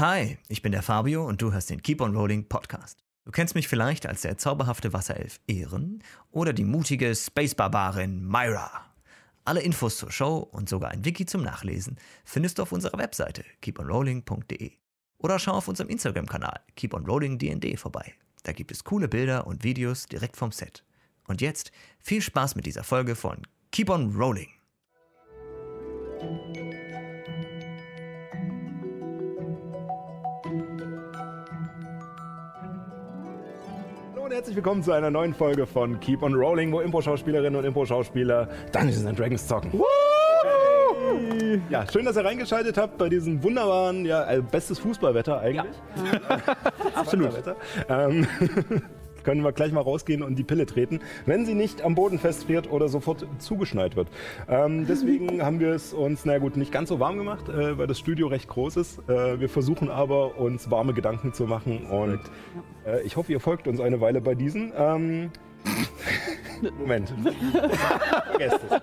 Hi, ich bin der Fabio und du hörst den Keep on Rolling Podcast. Du kennst mich vielleicht als der zauberhafte Wasserelf Ehren oder die mutige Space-Barbarin Myra. Alle Infos zur Show und sogar ein Wiki zum Nachlesen findest du auf unserer Webseite keeponrolling.de. Oder schau auf unserem Instagram-Kanal keeponrollingdnd vorbei. Da gibt es coole Bilder und Videos direkt vom Set. Und jetzt viel Spaß mit dieser Folge von Keep on Rolling. Und herzlich willkommen zu einer neuen Folge von Keep on Rolling, wo Impro-Schauspielerinnen und Impro-Schauspieler Dungeons and Dragons zocken. Ja, schön, dass ihr reingeschaltet habt bei diesem wunderbaren, ja, äh, bestes Fußballwetter eigentlich. Absolut. Wetter. Ähm, können wir gleich mal rausgehen und die Pille treten, wenn sie nicht am Boden festfriert oder sofort zugeschneit wird. Ähm, deswegen haben wir es uns, na gut, nicht ganz so warm gemacht, äh, weil das Studio recht groß ist. Äh, wir versuchen aber, uns warme Gedanken zu machen und äh, ich hoffe, ihr folgt uns eine Weile bei diesen. Ähm, Moment. Vergesst es.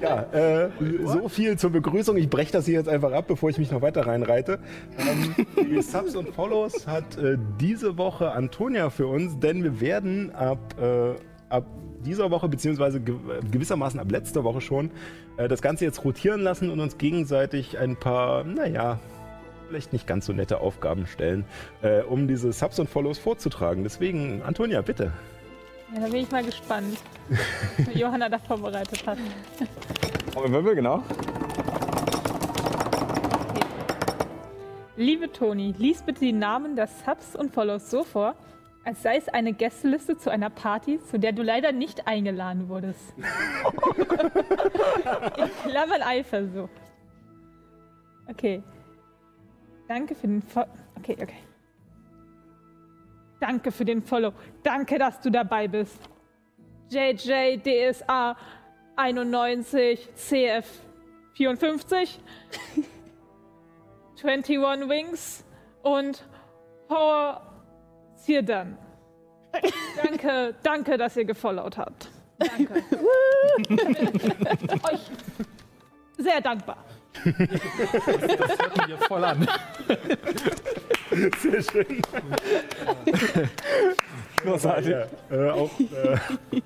ja, äh, so viel zur Begrüßung. Ich breche das hier jetzt einfach ab, bevor ich mich noch weiter reinreite. Ähm, die Subs und Follows hat äh, diese Woche Antonia für uns, denn wir werden ab, äh, ab dieser Woche, beziehungsweise ge gewissermaßen ab letzter Woche schon, äh, das Ganze jetzt rotieren lassen und uns gegenseitig ein paar, naja, vielleicht nicht ganz so nette Aufgaben stellen, äh, um diese Subs und Follows vorzutragen. Deswegen, Antonia, bitte. Ja, da bin ich mal gespannt, was Johanna da vorbereitet hat. Wirbel, genau. Liebe Toni, lies bitte die Namen der Subs und Follows so vor, als sei es eine Gästeliste zu einer Party, zu der du leider nicht eingeladen wurdest. In Klammern Eifersucht. Okay. Danke für den Fo Okay, okay. Danke für den Follow. Danke, dass du dabei bist. JJ DSA 91 CF 54 21 Wings und Power Sirdan. Danke, danke, dass ihr gefollowt habt. Danke. Euch sehr dankbar. Das hört mir voll an. Sehr schön. Großartig. Äh, auch, äh,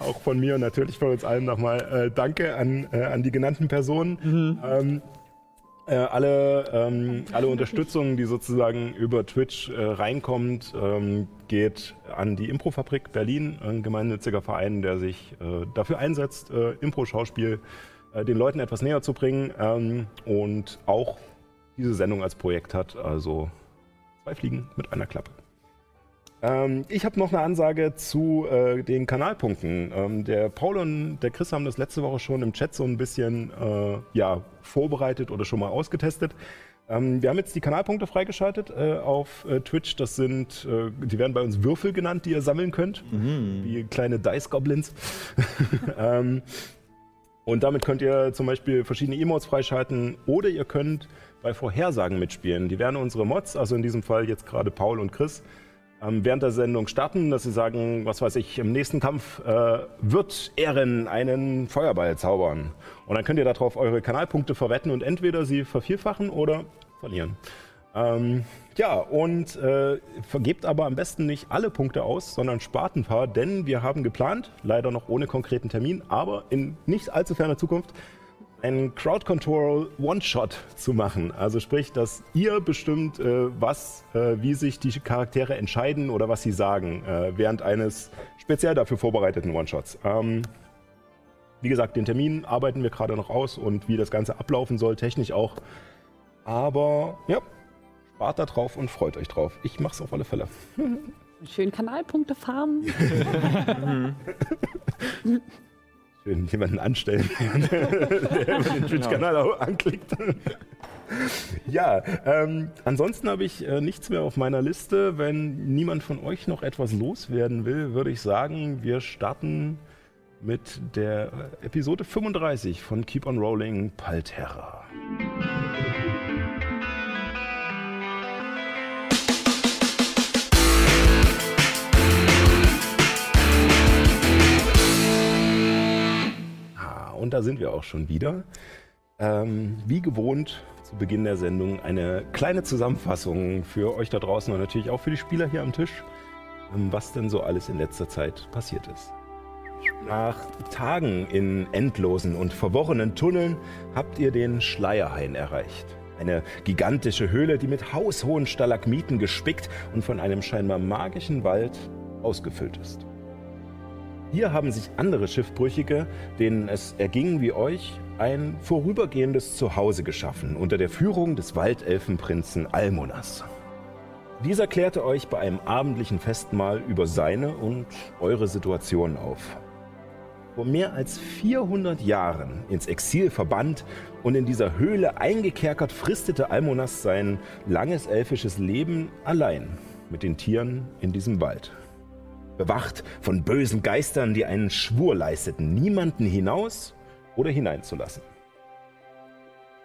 auch von mir und natürlich von uns allen nochmal äh, Danke an, äh, an die genannten Personen. Ähm, äh, alle, ähm, alle Unterstützung, die sozusagen über Twitch äh, reinkommt, ähm, geht an die Improfabrik Berlin, ein gemeinnütziger Verein, der sich dafür einsetzt, Impro-Schauspiel äh, den Leuten etwas näher zu bringen ähm, und auch diese Sendung als Projekt hat. Also zwei Fliegen mit einer Klappe. Ähm, ich habe noch eine Ansage zu äh, den Kanalpunkten. Ähm, der Paul und der Chris haben das letzte Woche schon im Chat so ein bisschen äh, ja, vorbereitet oder schon mal ausgetestet. Ähm, wir haben jetzt die Kanalpunkte freigeschaltet äh, auf äh, Twitch. Das sind, äh, die werden bei uns Würfel genannt, die ihr sammeln könnt, wie kleine Dice Goblins. und damit könnt ihr zum Beispiel verschiedene Emotes freischalten oder ihr könnt bei Vorhersagen mitspielen. Die werden unsere Mods, also in diesem Fall jetzt gerade Paul und Chris, ähm, während der Sendung starten, dass sie sagen, was weiß ich, im nächsten Kampf äh, wird Ehren einen Feuerball zaubern. Und dann könnt ihr darauf eure Kanalpunkte verwetten und entweder sie vervierfachen oder verlieren. Ähm, ja, und äh, vergebt aber am besten nicht alle Punkte aus, sondern spart ein paar, denn wir haben geplant, leider noch ohne konkreten Termin, aber in nicht allzu ferner Zukunft, einen Crowd Control One-Shot zu machen. Also sprich, dass ihr bestimmt, äh, was, äh, wie sich die Charaktere entscheiden oder was sie sagen, äh, während eines speziell dafür vorbereiteten One-Shots. Ähm, wie gesagt, den Termin arbeiten wir gerade noch aus und wie das Ganze ablaufen soll, technisch auch. Aber ja, spart da drauf und freut euch drauf. Ich mach's auf alle Fälle. Schön Kanalpunkte farmen. Schön jemanden anstellen, der über den Twitch-Kanal auch anklickt. ja, ähm, ansonsten habe ich äh, nichts mehr auf meiner Liste. Wenn niemand von euch noch etwas loswerden will, würde ich sagen, wir starten mit der äh, Episode 35 von Keep on Rolling Palterra. Und da sind wir auch schon wieder. ähm, wie gewohnt zu Beginn der Sendung eine kleine Zusammenfassung für euch da draußen und natürlich auch für die Spieler hier am Tisch, ähm, was denn so alles in letzter Zeit passiert ist. Nach Tagen in endlosen und verworrenen Tunneln habt ihr den Schleierhain erreicht. Eine gigantische Höhle, die mit haushohen Stalagmiten gespickt und von einem scheinbar magischen Wald ausgefüllt ist. Hier haben sich andere Schiffbrüchige, denen es erging wie euch, ein vorübergehendes Zuhause geschaffen unter der Führung des Waldelfenprinzen Almonas. Dieser klärte euch bei einem abendlichen Festmahl über seine und eure Situation auf. Vor mehr als 400 Jahren ins Exil verbannt und in dieser Höhle eingekerkert, fristete Almonas sein langes elfisches Leben allein mit den Tieren in diesem Wald. Bewacht von bösen Geistern, die einen Schwur leisteten, niemanden hinaus oder hineinzulassen.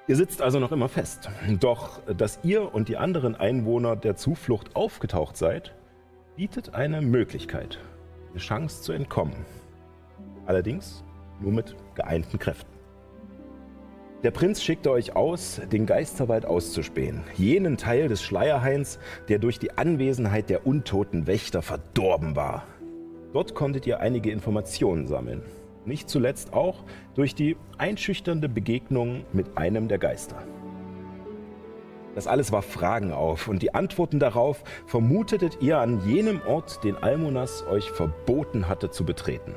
Ihr sitzt also noch immer fest. Doch dass ihr und die anderen Einwohner der Zuflucht aufgetaucht seid, bietet eine Möglichkeit, eine Chance zu entkommen. Allerdings nur mit geeinten Kräften. Der Prinz schickte euch aus, den Geisterwald auszuspähen, jenen Teil des Schleierhains, der durch die Anwesenheit der untoten Wächter verdorben war. Dort konntet ihr einige Informationen sammeln. Nicht zuletzt auch durch die einschüchternde Begegnung mit einem der Geister. Das alles warf Fragen auf und die Antworten darauf vermutetet ihr an jenem Ort, den Almonas euch verboten hatte zu betreten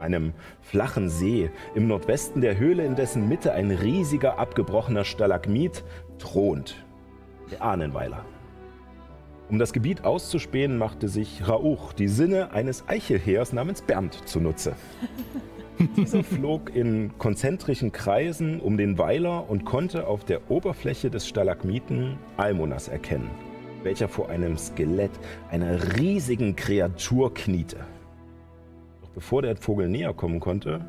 einem flachen See im Nordwesten der Höhle, in dessen Mitte ein riesiger abgebrochener Stalagmit thront, der Ahnenweiler. Um das Gebiet auszuspähen, machte sich Rauch die Sinne eines Eichelheers namens Bernd zunutze. Dieser flog in konzentrischen Kreisen um den Weiler und konnte auf der Oberfläche des Stalagmiten Almonas erkennen, welcher vor einem Skelett einer riesigen Kreatur kniete. Bevor der Vogel näher kommen konnte,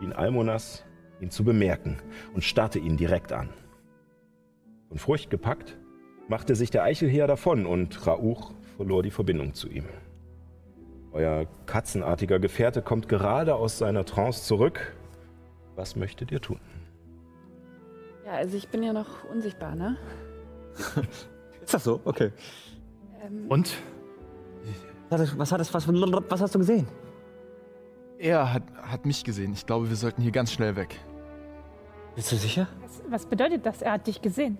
schien Almonas ihn zu bemerken und starrte ihn direkt an. Von Furcht gepackt, machte sich der Eichelheer davon und Rauch verlor die Verbindung zu ihm. Euer katzenartiger Gefährte kommt gerade aus seiner Trance zurück. Was möchtet ihr tun? Ja, also ich bin ja noch unsichtbar, ne? Ist das so? Okay. Ähm, Und? Was, hat das- was, was hast du gesehen? Er hat, hat mich gesehen. Ich glaube, wir sollten hier ganz schnell weg. Bist du sicher? Was, was bedeutet das? Er hat dich gesehen.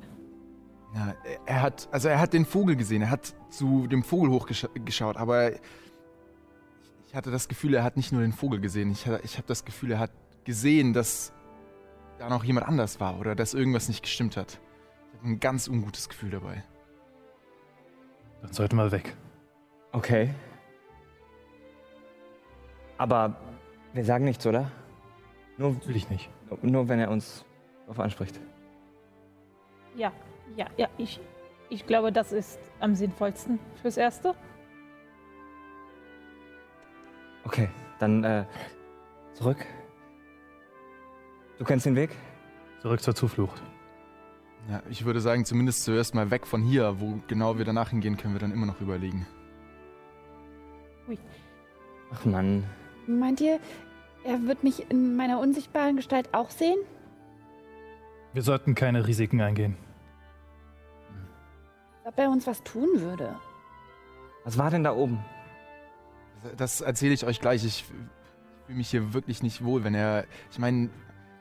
Ja, er- hat, also er hat den Vogel gesehen. Er hat zu dem Vogel hochgeschaut, aber ich hatte das Gefühl, er hat nicht nur den Vogel gesehen. Ich, ich habe das Gefühl, er hat gesehen, dass da noch jemand anders war oder dass irgendwas nicht gestimmt hat. Ich habe ein ganz ungutes Gefühl dabei. Dann sollten wir weg. Okay. Aber wir sagen nichts, oder? Nur, Natürlich nicht. nur wenn er uns darauf anspricht. Ja, ja, ja. Ich, ich glaube, das ist am sinnvollsten fürs Erste. Okay, dann äh, zurück. Du kennst den Weg? Zurück zur Zuflucht. Ja, ich würde sagen, zumindest zuerst mal weg von hier. Wo genau wir danach hingehen, können wir dann immer noch überlegen. Ach Mann. Meint ihr, er wird mich in meiner unsichtbaren Gestalt auch sehen? Wir sollten keine Risiken eingehen. Ob er uns was tun würde? Was war denn da oben? Das erzähle ich euch gleich. Ich fühle mich hier wirklich nicht wohl, wenn er. Ich meine,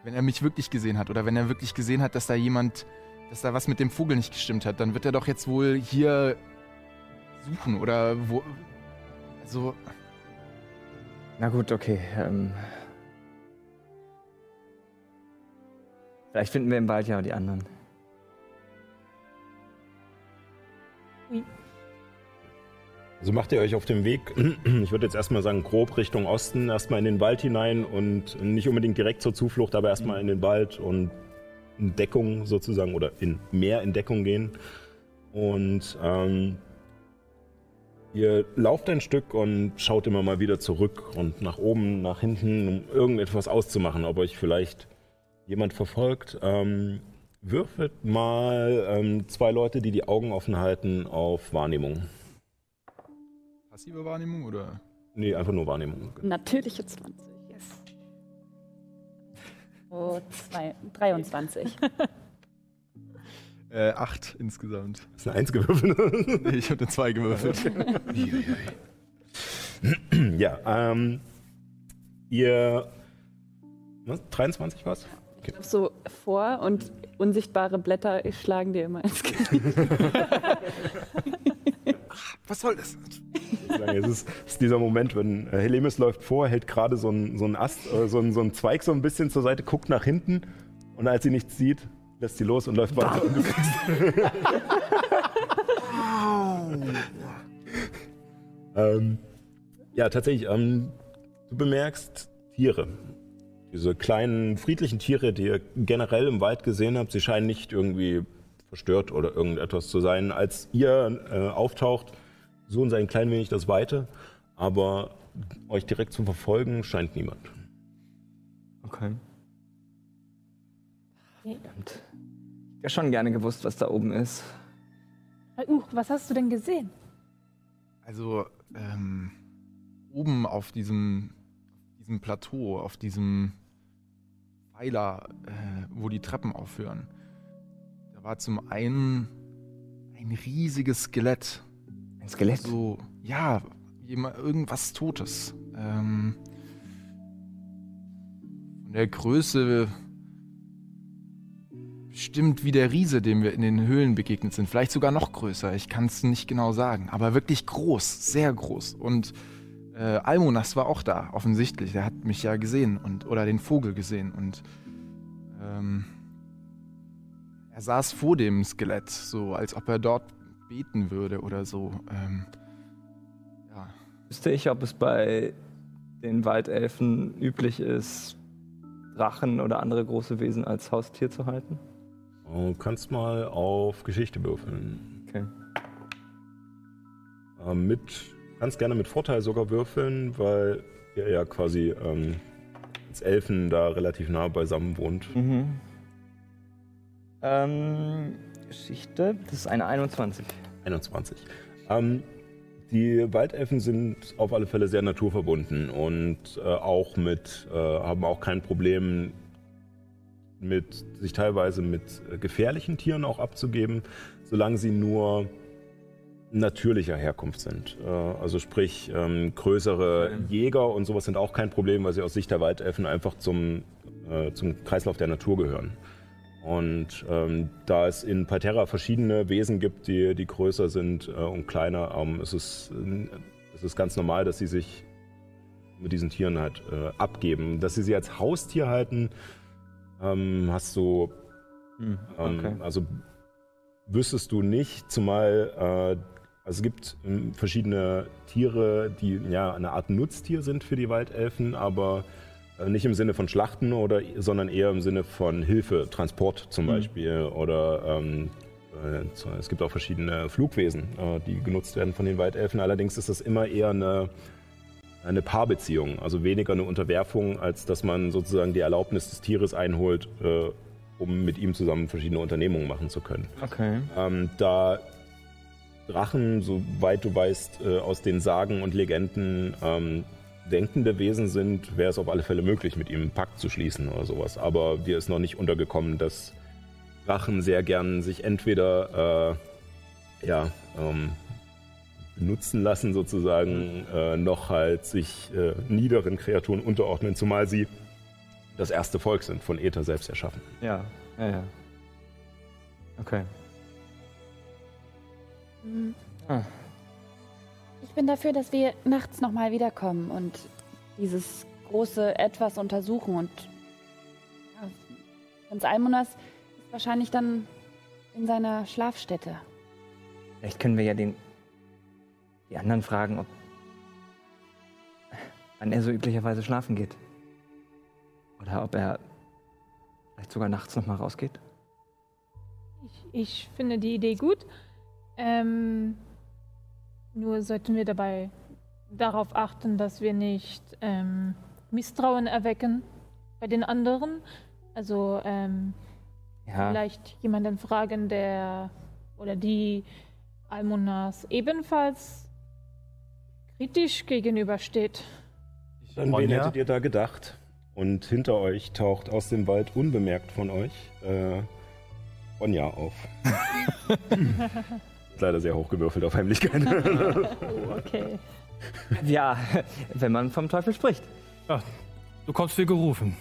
wenn er mich wirklich gesehen hat oder wenn er wirklich gesehen hat, dass da jemand, dass da was mit dem Vogel nicht gestimmt hat, dann wird er doch jetzt wohl hier suchen oder wo. Also, Na gut, okay. Ähm, vielleicht finden wir im Wald ja die anderen. Also macht ihr euch auf dem Weg, ich würde jetzt erstmal sagen, grob Richtung Osten, erstmal in den Wald hinein und nicht unbedingt direkt zur Zuflucht, aber erstmal in den Wald und in Deckung sozusagen oder in mehr in Deckung gehen. Und ähm, ihr lauft ein Stück und schaut immer mal wieder zurück und nach oben, nach hinten, um irgendetwas auszumachen, ob euch vielleicht jemand verfolgt. Ähm, würfelt mal ähm, zwei Leute, die die Augen offen halten, auf Wahrnehmung. passive Wahrnehmung oder? Nee, einfach nur Wahrnehmung. Natürliche 20. Yes. Oh, zwei, 23. Äh, acht insgesamt. Ist eine Eins gewürfelt. Nee, ich habe eine zwei gewürfelt. ja, ähm, ihr. Was? 23 was? Ich glaub, so vor und unsichtbare Blätter schlagen dir immer ins Gesicht. Was soll das? Es ist, ist dieser Moment, wenn äh, Helemis läuft vor, hält gerade so ein, so ein Ast, äh, so, ein, so ein Zweig so ein bisschen zur Seite, guckt nach hinten und als sie nichts sieht, lässt sie los und läuft weiter. Und du kriegst ähm, ja, tatsächlich, ähm, du bemerkst Tiere. Diese kleinen, friedlichen Tiere, die ihr generell im Wald gesehen habt, sie scheinen nicht irgendwie verstört oder irgendetwas zu sein. Als ihr äh, auftaucht, suchen sie ein klein wenig das Weite, aber euch direkt zu verfolgen scheint niemand. Okay. Verdammt. Ich hätte schon gerne gewusst, was da oben ist. Uh, was hast du denn gesehen? Also, ähm, oben auf diesem, diesem Plateau, auf diesem Pfeiler, äh, wo die Treppen aufhören, da war zum einen ein riesiges Skelett. Ein Skelett? So, ja, jema- irgendwas Totes. Ähm, von der Größe bestimmt wie der Riese, dem wir in den Höhlen begegnet sind. Vielleicht sogar noch größer, ich kann es nicht genau sagen. Aber wirklich groß, sehr groß. Und äh, Almonas war auch da, offensichtlich. Der hat mich ja gesehen und oder den Vogel gesehen. Und ähm, er saß vor dem Skelett, so als ob er dort beten würde oder so. Ähm, ja. Wüsste ich, ob es bei den Waldelfen üblich ist, Drachen oder andere große Wesen als Haustier zu halten? Du kannst mal auf Geschichte würfeln. Okay. Ähm, mit, kannst gerne mit Vorteil sogar würfeln, weil ihr ja quasi ähm, als Elfen da relativ nah beisammen wohnt. Mhm. Ähm, Geschichte, das ist eine 21. 21. Ähm, die Waldelfen sind auf alle Fälle sehr naturverbunden und äh, auch mit, äh, haben auch kein Problem mit sich teilweise mit äh, gefährlichen Tieren auch abzugeben, solange sie nur natürlicher Herkunft sind. Äh, also sprich, ähm, größere Jäger und sowas sind auch kein Problem, weil sie aus Sicht der Waldelfen einfach zum, äh, zum Kreislauf der Natur gehören. Und ähm, da es in Parterra verschiedene Wesen gibt, die, die größer sind äh, und kleiner, ähm, ist es, äh, es ist ganz normal, dass sie sich mit diesen Tieren halt äh, abgeben. Dass sie sie als Haustier halten, ähm, hast du, Hm, ähm, okay. also wüsstest du nicht, zumal äh, also es gibt ähm, verschiedene Tiere, die ja eine Art Nutztier sind für die Waldelfen, aber äh, nicht im Sinne von Schlachten oder, sondern eher im Sinne von Hilfe, Transport zum Beispiel oder ähm, äh, es gibt auch verschiedene Flugwesen, äh, die genutzt werden von den Waldelfen. Allerdings ist das immer eher eine eine Paarbeziehung, also weniger eine Unterwerfung, als dass man sozusagen die Erlaubnis des Tieres einholt, äh, um mit ihm zusammen verschiedene Unternehmungen machen zu können. Okay. Ähm, da Drachen, soweit du weißt, äh, aus den Sagen und Legenden ähm, denkende Wesen sind, wäre es auf alle Fälle möglich, mit ihm einen Pakt zu schließen oder sowas. Aber dir ist noch nicht untergekommen, dass Drachen sehr gern sich entweder äh, ja, ähm, benutzen lassen sozusagen, äh, noch halt sich äh, niederen Kreaturen unterordnen, zumal sie das erste Volk sind, von Äther selbst erschaffen. Ja, ja, ja. Okay. Ah. Ich bin dafür, dass wir nachts nochmal wiederkommen und dieses große Etwas untersuchen. Und ja, Prinz Almonas ist wahrscheinlich dann in seiner Schlafstätte. Vielleicht können wir ja den die anderen fragen, ob wann er so üblicherweise schlafen geht. Oder ob er vielleicht sogar nachts noch mal rausgeht. Ich, ich finde die Idee gut. Ähm, nur sollten wir dabei darauf achten, dass wir nicht ähm, Misstrauen erwecken bei den anderen. Also ähm, Ja. vielleicht jemanden fragen, der oder die Almonas ebenfalls kritisch gegenübersteht. Dann Ronja? wen hättet ihr da gedacht? und hinter euch taucht aus dem Wald unbemerkt von euch äh, Ronja auf. Leider sehr hochgewürfelt auf Heimlichkeit. Oh, okay. Ja, wenn man vom Teufel spricht. Du kommst wie gerufen.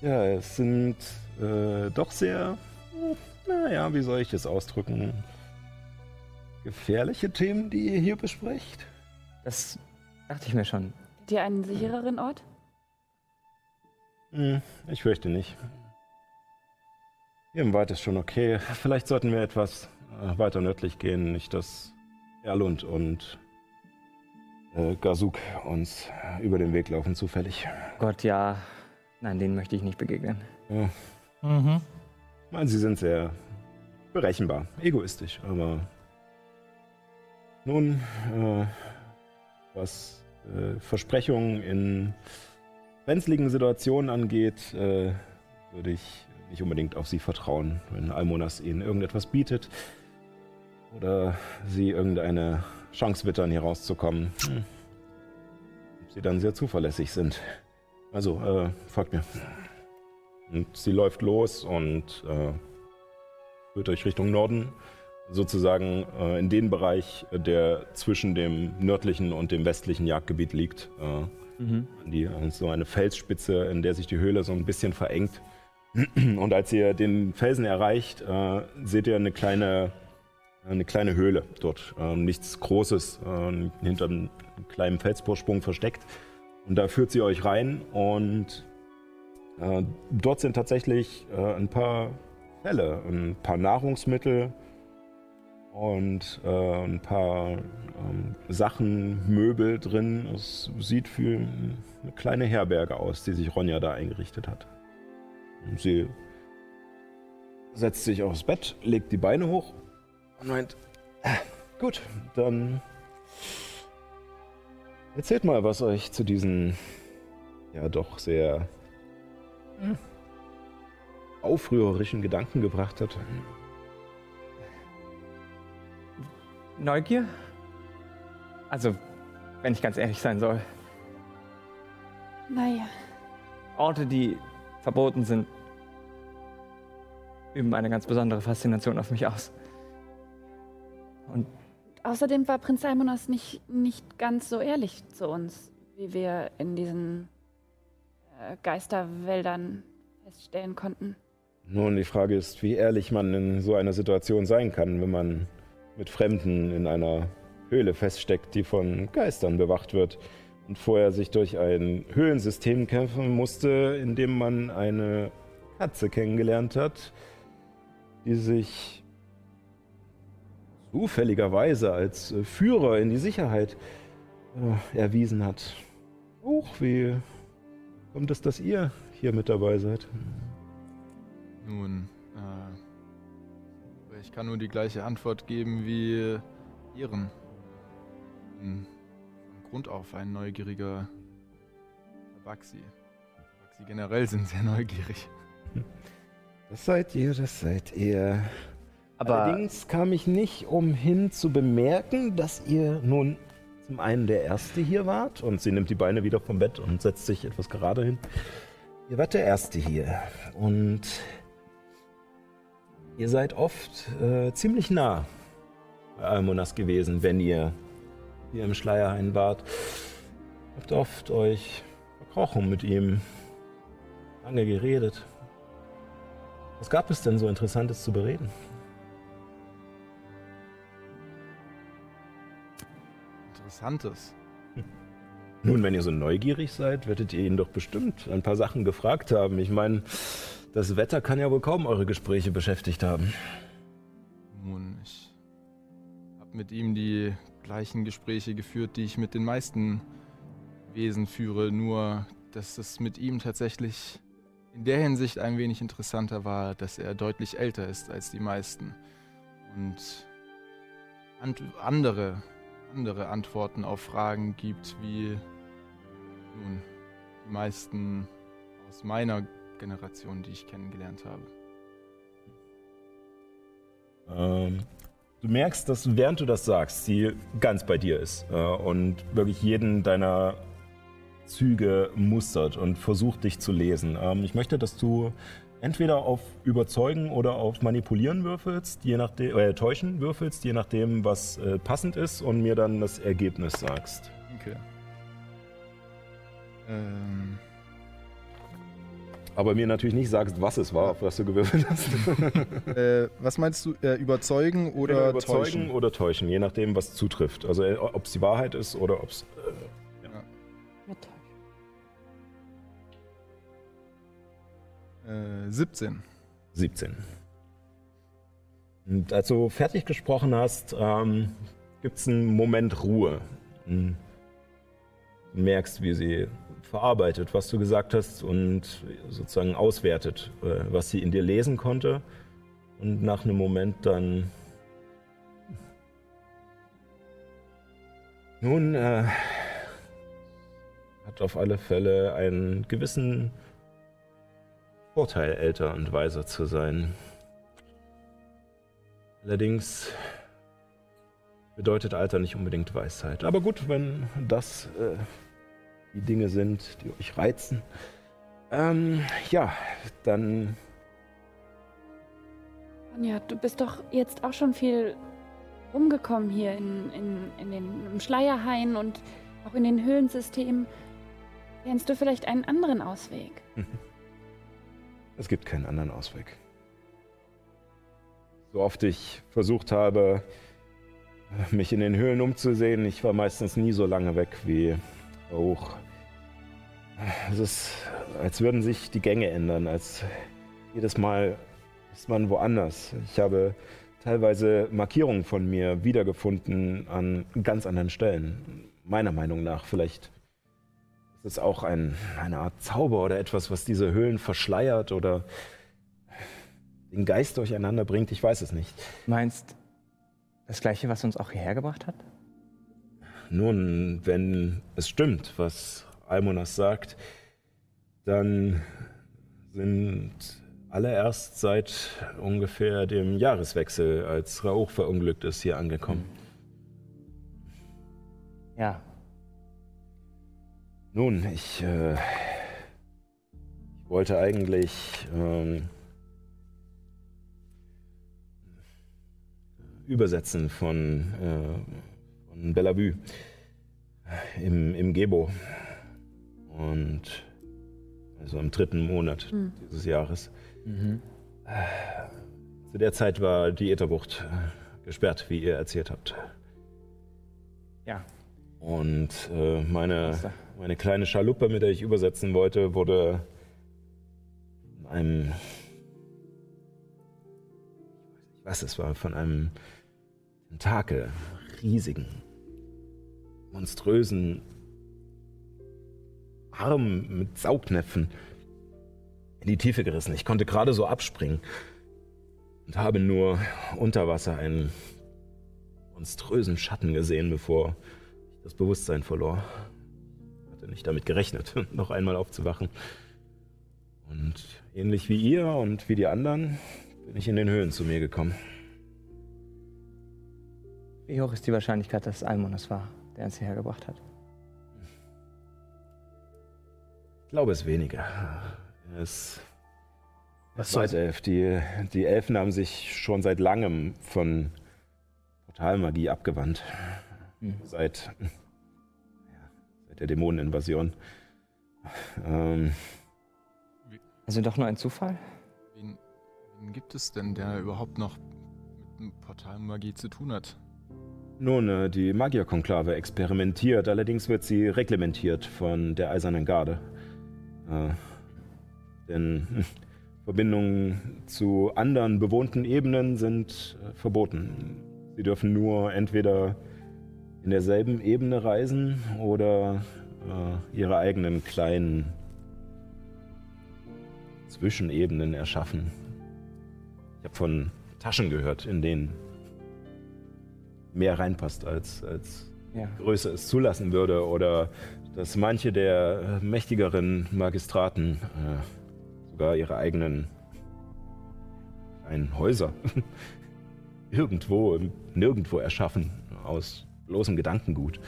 ja, es sind äh, doch sehr, naja, wie soll ich das ausdrücken? Gefährliche Themen, die ihr hier besprecht. Das dachte ich mir schon. Habt ihr einen sichereren Ort? Hm, ich fürchte nicht. Hier im Wald ist schon okay. Vielleicht sollten wir etwas äh, weiter nördlich gehen, nicht dass Erlund und äh, Gazuk uns über den Weg laufen zufällig. Gott, ja. Nein, denen möchte ich nicht begegnen. Ja, Mhm. ich meine, sie sind sehr berechenbar, egoistisch, aber nun, äh, was äh, Versprechungen in brenzligen Situationen angeht, äh, würde ich nicht unbedingt auf sie vertrauen, wenn Almonas ihnen irgendetwas bietet oder sie irgendeine Chance wittern, hier rauszukommen. Hm. Ob sie dann sehr zuverlässig sind. Also, äh, folgt mir. Und sie läuft los und äh, führt euch Richtung Norden, sozusagen äh, in den Bereich, der zwischen dem nördlichen und dem westlichen Jagdgebiet liegt. Äh, Mhm. die, so eine Felsspitze, in der sich die Höhle so ein bisschen verengt. Und als ihr den Felsen erreicht, äh, seht ihr eine kleine, eine kleine Höhle dort. Ähm, nichts Großes, äh, hinter einem kleinen Felsvorsprung versteckt. Und da führt sie euch rein und äh, dort sind tatsächlich äh, ein paar Fälle, ein paar Nahrungsmittel und äh, ein paar ähm, Sachen, Möbel drin. Es sieht wie eine kleine Herberge aus, die sich Ronja da eingerichtet hat. Und sie setzt sich aufs Bett, legt die Beine hoch und meint, "Ah, gut, dann erzählt mal, was euch zu diesen ja doch sehr hm, aufrührerischen Gedanken gebracht hat. Neugier? Also, wenn ich ganz ehrlich sein soll. Naja, Orte, die verboten sind, üben eine ganz besondere Faszination auf mich aus. Und außerdem war Prinz Almonas nicht, nicht ganz so ehrlich zu uns, wie wir in diesen äh, Geisterwäldern feststellen konnten. Nun, die Frage ist, wie ehrlich man in so einer Situation sein kann, wenn man mit Fremden in einer Höhle feststeckt, die von Geistern bewacht wird und vorher sich durch ein Höhlensystem kämpfen musste, in dem man eine Katze kennengelernt hat, die sich zufälligerweise als Führer in die Sicherheit äh, erwiesen hat. Huch, wie kommt es, dass ihr hier mit dabei seid? Nun, äh, ich kann nur die gleiche Antwort geben wie Ihren. Bin Von Grund auf ein neugieriger Tabaxi. Tabaxi generell sind sehr neugierig. Das seid ihr, das seid ihr. aber Allerdings kam ich nicht umhin zu bemerken, dass ihr nun zum einen der Erste hier wart und sie nimmt die Beine wieder vom Bett und setzt sich etwas gerade hin. Ihr wart der Erste hier und ihr seid oft äh, ziemlich nah bei Almonas gewesen, wenn ihr hier im Schleierhain wart. Habt oft euch verkrochen mit ihm, lange geredet. Was gab es denn so Interessantes zu bereden? Interessantes. Nun, wenn ihr so neugierig seid, werdet ihr ihn doch bestimmt ein paar Sachen gefragt haben. Ich meine, das Wetter kann ja wohl kaum eure Gespräche beschäftigt haben. Nun, ich habe mit ihm die gleichen Gespräche geführt, die ich mit den meisten Wesen führe, nur dass es mit ihm tatsächlich in der Hinsicht ein wenig interessanter war, dass er deutlich älter ist als die meisten und andere, andere Antworten auf Fragen gibt, wie nun, die meisten aus meiner Generation, die ich kennengelernt habe. Ähm, du merkst, dass während du das sagst, sie ganz bei dir ist äh, und wirklich jeden deiner Züge mustert und versucht dich zu lesen. Ähm, ich möchte, dass du entweder auf Überzeugen oder auf Manipulieren würfelst, je nachdem, äh, Täuschen würfelst, je nachdem, was äh, passend ist und mir dann das Ergebnis sagst. Okay. Ähm, Aber mir natürlich nicht sagst, was es war, auf was du gewürfelt hast. äh, was meinst du? Äh, überzeugen oder überzeugen täuschen? oder täuschen, je nachdem, was zutrifft. Also äh, ob es die Wahrheit ist oder ob es. Ja, toll. Äh, 17. 17. Und als du fertig gesprochen hast, ähm, gibt es einen Moment Ruhe. Hm. Du merkst, wie sie verarbeitet, was du gesagt hast und sozusagen auswertet, äh, was sie in dir lesen konnte. Und nach einem Moment dann. Nun, äh, hat auf alle Fälle einen gewissen Vorteil, älter und weiser zu sein. Allerdings bedeutet Alter nicht unbedingt Weisheit. Aber gut, wenn das äh, die Dinge sind, die euch reizen. Ähm, ja, dann Anja, du bist doch jetzt auch schon viel rumgekommen hier in, in, in den im Schleierhain und auch in den Höhlensystemen. Kennst du vielleicht einen anderen Ausweg? Es gibt keinen anderen Ausweg. So oft ich versucht habe, mich in den Höhlen umzusehen, ich war meistens nie so lange weg wie hoch. Es ist, als würden sich die Gänge ändern, als jedes Mal ist man woanders. Ich habe teilweise Markierungen von mir wiedergefunden an ganz anderen Stellen. Meiner Meinung nach vielleicht ist es auch ein, eine Art Zauber oder etwas, was diese Höhlen verschleiert oder den Geist durcheinander bringt. Ich weiß es nicht. Meinst das gleiche, was uns auch hierher gebracht hat? Nun, wenn es stimmt, was Almonas sagt, dann sind alle erst seit ungefähr dem Jahreswechsel, als Rauch verunglückt ist, hier angekommen. Ja. Nun, ich, äh, ich wollte eigentlich ähm, übersetzen von, äh, von Bellevue im, im Gebo. Und also im dritten Monat Hm. dieses Jahres. Mhm. Zu der Zeit war die Ätherbucht äh, gesperrt, wie ihr erzählt habt. Ja. Und äh, meine, meine kleine Schaluppe, mit der ich übersetzen wollte, wurde von einem. Ich weiß nicht, was es war, von einem Tentakel, riesigen, monströsen Arm mit Saugnäpfen in die Tiefe gerissen. Ich konnte gerade so abspringen und habe nur unter Wasser einen monströsen Schatten gesehen, bevor ich das Bewusstsein verlor. Hatte nicht damit gerechnet, noch einmal aufzuwachen. Und ähnlich wie ihr und wie die anderen bin ich in den Höhlen zu mir gekommen. Wie hoch ist die Wahrscheinlichkeit, dass Almon es war, der uns hierher gebracht hat? Ich glaube es weniger. Es Was soll Elf. Die, die Elfen haben sich schon seit langem von Portalmagie abgewandt. Hm. Seit, ja, seit der Dämoneninvasion. Ähm, Also doch nur ein Zufall? Wen, wen gibt es denn, der überhaupt noch mit Portalmagie zu tun hat? Nun, äh, die Magierkonklave experimentiert, allerdings wird sie reglementiert von der Eisernen Garde. Äh, denn Verbindungen zu anderen bewohnten Ebenen sind äh, verboten. Sie dürfen nur entweder in derselben Ebene reisen oder äh, ihre eigenen kleinen Zwischenebenen erschaffen. Ich habe von Taschen gehört, in denen mehr reinpasst, als, als Ja. Größe es zulassen würde. Oder dass manche der äh, mächtigeren Magistraten äh, sogar ihre eigenen kleinen Häuser irgendwo, nirgendwo erschaffen, aus bloßem Gedankengut.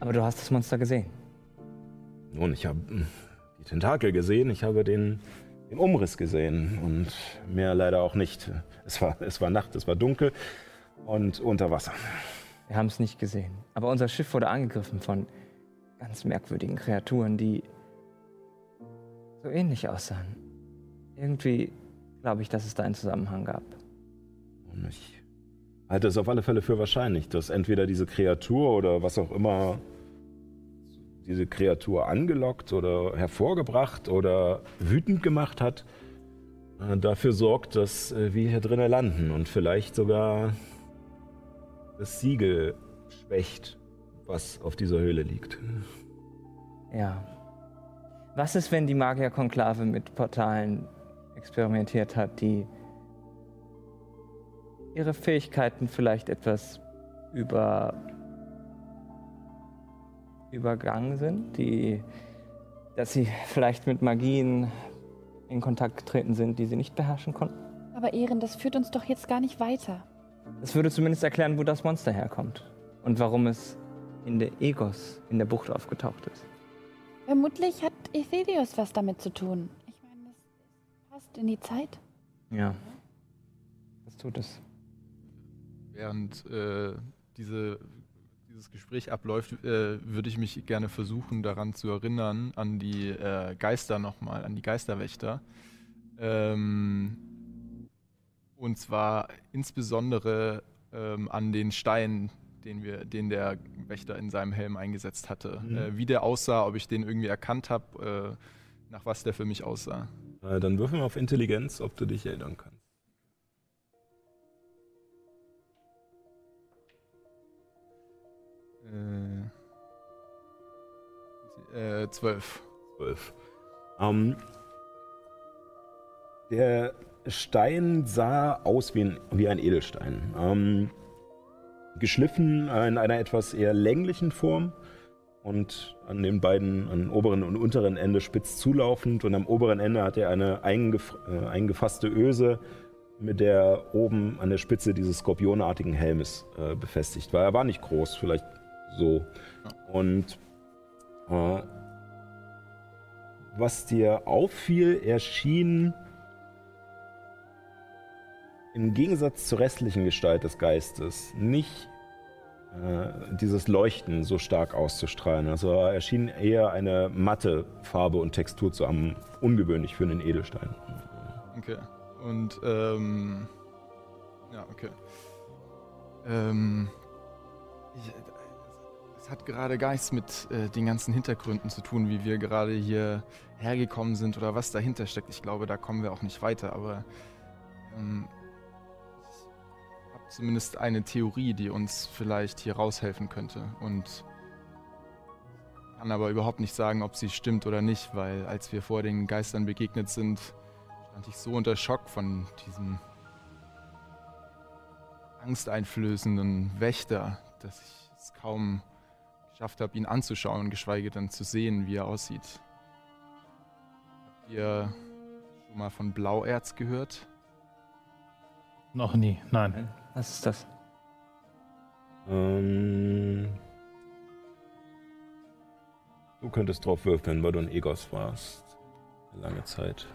Aber du hast das Monster gesehen. Nun, ich habe die Tentakel gesehen, ich habe den, den Umriss gesehen und mehr leider auch nicht. Es war, es war Nacht, es war dunkel und unter Wasser. Wir haben es nicht gesehen. Aber unser Schiff wurde angegriffen von ganz merkwürdigen Kreaturen, die so ähnlich aussahen. Irgendwie glaube ich, dass es da einen Zusammenhang gab. Und ich halte es auf alle Fälle für wahrscheinlich, dass entweder diese Kreatur oder was auch immer diese Kreatur angelockt oder hervorgebracht oder wütend gemacht hat, äh, dafür sorgt, dass äh, wir hier drinnen landen und vielleicht sogar das Siegel schwächt, was auf dieser Höhle liegt. Ja. Was ist, wenn die Magierkonklave mit Portalen experimentiert hat, die ihre Fähigkeiten vielleicht etwas über übergangen sind, die dass sie vielleicht mit Magien in Kontakt getreten sind, die sie nicht beherrschen konnten. Aber Ehren, das führt uns doch jetzt gar nicht weiter. Das würde zumindest erklären, wo das Monster herkommt und warum es in der Egos in der Bucht aufgetaucht ist. Vermutlich hat Ethelios was damit zu tun. Ich meine, das passt in die Zeit. Ja. Das tut es. Während äh, diese, dieses Gespräch abläuft, äh, würde ich mich gerne versuchen, daran zu erinnern, an die äh, Geister nochmal, an die Geisterwächter. Ähm, und zwar insbesondere ähm, an den Stein, den, wir, den der Wächter in seinem Helm eingesetzt hatte. Mhm. Äh, wie der aussah, ob ich den irgendwie erkannt habe, äh, nach was der für mich aussah. Äh, Dann würfeln wir auf Intelligenz, ob du dich erinnern kannst. Äh, äh, zwölf. 12. Ähm, der Stein sah aus wie ein, wie ein Edelstein. Ähm, geschliffen in einer etwas eher länglichen Form und an den beiden, an oberen und unteren Ende spitz zulaufend. Und am oberen Ende hat er eine eingef äh, eingefasste Öse, mit der oben an der Spitze dieses skorpionartigen Helmes äh, befestigt war. Er war nicht groß, vielleicht so. Und äh, was dir auffiel, er schien im Gegensatz zur restlichen Gestalt des Geistes nicht äh, dieses Leuchten so stark auszustrahlen. Also er schien eher eine matte Farbe und Textur zu haben, ungewöhnlich für einen Edelstein. Okay. Und, ähm. Ja, okay. Ähm. Hat gerade gar nichts mit äh, den ganzen Hintergründen zu tun, wie wir gerade hier hergekommen sind oder was dahinter steckt. Ich glaube, da kommen wir auch nicht weiter, aber. Ähm, ich habe zumindest eine Theorie, die uns vielleicht hier raushelfen könnte. Und kann aber überhaupt nicht sagen, ob sie stimmt oder nicht, weil als wir vor den Geistern begegnet sind, stand ich so unter Schock von diesem angsteinflößenden Wächter, dass ich es kaum geschafft habe, ihn anzuschauen, geschweige denn zu sehen, wie er aussieht. Habt ihr schon mal von Blauerz gehört? Noch nie, nein. Was ist das? Ähm, du könntest drauf würfeln, weil du ein Egos warst. Eine lange Zeit.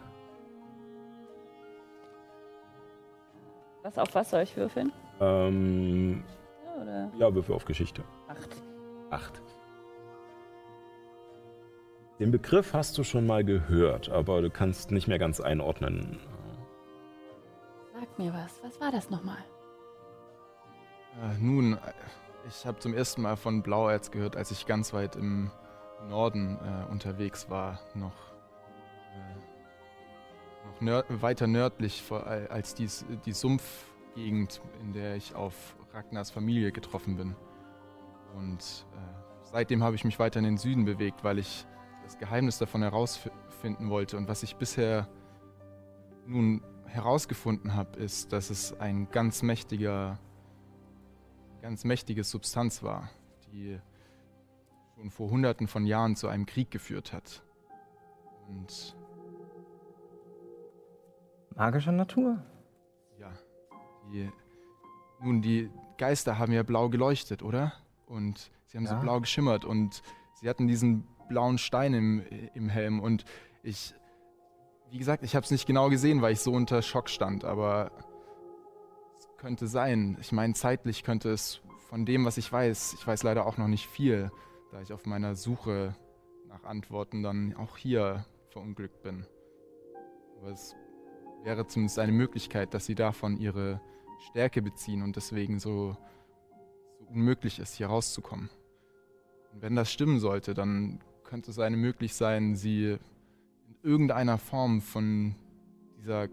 Was auf was soll ich würfeln? Ähm, Ja, Oder ja, Würfel auf Geschichte. acht. Acht. Den Begriff hast du schon mal gehört, aber du kannst nicht mehr ganz einordnen. Sag mir was. Was war das nochmal? Äh, nun, ich habe zum ersten Mal von Blauerz gehört, als ich ganz weit im Norden äh, unterwegs war, noch, äh, noch nör weiter nördlich vor, äh, als dies, die Sumpfgegend, in der ich auf Ragnars Familie getroffen bin. Und äh, seitdem habe ich mich weiter in den Süden bewegt, weil ich das Geheimnis davon herausfinden wollte. Und was ich bisher nun herausgefunden habe, ist, dass es ein ganz mächtiger ganz mächtige Substanz war, die schon vor hunderten von Jahren zu einem Krieg geführt hat. Und Magischer Natur. ja, die, nun, die Geister haben ja blau geleuchtet, oder? Und sie haben Ja. so blau geschimmert und sie hatten diesen blauen Stein im, im Helm und ich, wie gesagt, ich habe es nicht genau gesehen, weil ich so unter Schock stand, aber es könnte sein. Ich meine, zeitlich könnte es von dem, was ich weiß, ich weiß leider auch noch nicht viel, da ich auf meiner Suche nach Antworten dann auch hier verunglückt bin. Aber es wäre zumindest eine Möglichkeit, dass sie davon ihre Stärke beziehen und deswegen so unmöglich ist, hier rauszukommen. Und wenn das stimmen sollte, dann könnte es eine möglich sein, sie in irgendeiner Form von dieser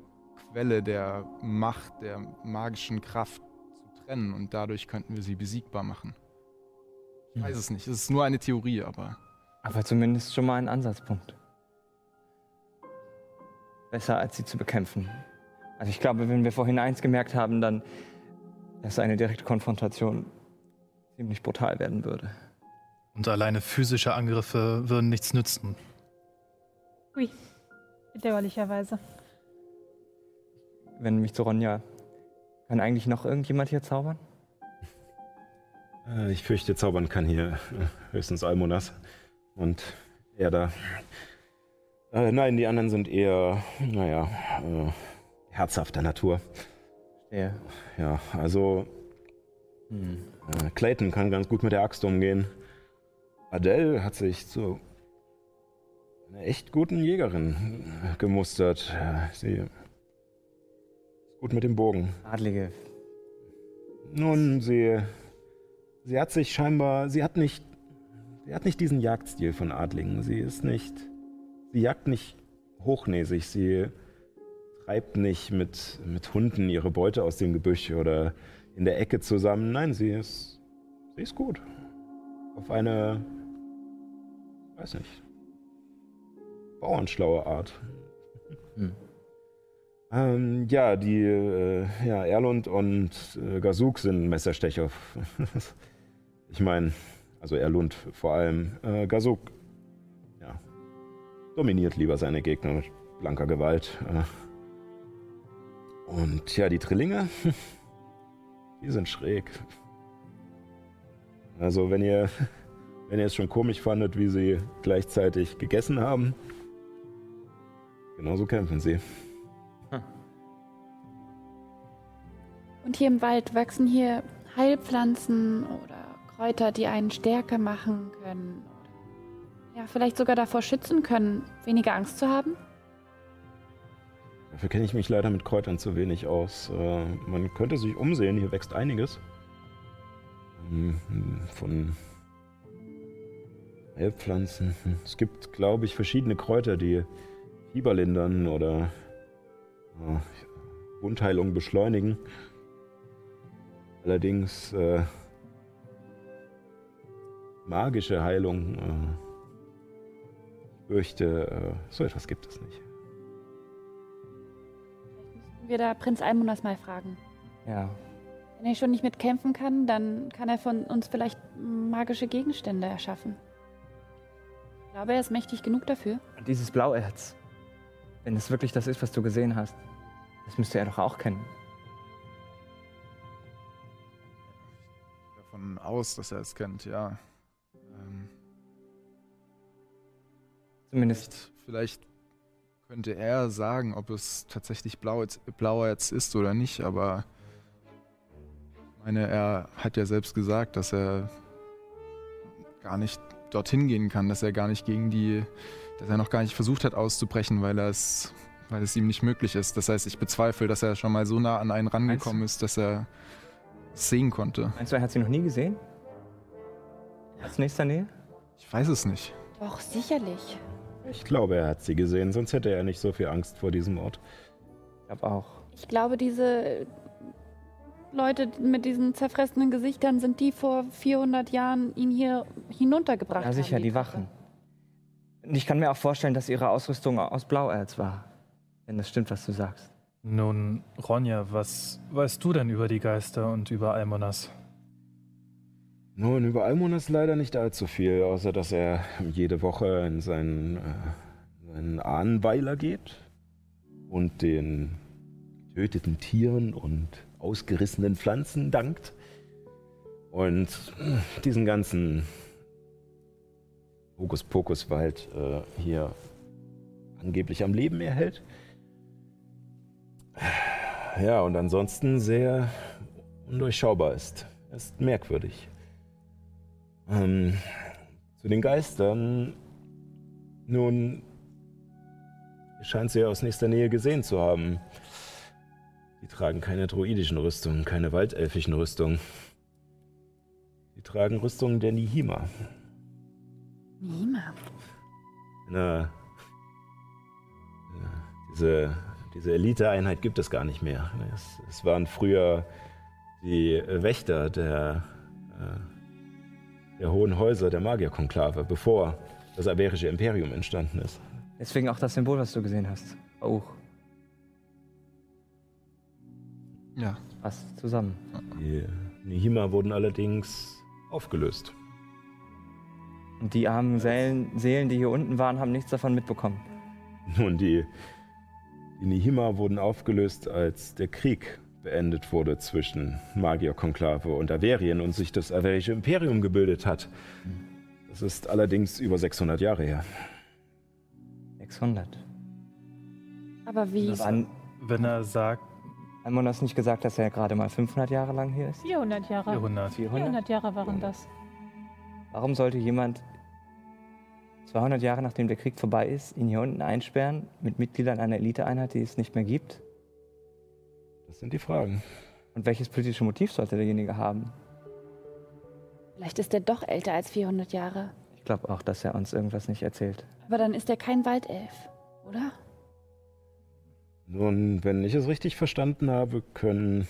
Quelle der Macht, der magischen Kraft zu trennen und dadurch könnten wir sie besiegbar machen. Ich weiß es nicht, es ist nur eine Theorie, aber Aber zumindest schon mal ein Ansatzpunkt. Besser als sie zu bekämpfen. Also ich glaube, wenn wir vorhin eins gemerkt haben, dann, dass eine direkte Konfrontation ziemlich brutal werden würde. Und alleine physische Angriffe würden nichts nützen. Ui. Bedauerlicherweise. Wenn mich zu Ronja. Kann eigentlich noch irgendjemand hier zaubern? Äh, Ich fürchte, zaubern kann hier äh, höchstens Almonas. Und er da. Äh, nein, die anderen sind eher, naja, äh, herzhafter Natur. Der. Ja, also Hm. Äh, Clayton kann ganz gut mit der Axt umgehen. Adele hat sich zu einer echt guten Jägerin gemustert. Sie ist gut mit dem Bogen. Adlige. Nun, sie, sie hat sich scheinbar, sie hat nicht, sie hat nicht diesen Jagdstil von Adlingen. Sie ist nicht, sie jagt nicht hochnäsig. Sie treibt nicht mit, mit Hunden ihre Beute aus dem Gebüsch oder in der Ecke zusammen. Nein, sie ist, sie ist gut. Auf eine, weiß nicht, bauernschlaue Art. Hm. Ähm, ja, die, äh, ja, Erlund und äh, Gazuk sind Messerstecher. ich meine, also Erlund vor allem. Äh, Gazuk, ja, dominiert lieber seine Gegner mit blanker Gewalt. Äh. Und ja, die Trillinge, die sind schräg. Also wenn ihr, wenn ihr es schon komisch fandet, wie sie gleichzeitig gegessen haben, genauso kämpfen sie. Und hier im Wald wachsen hier Heilpflanzen oder Kräuter, die einen stärker machen können. Ja, vielleicht sogar davor schützen können, weniger Angst zu haben. Dafür kenne ich mich leider mit Kräutern zu wenig aus. Äh, man könnte sich umsehen, hier wächst einiges. Ähm, Von Heilpflanzen. Es gibt, glaube ich, verschiedene Kräuter, die Fieber lindern oder äh, Wundheilung beschleunigen. Allerdings äh, magische Heilung, äh, ich fürchte, äh, so etwas gibt es nicht. Wir da Prinz Almunas mal fragen. Ja. Wenn er schon nicht mitkämpfen kann, dann kann er von uns vielleicht magische Gegenstände erschaffen. Ich glaube, er ist mächtig genug dafür. Und dieses Blauerz. Wenn es wirklich das ist, was du gesehen hast, das müsste er doch auch kennen. davon aus, dass er es kennt, ja. Ähm, Zumindest. vielleicht, vielleicht könnte er sagen, ob es tatsächlich Blauerz, Blauerz ist oder nicht, aber ich meine, er hat ja selbst gesagt, dass er gar nicht dorthin gehen kann, dass er gar nicht gegen die, dass er noch gar nicht versucht hat auszubrechen, weil er es, weil es ihm nicht möglich ist. Das heißt, ich bezweifle, dass er schon mal so nah an einen rangekommen ist, dass er es sehen konnte. Meinst du, er hat sie noch nie gesehen? Aus nächster Nähe? Ich weiß es nicht. Doch, sicherlich. Ich glaube, er hat sie gesehen, sonst hätte er nicht so viel Angst vor diesem Ort. Ich glaube auch. Ich glaube, diese Leute mit diesen zerfressenen Gesichtern sind die vor 400 Jahren ihn hier hinuntergebracht Ja, sicher, haben. die Wachen. Und ich kann mir auch vorstellen, dass ihre Ausrüstung aus Blauerz war. Wenn das stimmt, was du sagst. Nun, Ronja, was weißt du denn über die Geister und über Almonas? Nun, über Almonas leider nicht allzu viel, außer dass er jede Woche in seinen, äh, seinen Ahnenweiler geht und den getöteten Tieren und ausgerissenen Pflanzen dankt. Und diesen ganzen Hokuspokus-Wald äh, hier angeblich am Leben erhält. Ja, und ansonsten sehr undurchschaubar ist. Er ist merkwürdig. Ähm, zu den Geistern. Nun, ihr scheint sie ja aus nächster Nähe gesehen zu haben. Die tragen keine druidischen Rüstungen, keine waldelfischen Rüstungen. Sie tragen Rüstungen der Nihima. Niemand. Eine, ja, diese, diese Elite-Einheit gibt es gar nicht mehr. Es, es waren früher die Wächter der, äh, der hohen Häuser der Magierkonklave, bevor das Averische Imperium entstanden ist. Deswegen auch das Symbol, was du gesehen hast. Auch. Ja. Passt zusammen. Die Nihima wurden allerdings aufgelöst. Und die armen Seelen, Seelen, die hier unten waren, haben nichts davon mitbekommen. Nun, die, die Nihima wurden aufgelöst, als der Krieg beendet wurde zwischen Magierkonklave und Averien und sich das Averische Imperium gebildet hat. Das ist allerdings über 600 Jahre her. 600. Aber wie? Das an, Wenn er sagt, haben wir das nicht gesagt, dass er gerade mal 500 Jahre lang hier ist? 400 Jahre. 400. 400? 400 Jahre waren das. Warum sollte jemand 200 Jahre nachdem der Krieg vorbei ist, ihn hier unten einsperren mit Mitgliedern einer Eliteeinheit, die es nicht mehr gibt? Das sind die Fragen. Und welches politische Motiv sollte derjenige haben? Vielleicht ist er doch älter als 400 Jahre. Ich glaube auch, dass er uns irgendwas nicht erzählt. Aber dann ist er kein Waldelf, oder? Nun, wenn ich es richtig verstanden habe, können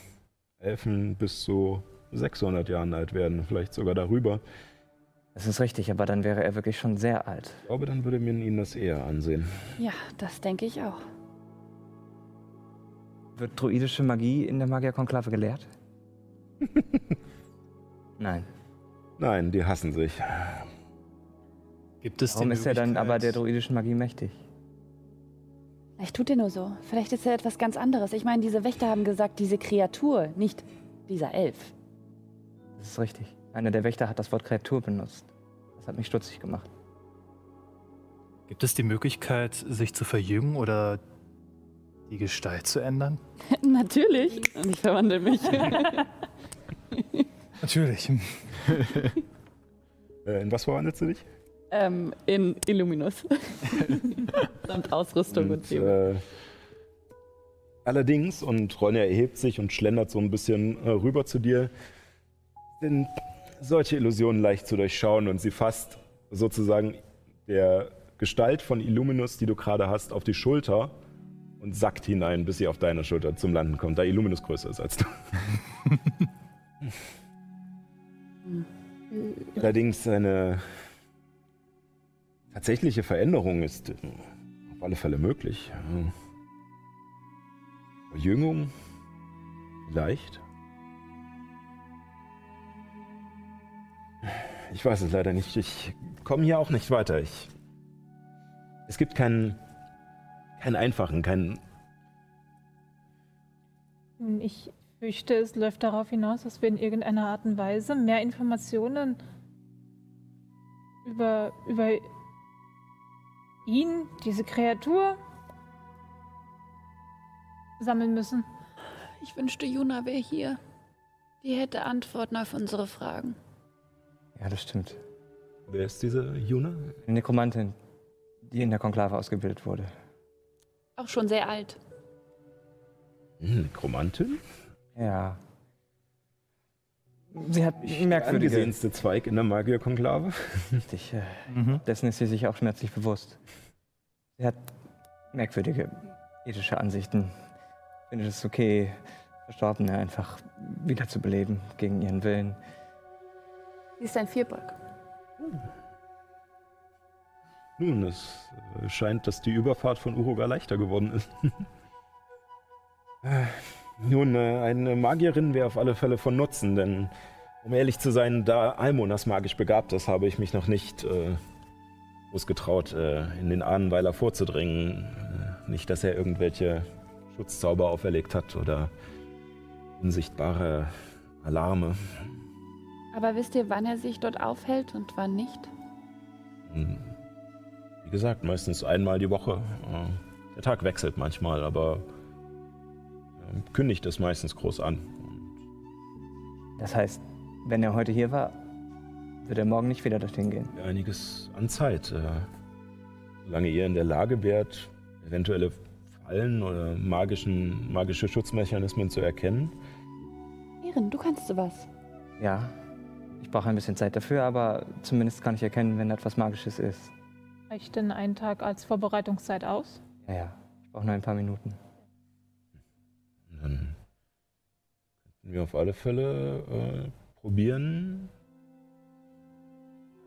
Elfen bis zu 600 Jahren alt werden, vielleicht sogar darüber. Das ist richtig, aber dann wäre er wirklich schon sehr alt. Ich glaube, dann würde man ihn das eher ansehen. Ja, das denke ich auch. Wird druidische Magie in der Magierkonklave gelehrt? Nein. Nein, die hassen sich. Gibt es Warum ist er dann aber der druidischen Magie mächtig? Vielleicht tut er nur so. Vielleicht ist er etwas ganz anderes. Ich meine, diese Wächter haben gesagt, diese Kreatur, nicht dieser Elf. Das ist richtig. Einer der Wächter hat das Wort Kreatur benutzt. Das hat mich stutzig gemacht. Gibt es die Möglichkeit, sich zu verjüngen oder die Gestalt zu ändern? Natürlich. Und ich verwandle mich. Natürlich. Äh, in was verwandelst du dich? ähm, in Illuminus. Samt Ausrüstung und, Und, äh, allerdings, und Ronja erhebt sich und schlendert so ein bisschen äh, rüber zu dir, sind solche Illusionen leicht zu durchschauen und sie fasst sozusagen der Gestalt von Illuminus, die du gerade hast, auf die Schulter und sackt hinein, bis sie auf deine Schulter zum Landen kommt, da Illuminus größer ist als du. Allerdings eine tatsächliche Veränderung ist auf alle Fälle möglich. Verjüngung vielleicht. Ich weiß es leider nicht. Ich komme hier auch nicht weiter. Ich, es gibt keinen, keinen einfachen, keinen. Ich fürchte, es läuft darauf hinaus, dass wir in irgendeiner Art und Weise mehr Informationen über, über ihn, diese Kreatur, sammeln müssen. Ich wünschte, Juna wäre hier. Die hätte Antworten auf unsere Fragen. Ja, das stimmt. Wer ist diese Juna? Eine Nekromantin, die in der Konklave ausgebildet wurde. Auch schon sehr alt. Hm, Nekromantin? Ja. Sie hat Der merkwürdige... angesehenste Zweig in der Magierkonklave. Richtig, äh, Mhm. dessen ist sie sich auch schmerzlich bewusst. Sie hat merkwürdige ethische Ansichten. Findet es okay, Verstorbene einfach wiederzubeleben gegen ihren Willen. Sie ist ein Vierbock. Nun, es äh, scheint, dass die Überfahrt von Uruga leichter geworden ist. Äh, Nun, äh, eine Magierin wäre auf alle Fälle von Nutzen, denn um ehrlich zu sein, da Almonas magisch begabt ist, habe ich mich noch nicht äh, groß getraut, äh, in den Ahnenweiler vorzudringen. Äh, nicht, dass er irgendwelche Schutzzauber auferlegt hat oder unsichtbare Alarme. Aber wisst ihr, wann er sich dort aufhält und wann nicht? Hm. Wie gesagt, meistens einmal die Woche. Äh, Der Tag wechselt manchmal, aber äh, kündigt es meistens groß an. Das heißt, wenn er heute hier war, wird er morgen nicht wieder dorthin gehen. Einiges an Zeit. äh, Solange ihr in der Lage wärt, eventuelle Fallen oder magischen, magische Schutzmechanismen zu erkennen. Ehren, du kannst sowas. Ja, ich brauche ein bisschen Zeit dafür, aber zumindest kann ich erkennen, wenn etwas Magisches ist. Reicht denn ein Tag als Vorbereitungszeit aus? Ja, ja, ich brauche nur ein paar Minuten. Dann könnten wir auf alle Fälle äh, probieren,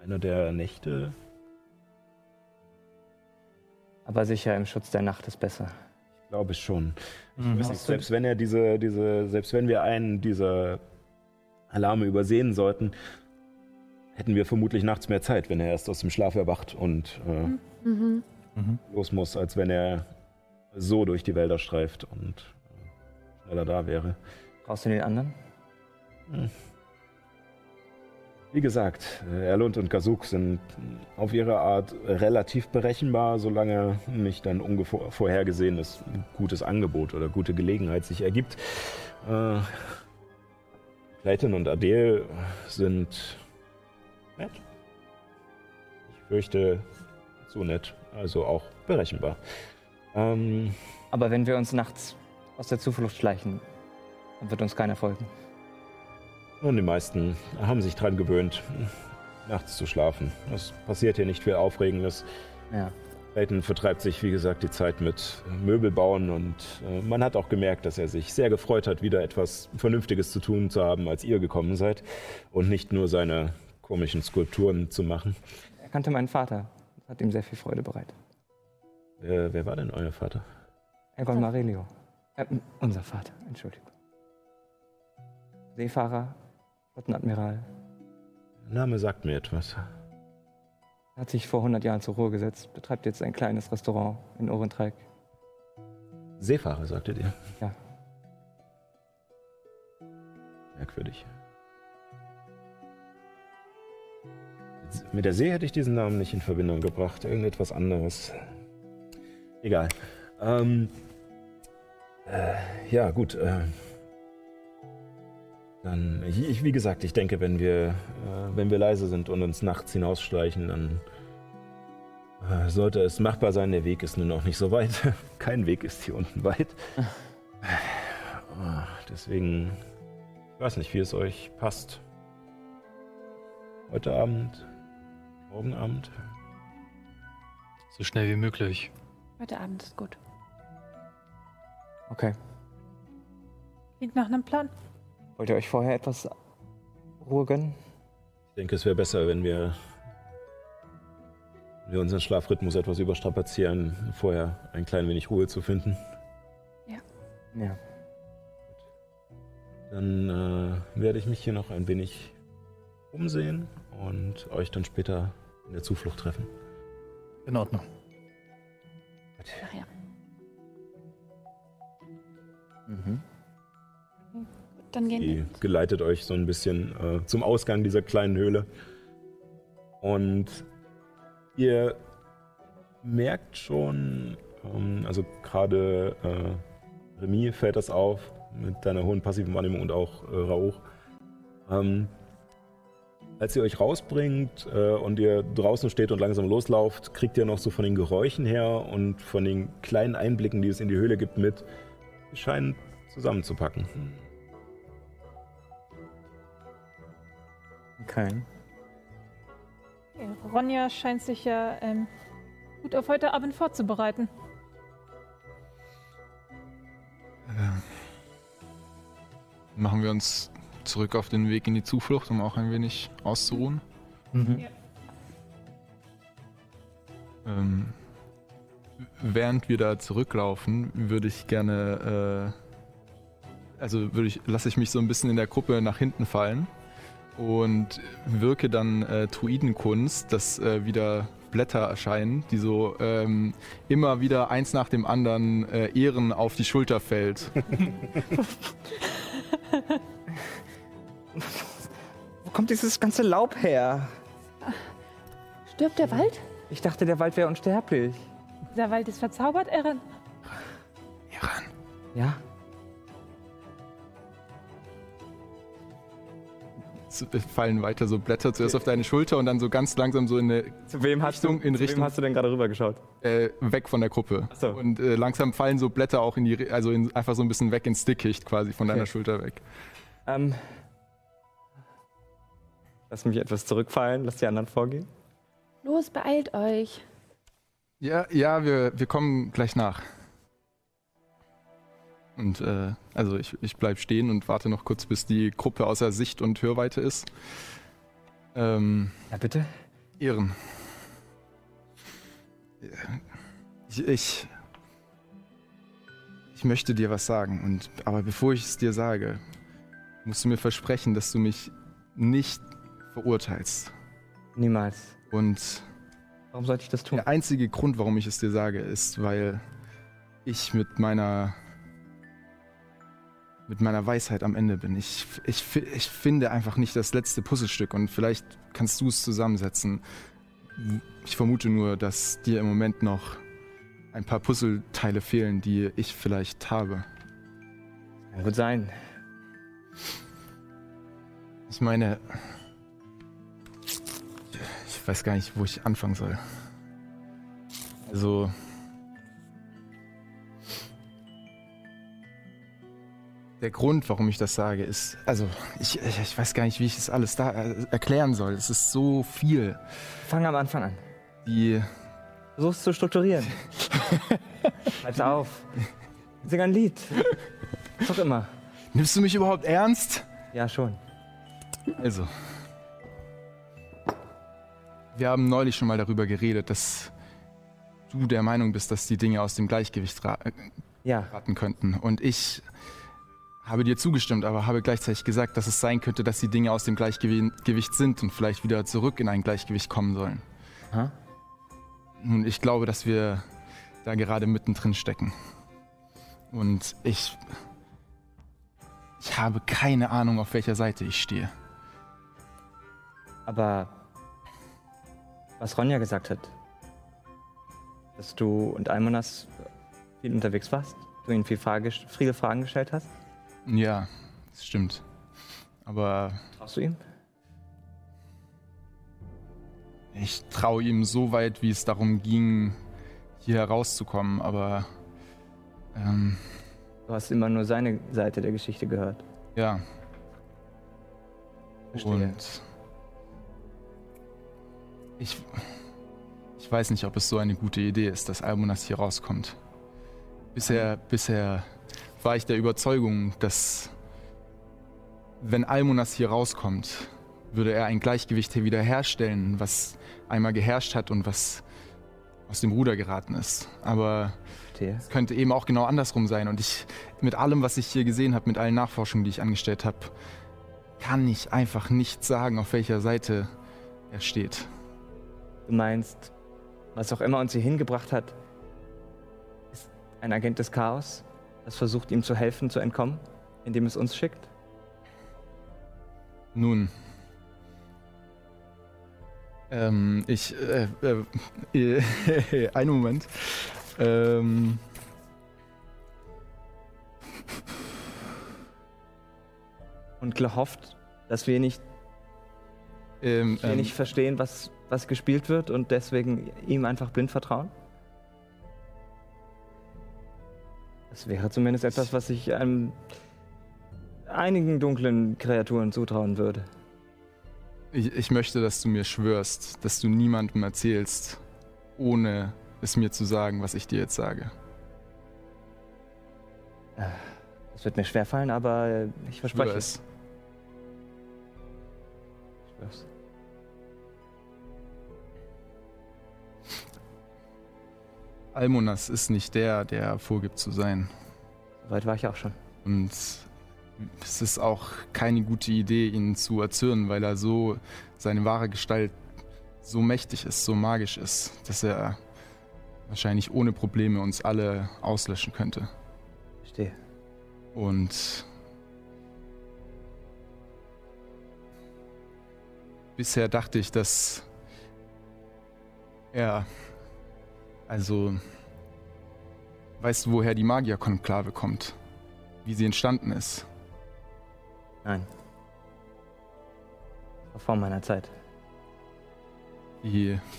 einer der Nächte. Aber sicher im Schutz der Nacht ist besser. Ich glaube schon. Ich Mhm. weiß nicht, selbst wenn er diese, diese, selbst wenn wir einen dieser Alarme übersehen sollten, hätten wir vermutlich nachts mehr Zeit, wenn er erst aus dem Schlaf erwacht und äh, Mhm. Mhm. los muss, als wenn er so durch die Wälder streift und äh, schneller da wäre. Brauchst du den anderen? Wie gesagt, äh, Erlund und Gazuk sind auf ihre Art relativ berechenbar, solange nicht ein unvorhergesehenes gutes Angebot oder gute Gelegenheit sich ergibt. Äh, Clayton und Adele sind nett. Ich fürchte, zu nett, also auch berechenbar. Ähm, Aber wenn wir uns nachts aus der Zuflucht schleichen, dann wird uns keiner folgen. Nun, die meisten haben sich dran gewöhnt, nachts zu schlafen. Es passiert hier nicht viel Aufregendes. Ja. Clayton vertreibt sich, wie gesagt, die Zeit mit Möbelbauen und äh, man hat auch gemerkt, dass er sich sehr gefreut hat, wieder etwas Vernünftiges zu tun zu haben, als ihr gekommen seid und nicht nur seine komischen Skulpturen zu machen. Er kannte meinen Vater. Das hat ihm sehr viel Freude bereitet. Wer, wer war denn euer Vater? Egon Marelio. Äh, unser Vater, Entschuldigung. Seefahrer, Flottenadmiral. Der Name sagt mir etwas. Er hat sich vor 100 Jahren zur Ruhe gesetzt, betreibt jetzt ein kleines Restaurant in Ohrentreik. Seefahrer, sagtet ihr? Ja. Merkwürdig. Jetzt- Mit der See hätte ich diesen Namen nicht in Verbindung gebracht. Irgendetwas anderes. Egal. Ähm, äh, ja, gut. Äh, dann, ich, ich- wie gesagt, ich denke, wenn wir, äh, wenn wir leise sind und uns nachts hinausschleichen, dann äh, sollte es machbar sein. Der Weg ist nun auch nicht so weit. Kein Weg ist hier unten weit. Ah, Deswegen, ich weiß nicht, wie es euch passt. Heute Abend, morgen Abend. So schnell wie möglich. Heute Abend ist gut. Okay. Klingt nach einem Plan. Wollt ihr euch vorher etwas Ruhe gönnen? Ich denke, es wäre besser, wenn wir, wenn wir unseren Schlafrhythmus etwas überstrapazieren, vorher ein klein wenig Ruhe zu finden. Ja. Dann äh, werde ich mich hier noch ein wenig umsehen und euch dann später in der Zuflucht treffen. In Ordnung. Ach ja. Mhm. Dann gehen Die wir. geleitet euch so ein bisschen äh, zum Ausgang dieser kleinen Höhle. Und ihr merkt schon, ähm, also gerade äh, Remy fällt das auf mit deiner hohen passiven Wahrnehmung und auch äh, Rauch. Ähm, als ihr euch rausbringt äh, und ihr draußen steht und langsam loslauft, kriegt ihr noch so von den Geräuschen her und von den kleinen Einblicken, die es in die Höhle gibt, mit. Sie scheinen zusammenzupacken. Okay. Okay, Ronja scheint sich ja ähm, gut auf heute Abend vorzubereiten. Machen wir uns zurück auf den Weg in die Zuflucht, um auch ein wenig auszuruhen. Mhm. Ja. Ähm, während wir da zurücklaufen, würde ich gerne, äh, also würde ich, lasse ich mich so ein bisschen in der Gruppe nach hinten fallen und wirke dann äh, Druidenkunst, dass äh, wieder Blätter erscheinen, die so ähm, immer wieder eins nach dem anderen äh, Ehren auf die Schulter fällt. Wo kommt dieses ganze Laub her? Stirbt der Wald? Ich dachte, der Wald wäre unsterblich. Dieser Wald ist verzaubert, Erin. Iran. Ja? Es fallen weiter so Blätter zuerst auf deine Schulter und dann so ganz langsam so in eine Zu wem hast Richtung- du, in zu wem Richtung- hast du denn gerade rübergeschaut? äh, weg von der Gruppe. Ach so. Und äh, langsam fallen so Blätter auch in die, also in, einfach so ein bisschen weg ins Dickicht quasi von deiner Okay. Schulter weg. Ähm. Lass mich etwas zurückfallen, lass die anderen vorgehen. Los, beeilt euch. Ja, ja, wir, wir kommen gleich nach. Und äh, also ich, ich bleib stehen und warte noch kurz, bis die Gruppe außer Sicht und Hörweite ist. Ähm, Ja, bitte? Ehren. Ich, ich, ich möchte dir was sagen, und, aber bevor ich es dir sage, musst du mir versprechen, dass du mich nicht verurteilst. Niemals. Und Warum sollte ich das tun? der einzige Grund, warum ich es dir sage, ist, weil ich mit meiner mit meiner Weisheit am Ende bin. Ich, ich, ich finde einfach nicht das letzte Puzzlestück und vielleicht kannst du es zusammensetzen. Ich vermute nur, dass dir im Moment noch ein paar Puzzleteile fehlen, die ich vielleicht habe. Kann gut sein. Ich meine, ich weiß gar nicht, wo ich anfangen soll. Also, der Grund, warum ich das sage, ist, also, ich, ich, weiß gar nicht, wie ich das alles da äh, erklären soll. Es ist so viel, Fang am Anfang an. die, Versuch's zu strukturieren. Schreib's auf. Sing ein Lied. Was auch immer. nimmst du mich überhaupt ernst? Ja, schon. Also, wir haben neulich schon mal darüber geredet, dass du der Meinung bist, dass die Dinge aus dem Gleichgewicht ra äh, Ja, raten könnten. Und ich habe dir zugestimmt, aber habe gleichzeitig gesagt, dass es sein könnte, dass die Dinge aus dem Gleichgewicht sind und vielleicht wieder zurück in ein Gleichgewicht kommen sollen. Aha. Nun, ich glaube, dass wir da gerade mittendrin stecken. Und ich. Ich habe keine Ahnung, auf welcher Seite ich stehe. aber was Ronja gesagt hat, dass du und Almonas viel unterwegs warst, du ihnen viel Frage, viele Fragen gestellt hast, Ja, das stimmt. Aber traust du ihm? ich traue ihm so weit, wie es darum ging, hier herauszukommen. Aber. Ähm, Du hast immer nur seine Seite der Geschichte gehört. ja, Verstehe. Und ich, ich weiß nicht, ob es so eine gute Idee ist, dass Almonas hier rauskommt. Bisher, bisher war ich der Überzeugung, dass wenn Almonas hier rauskommt, würde er ein Gleichgewicht hier wiederherstellen, was einmal geherrscht hat und was aus dem Ruder geraten ist. Aber Verstehe. es könnte eben auch genau andersrum sein. Und ich, mit allem, was ich hier gesehen habe, mit allen Nachforschungen, die ich angestellt habe, kann ich einfach nicht sagen, auf welcher Seite er steht. Du meinst, was auch immer uns hier hingebracht hat, ist ein Agent des Chaos, das versucht ihm zu helfen, zu entkommen, indem es uns schickt? Nun. Ähm, ich. Äh, äh, äh, einen Moment. Ähm. Und gehofft, dass wir nicht, Ähm, wir ähm, nicht verstehen, was, was gespielt wird und deswegen ihm einfach blind vertrauen? Das wäre zumindest etwas, was ich einem einigen dunklen Kreaturen zutrauen würde. ich, ich möchte, dass du mir schwörst, dass du niemandem erzählst, ohne es mir zu sagen, was ich dir jetzt sage. Das wird mir schwerfallen, aber ich verspreche Schwör es. es. Ich schwör's. Almonas ist nicht der, der vorgibt zu sein. Soweit war ich auch schon. Und es ist auch keine gute Idee, ihn zu erzürnen, weil er so, seine wahre Gestalt so mächtig ist, so magisch ist, dass er wahrscheinlich ohne Probleme uns alle auslöschen könnte. Verstehe. Und bisher dachte ich, dass er. Also. Weißt du, woher die Magierkonklave kommt? Wie sie entstanden ist? Nein. War vor meiner Zeit. Die.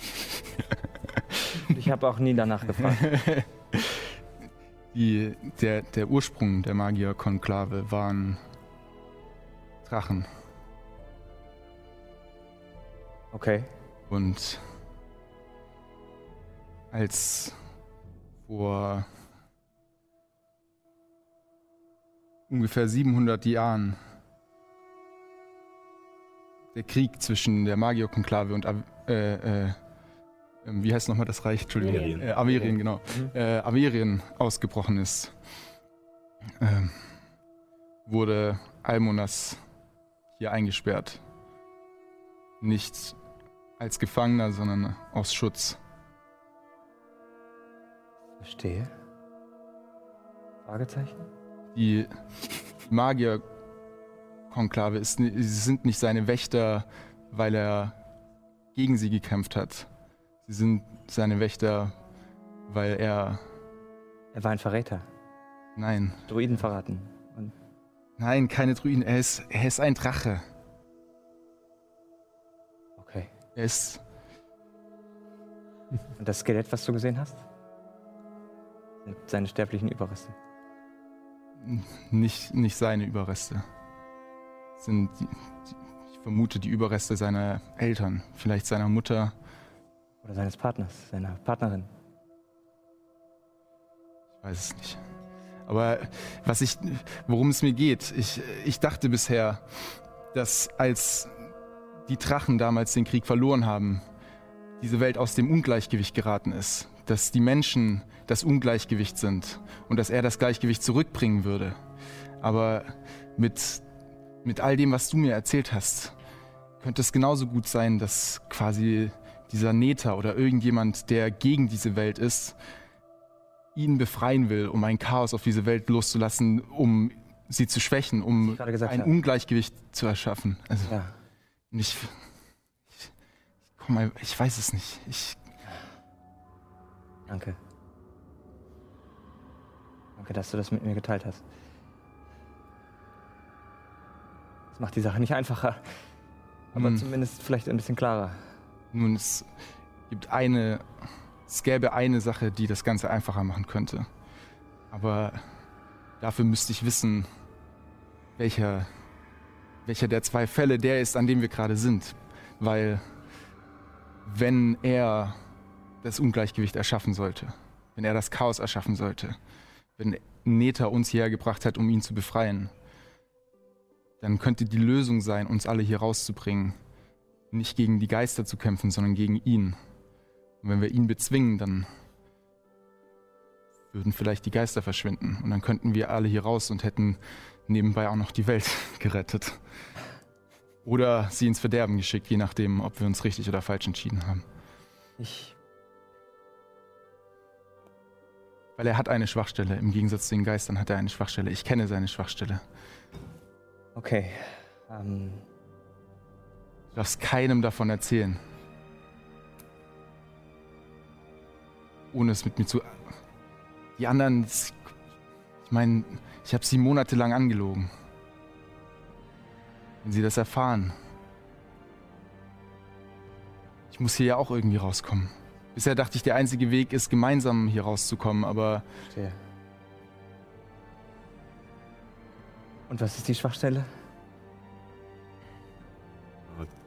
Ich habe auch nie danach gefragt. die der, der Ursprung der Magierkonklave waren Drachen. Okay. Und als vor ungefähr 700 Jahren der Krieg zwischen der Magierkonklave und äh, äh, ähm, wie heißt nochmal das Reich? Entschuldigung. Averien. Äh, Averien, genau. Äh, Averien ausgebrochen ist, ähm, wurde Almonas hier eingesperrt. Nicht als Gefangener, sondern aus Schutz. Verstehe. Fragezeichen? Die Magierkonklave sind nicht seine Wächter, weil er gegen sie gekämpft hat. Sie sind seine Wächter, weil er. Er war ein Verräter. Nein, Druiden verraten. Und nein, keine Druiden. Er ist, er ist ein Drache. okay. Er ist. Und das Skelett, was du gesehen hast? Seine sterblichen Überreste. nicht, nicht seine Überreste. Es Sind die, die, ich vermute die Überreste seiner Eltern, vielleicht seiner Mutter. Oder seines Partners, seiner Partnerin. Ich weiß es nicht. Aber was ich, worum es mir geht, ich, ich dachte bisher, dass als die Drachen damals den Krieg verloren haben, diese Welt aus dem Ungleichgewicht geraten ist. Dass die Menschen das Ungleichgewicht sind und dass er das Gleichgewicht zurückbringen würde. Aber mit, mit all dem, was du mir erzählt hast, könnte es genauso gut sein, dass quasi dieser Neter oder irgendjemand, der gegen diese Welt ist, ihn befreien will, um ein Chaos auf diese Welt loszulassen, um sie zu schwächen, um ein habe. Ungleichgewicht zu erschaffen. Also Ja. ich, ich, ich, komm mal, ich weiß es nicht. Ich, Danke. Danke, dass du das mit mir geteilt hast. Das macht die Sache nicht einfacher, aber Hm. zumindest vielleicht ein bisschen klarer. nun, es gibt eine, es gäbe eine Sache, die das Ganze einfacher machen könnte. Aber dafür müsste ich wissen, welcher, welcher der zwei Fälle der ist, an dem wir gerade sind. Weil wenn er das Ungleichgewicht erschaffen sollte, wenn er das Chaos erschaffen sollte, wenn Neta uns hierher gebracht hat, um ihn zu befreien, dann könnte die Lösung sein, uns alle hier rauszubringen, nicht gegen die Geister zu kämpfen, sondern gegen ihn. Und wenn wir ihn bezwingen, dann würden vielleicht die Geister verschwinden und dann könnten wir alle hier raus und hätten nebenbei auch noch die Welt gerettet. Oder sie ins Verderben geschickt, je nachdem, ob wir uns richtig oder falsch entschieden haben. Ich. Weil er hat eine Schwachstelle. Im Gegensatz zu den Geistern hat er eine Schwachstelle. Ich kenne seine Schwachstelle. Okay. Ähm, Du darfst keinem davon erzählen. Ohne es mit mir zu. Die anderen. Ich meine, ich habe sie monatelang angelogen. Wenn sie das erfahren. Ich muss hier ja auch irgendwie rauskommen. Bisher dachte ich, der einzige Weg ist, gemeinsam hier rauszukommen, aber verstehe. Und was ist die Schwachstelle?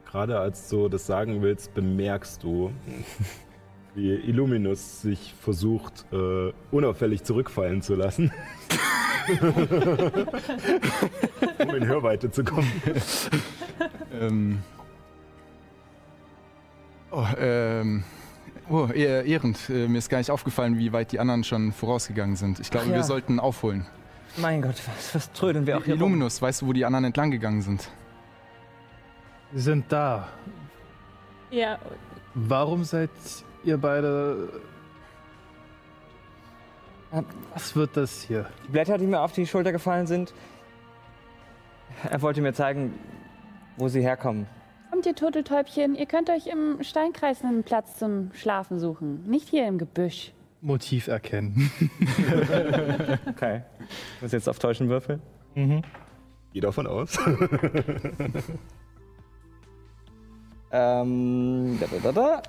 Gerade als du das sagen willst, bemerkst du, wie Illuminus sich versucht, äh, unauffällig zurückfallen zu lassen. um in Hörweite zu kommen. Ähm. Oh, ähm. Oh, ehr- ehrend. Äh, mir ist gar nicht aufgefallen, wie weit die anderen schon vorausgegangen sind. Ich glaube, ja. wir sollten aufholen. Mein Gott, was, was trödeln wir auch hier rum? Illuminus, weißt du, wo die anderen entlang gegangen sind? Sie sind da. Ja, Warum seid ihr beide. Was wird das hier? Die Blätter, die mir auf die Schulter gefallen sind, er wollte mir zeigen, wo sie herkommen. Kommt ihr Turteltäubchen, ihr könnt euch im Steinkreis einen Platz zum Schlafen suchen. Nicht hier im Gebüsch. Motiv erkennen. Okay. Ich muss jetzt auf Täuschen würfeln. Mhm. Geh davon aus. Ähm, da, da, da, da.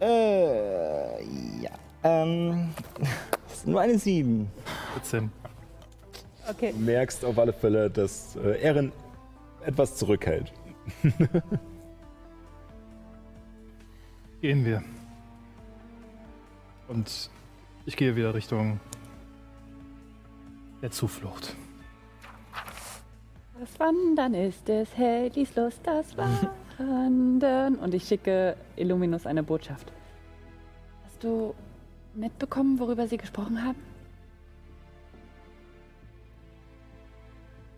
Äh, ja. Ähm, das ist nur eine 7. 14. Okay. Du merkst auf alle Fälle, dass äh, Erin etwas zurückhält. Gehen wir. Und ich gehe wieder Richtung der Zuflucht. Das Wandern ist es, hey, lies los, das Wandern. Und ich schicke Illuminus eine Botschaft. Hast du mitbekommen, worüber sie gesprochen haben?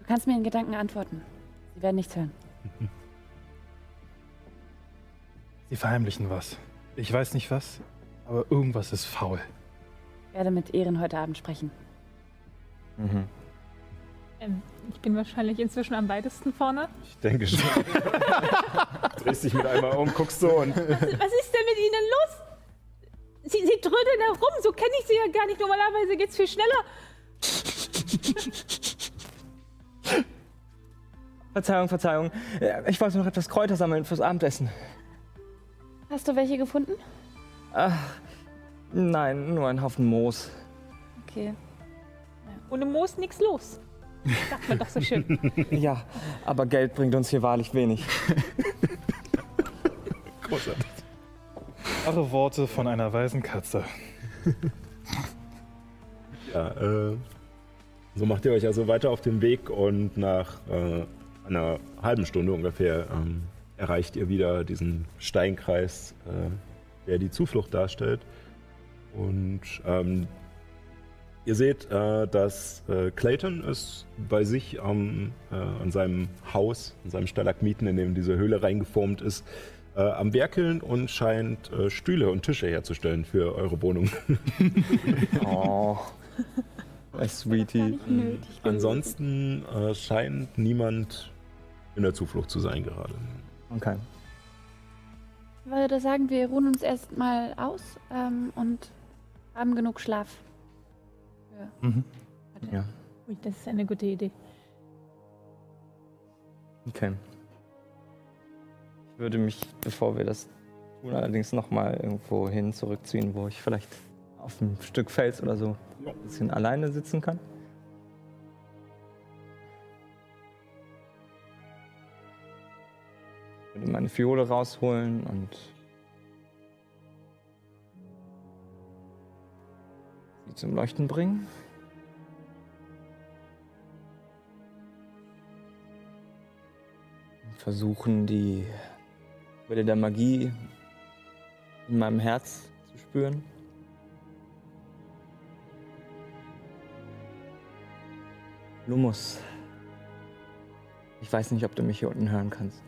Du kannst mir in Gedanken antworten. Sie werden nichts hören. Sie verheimlichen was. Ich weiß nicht was, aber irgendwas ist faul. Ich werde mit Ehren heute Abend sprechen. Mhm. Ähm, ich bin wahrscheinlich inzwischen am weitesten vorne. Ich denke schon. Drehst dich mit einmal um, guckst so und Was, was ist denn mit Ihnen los? Sie, sie trödeln herum, so kenne ich Sie ja gar nicht. Normalerweise geht's viel schneller. Verzeihung, Verzeihung. Äh, Ich wollte noch etwas Kräuter sammeln fürs Abendessen. Hast du welche gefunden? Ach, nein, nur ein Haufen Moos. Okay. Ohne Moos nichts los. Sagt man doch so schön. Ja, aber Geld bringt uns hier wahrlich wenig. großartig. Klare Worte von einer weisen Katze. Ja, äh, so macht ihr euch also weiter auf den Weg und nach äh, einer halben Stunde ungefähr ähm, erreicht ihr wieder diesen Steinkreis, äh, der die Zuflucht darstellt. Und ähm, ihr seht, äh, dass äh, Clayton ist bei sich am, äh, an seinem Haus, an seinem Stalagmiten, in dem diese Höhle reingeformt ist, äh, am Werkeln und scheint Stühle und Tische herzustellen für eure Wohnung. Oh, Sweetie. Nötig. Ansonsten äh, scheint niemand in der Zuflucht zu sein gerade. Okay. Ich würde sagen, wir ruhen uns erstmal aus ähm, und haben genug Schlaf. Mhm. Ja, Ui, das ist eine gute Idee. okay. Ich würde mich, bevor wir das tun, allerdings nochmal irgendwo hin zurückziehen, wo ich vielleicht auf einem Stück Fels oder so Ja. Ein bisschen alleine sitzen kann. Ich würde meine Fiole rausholen und sie zum Leuchten bringen. Und versuchen, die Quelle der Magie in meinem Herz zu spüren. Lumus. Ich weiß nicht, ob du mich hier unten hören kannst.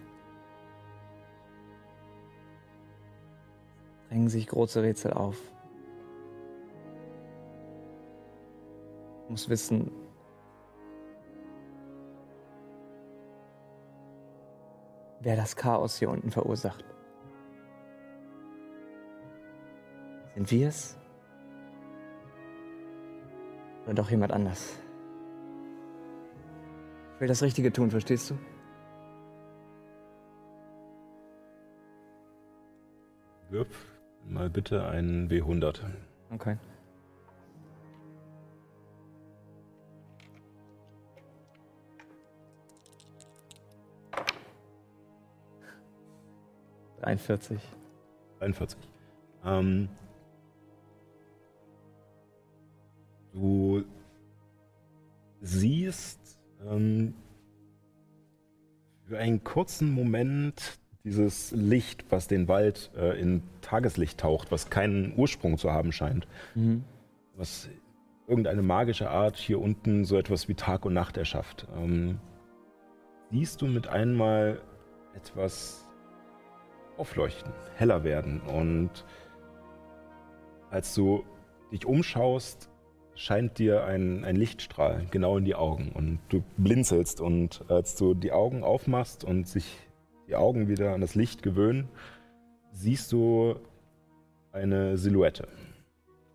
Drängen sich große Rätsel auf. Ich muss wissen, wer das Chaos hier unten verursacht. Sind wir es? Oder doch jemand anders? Ich will das Richtige tun, verstehst du? Wirf mal bitte einen W100. Okay. Einundvierzig. 41. Ähm, du siehst einen kurzen Moment dieses Licht, was den Wald äh, in Tageslicht taucht, was keinen Ursprung zu haben scheint. Mhm. was irgendeine magische Art hier unten so etwas wie Tag und Nacht erschafft. Ähm, siehst du mit einmal etwas aufleuchten, heller werden und als du dich umschaust, scheint dir ein, ein Lichtstrahl genau in die Augen und du blinzelst und als du die Augen aufmachst und sich die Augen wieder an das Licht gewöhnen, siehst du eine Silhouette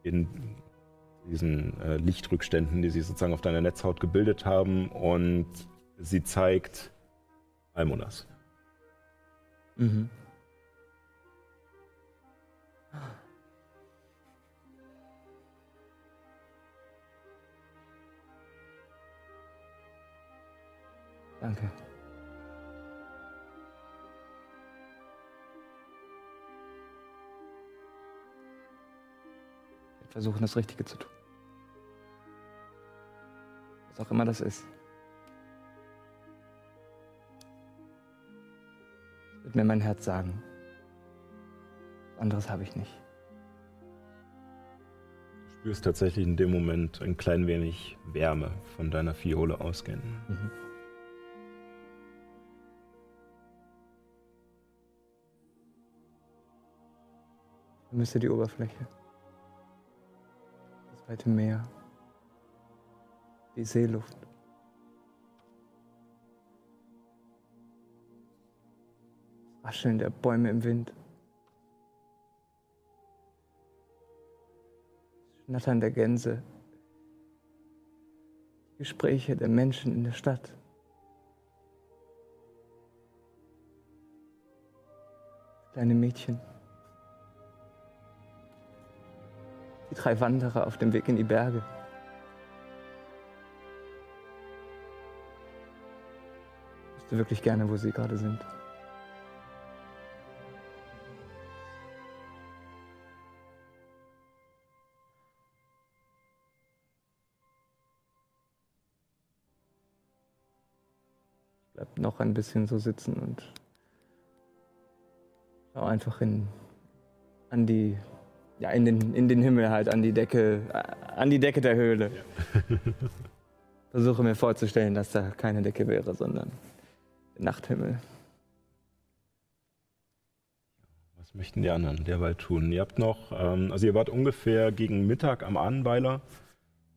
in diesen äh, Lichtrückständen, die sich sozusagen auf deiner Netzhaut gebildet haben und sie zeigt Almonas. Mhm. Danke. Ich werde versuchen, das Richtige zu tun. Was auch immer das ist. Das wird mir mein Herz sagen. Was anderes habe ich nicht. Du spürst tatsächlich in dem Moment ein klein wenig Wärme von deiner Fiole ausgehen. Mhm. Vermisse die Oberfläche. Das weite Meer. Die Seeluft. Das Rascheln der Bäume im Wind. Das Schnattern der Gänse. Gespräche der Menschen in der Stadt. Kleine Mädchen. Die drei Wanderer auf dem Weg in die Berge. Ich wüsste wirklich gerne, wo sie gerade sind. Ich bleib noch ein bisschen so sitzen und schau einfach in, an die ja, in den, in den Himmel halt, an die Decke, äh, an die Decke der Höhle. Versuche mir vorzustellen, dass da keine Decke wäre, sondern der Nachthimmel. Was möchten die anderen derweil tun? Ihr habt noch, ähm, also ihr wart ungefähr gegen Mittag am Ahnenweiler,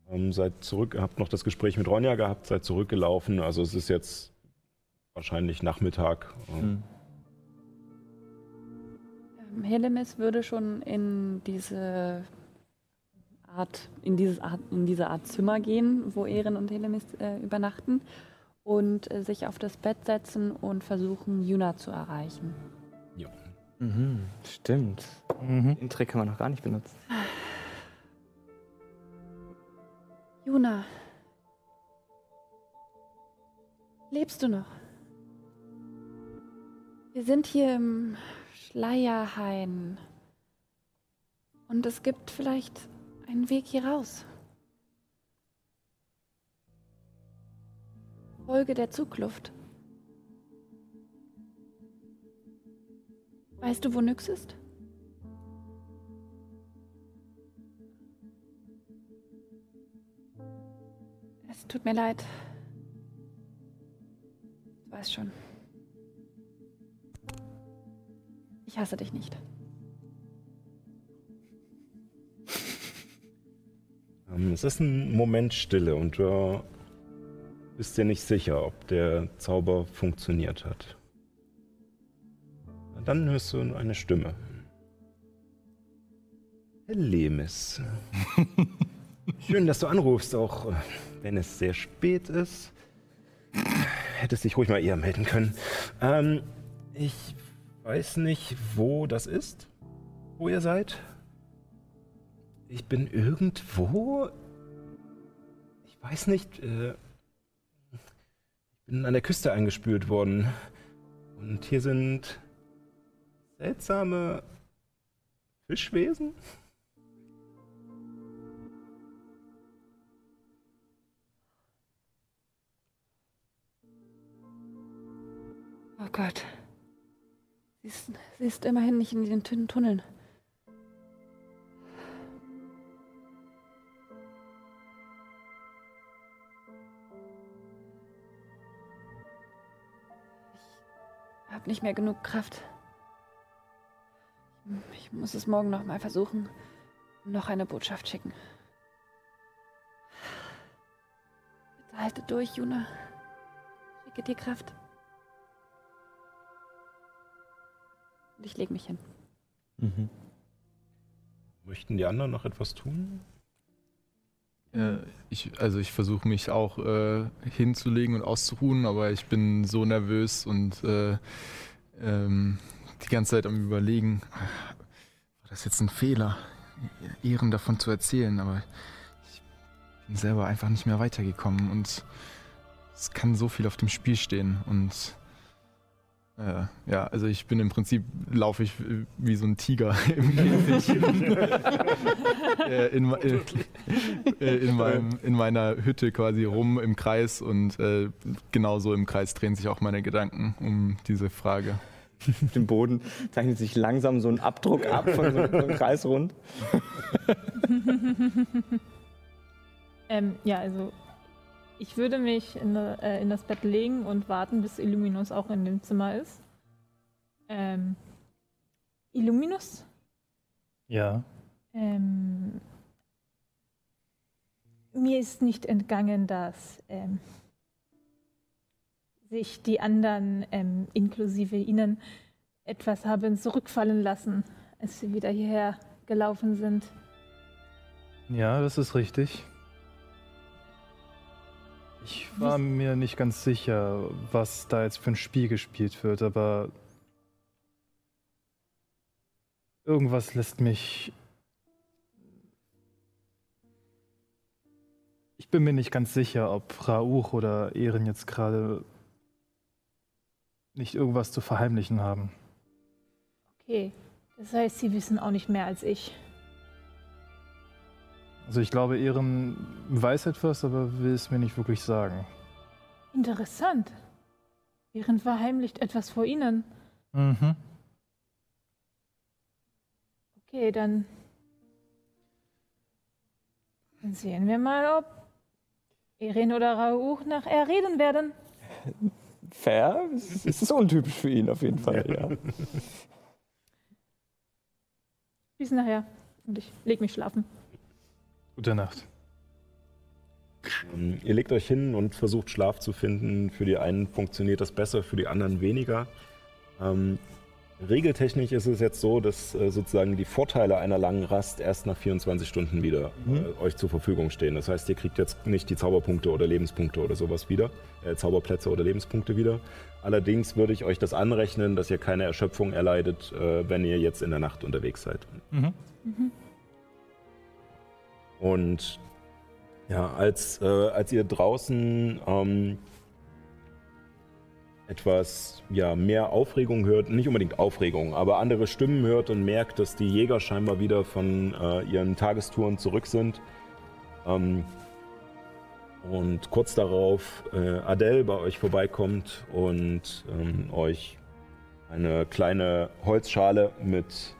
ähm, seid zurück, habt noch das Gespräch mit Ronja gehabt, seid zurückgelaufen. Also es ist jetzt wahrscheinlich Nachmittag. Ähm, Hm. Helemis würde schon in diese Art, in dieses Art, in diese Art Zimmer gehen, wo Ehren und Helemis äh, übernachten und äh, sich auf das Bett setzen und versuchen, Juna zu erreichen. Mhm, stimmt. Den Trick haben wir noch gar nicht benutzt. Juna, lebst du noch? Wir sind hier im Schleierhain und es gibt vielleicht einen Weg hier raus. Folge der Zugluft. Weißt du, wo Nyx ist? Es tut mir leid. Du weißt schon. Ich hasse dich nicht. Ähm, es ist ein Moment Stille und du bist dir nicht sicher, ob der Zauber funktioniert hat. Dann hörst du eine Stimme. Lemis. Schön, dass du anrufst, auch äh, wenn es sehr spät ist. Hättest dich ruhig mal eher melden können. Ähm, ich weiß nicht, wo das ist, wo ihr seid. Ich bin irgendwo. Ich weiß nicht. Äh, ich bin an der Küste eingespült worden. Und hier sind seltsame Fischwesen. Oh Gott. Sie ist, sie ist immerhin nicht in den Tun- Tunneln. Ich habe nicht mehr genug Kraft. Ich muss es morgen noch mal versuchen. Noch eine Botschaft schicken. Halte durch, Juna. Schicke dir Kraft. Ich lege mich hin. Mhm. Möchten die anderen noch etwas tun? Äh, ich, also ich versuche mich auch äh, hinzulegen und auszuruhen, aber ich bin so nervös und äh, ähm, die ganze Zeit am Überlegen, war das jetzt ein Fehler, Ehren davon zu erzählen, aber ich bin selber einfach nicht mehr weitergekommen und es kann so viel auf dem Spiel stehen und äh, ja, also ich bin im Prinzip, laufe ich wie so ein Tiger im Käfig. äh, in, in, äh, in, meinem, in meiner Hütte quasi rum im Kreis und äh, genauso im Kreis drehen sich auch meine Gedanken um diese Frage. Auf dem Boden zeichnet sich langsam so ein Abdruck ab von so einem Kreisrund. Ähm, ja, also ich würde mich in, äh, in das Bett legen und warten, bis Illuminus auch in dem Zimmer ist. Ähm, Illuminus? Ja. Ähm, mir ist nicht entgangen, dass ähm, sich die anderen, ähm, inklusive Ihnen, etwas haben zurückfallen lassen, als Sie wieder hierher gelaufen sind. Ja, das ist richtig. Ich war mir nicht ganz sicher, was da jetzt für ein Spiel gespielt wird, aber irgendwas lässt mich. Ich bin mir nicht ganz sicher, ob Rauch oder Ehren jetzt gerade nicht irgendwas zu verheimlichen haben. Okay, das heißt, Sie wissen auch nicht mehr als ich. Also ich glaube, Ehren weiß etwas, aber will es mir nicht wirklich sagen. Interessant. Ehren verheimlicht etwas vor Ihnen. Mhm. Okay, dann, dann sehen wir mal, ob Erin oder Rauch nachher reden werden. Fair? Es ist untypisch für ihn auf jeden Fall, ja. Bis nachher. Und ich leg mich schlafen. Gute Nacht. Ähm, Ihr legt euch hin und versucht Schlaf zu finden. Für die einen funktioniert das besser, für die anderen weniger. Ähm, regeltechnisch ist es jetzt so, dass äh, sozusagen die Vorteile einer langen Rast erst nach 24 Stunden wieder äh, euch zur Verfügung stehen. Das heißt, ihr kriegt jetzt nicht die Zauberpunkte oder Lebenspunkte oder sowas wieder, äh, Zauberplätze oder Lebenspunkte wieder. Allerdings würde ich euch das anrechnen, dass ihr keine Erschöpfung erleidet, äh, wenn ihr jetzt in der Nacht unterwegs seid. Mhm. Und ja, als, äh, als ihr draußen ähm, etwas ja, mehr Aufregung hört, nicht unbedingt Aufregung, aber andere Stimmen hört und merkt, dass die Jäger scheinbar wieder von äh, ihren Tagestouren zurück sind. Ähm, und kurz darauf äh, Adele bei euch vorbeikommt und ähm, euch eine kleine Holzschale mit